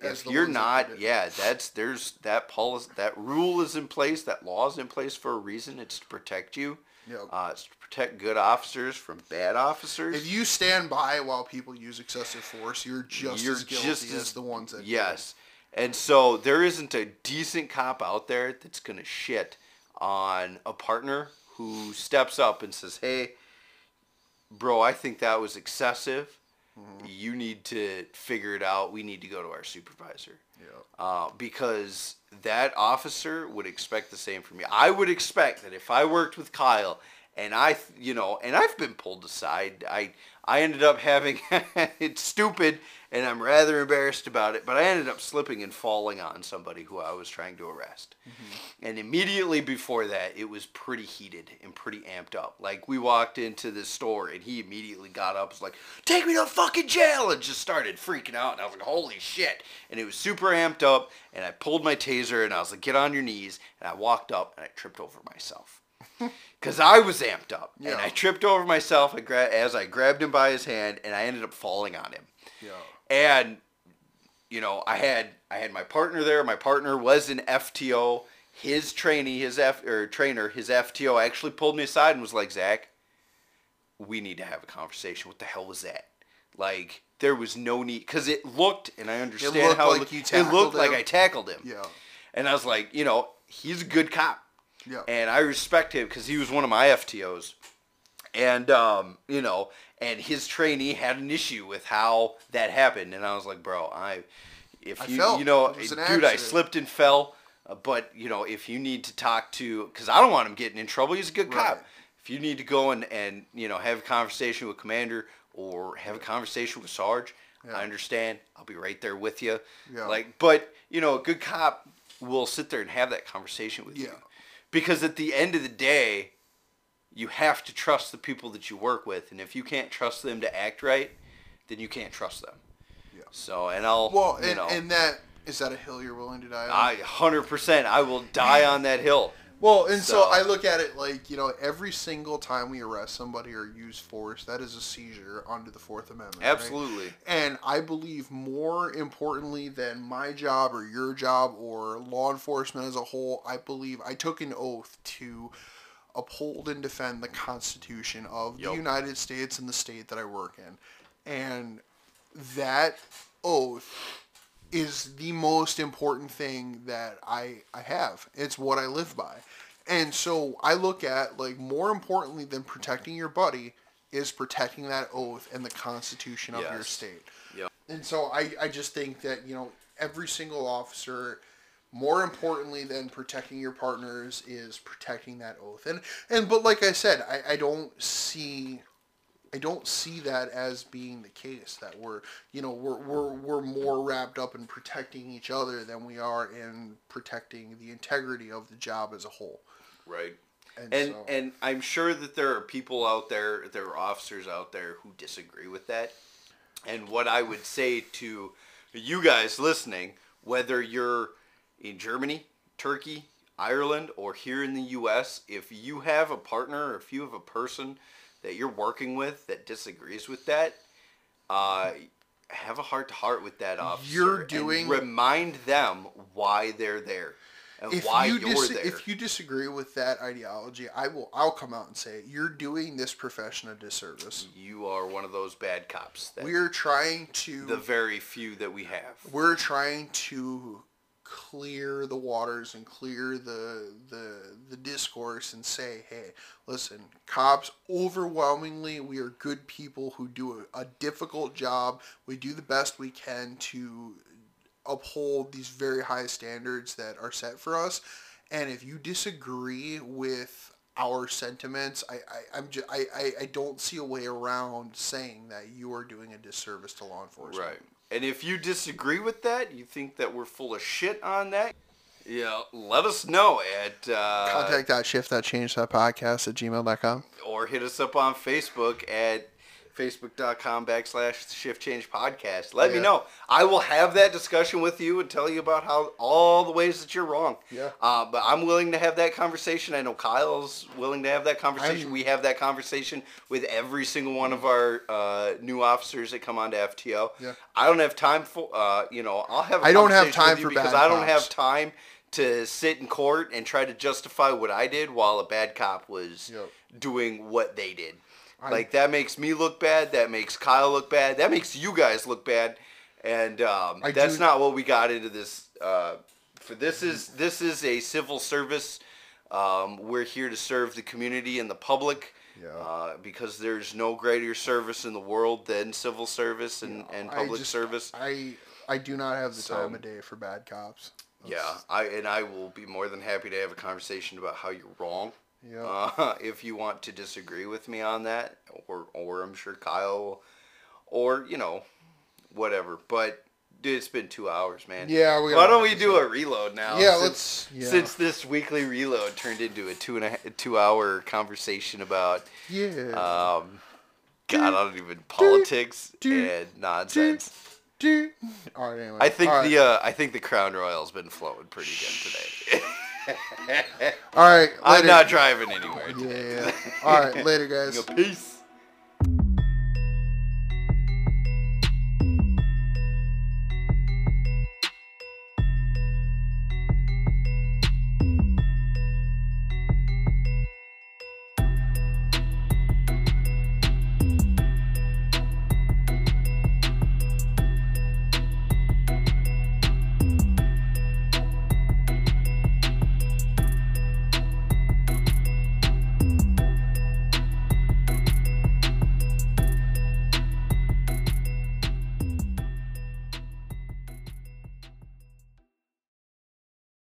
if you're not, yeah, that's there's that policy, that rule is in place, that law is in place for a reason. It's to protect you. Yep. Uh, it's to protect good officers from bad officers. If you stand by while people use excessive force, you're just You're as guilty just as as- the ones that. Yes. And so there isn't a decent cop out there that's going to shit on a partner who steps up and says, hey, bro, I think that was excessive. Mm-hmm. You need to figure it out. We need to go to our supervisor. Yep. Uh, because that officer would expect the same from me. I would expect that if I worked with Kyle and I, you know, and I've been pulled aside, I, I ended up having, it's stupid and I'm rather embarrassed about it, but I ended up slipping and falling on somebody who I was trying to arrest. Mm-hmm. And immediately before that, it was pretty heated and pretty amped up. Like we walked into the store and he immediately got up, was like, "Take me to fucking jail!" and just started freaking out. And I was like, "Holy shit!" And it was super amped up. And I pulled my taser and I was like, "Get on your knees!" And I walked up and I tripped over myself. Because I was amped up. And I tripped over myself I gra- as I grabbed him by his hand and I ended up falling on him. Yeah. And you know, I had I had my partner there. My partner was an FTO. His trainee, his F or trainer, his FTO actually pulled me aside and was like, Zach, we need to have a conversation. What the hell was that? Like, there was no need because it looked, and I understand looked how like it, you looked- it looked tackled like him. I tackled him. Yeah. And I was like, you know, he's a good cop Yeah. and I respect him because he was one of my FTOs, and um, you know, and his trainee had an issue with how that happened, and I was like, bro, I, if I you, fell. you know, dude, an I slipped and fell, uh, but you know, if you need to talk to, because I don't want him getting in trouble, he's a good Right. cop. If you need to go and and you know have a conversation with commander or have a conversation with Sarge, Yeah. I understand. I'll be right there with you. Yeah. Like, but you know, a good cop will sit there and have that conversation with you. Yeah. Because at the end of the day, you have to trust the people that you work with, and if you can't trust them to act right, then you can't trust them. Yeah. So, and I'll, Well, you and, know, and that is that a hill you're willing to die on? I hundred percent, I will die on that hill. Well, and so, So- I look at it like you know, every single time we arrest somebody or use force, that is a seizure under the Fourth Amendment. right? Absolutely. And I believe more importantly than my job or your job or law enforcement as a whole, I believe I took an oath to uphold and defend the Constitution of the United States and the state that I work in. And that oath is the most important thing that I, I have. It's what I live by. And so I look at like more importantly than protecting your buddy is protecting that oath and the constitution of your state. Yep. And so I, I just think that, you know, every single officer more importantly than protecting your partners is protecting that oath. And and but like I said, I, I don't see I don't see that as being the case. That we're, you know, we're, we're, we're more wrapped up in protecting each other than we are in protecting the integrity of the job as a whole. Right. And, And so, and I'm sure that there are people out there, there are officers out there who disagree with that. And what I would say to you guys listening, whether you're in Germany, Turkey, Ireland, or here in the U.S., if you have a partner or if you have a person that you're working with that disagrees with that, uh, have a heart to heart with that officer. You're doing- remind them why they're there and if why you you're dis- there. if you disagree with that ideology, I will I'll come out and say it. You're doing this profession a disservice. you are one of those bad cops. That We're trying to the very few that we have. we're trying to clear the waters and clear the the the discourse and say hey listen cops overwhelmingly we are good people who do a, a difficult job. We do the best we can to uphold these very high standards that are set for us. And if you disagree with our sentiments i, I i'm just I, I i don't see a way around saying that you are doing a disservice to law enforcement. Right. And if you disagree with that, you think that we're full of shit on that, yeah, let us know at uh, contact.shift.change.podcast at gmail.com. or hit us up on Facebook at facebook.com backslash shift change podcast. Let me know. I will have that discussion with you and tell you about how all the ways that you're wrong. Yeah. Uh, but I'm willing to have that conversation. I know Kyle's willing to have that conversation. I'm- we have that conversation with every single one of our uh, new officers that come onto FTO. Yeah. I don't have time for, uh, you know, I'll have. a I don't have time for because I don't cops. have time to sit in court and try to justify what I did while a bad cop was Yep. doing what they did. I- like that makes me look bad. That makes Kyle look bad. That makes you guys look bad. And um, that's do- not what we got into this. Uh, for this is this is a civil service. Um, we're here to serve the community and the public. Yeah. Uh, because there's no greater service in the world than civil service and, and I public just- service. I I do not have the So- time of day for bad cops. Yeah, I and I will be more than happy to have a conversation about how you're wrong. Yeah. Uh, if you want to disagree with me on that, or or I'm sure Kyle, will, or you know, whatever. But dude, it's been two hours, man. Yeah, we Why don't we do a reload now? Yeah, since, let's- yeah. Since this weekly reload turned into a two and a two hour conversation about Yeah. um, God, I don't even politics and nonsense. All right. Anyway. I think right. the uh, I think the Crown Royal's been flowing pretty good today. All right. I'm not driving anywhere. today. Yeah. All right. Later, guys. Peace.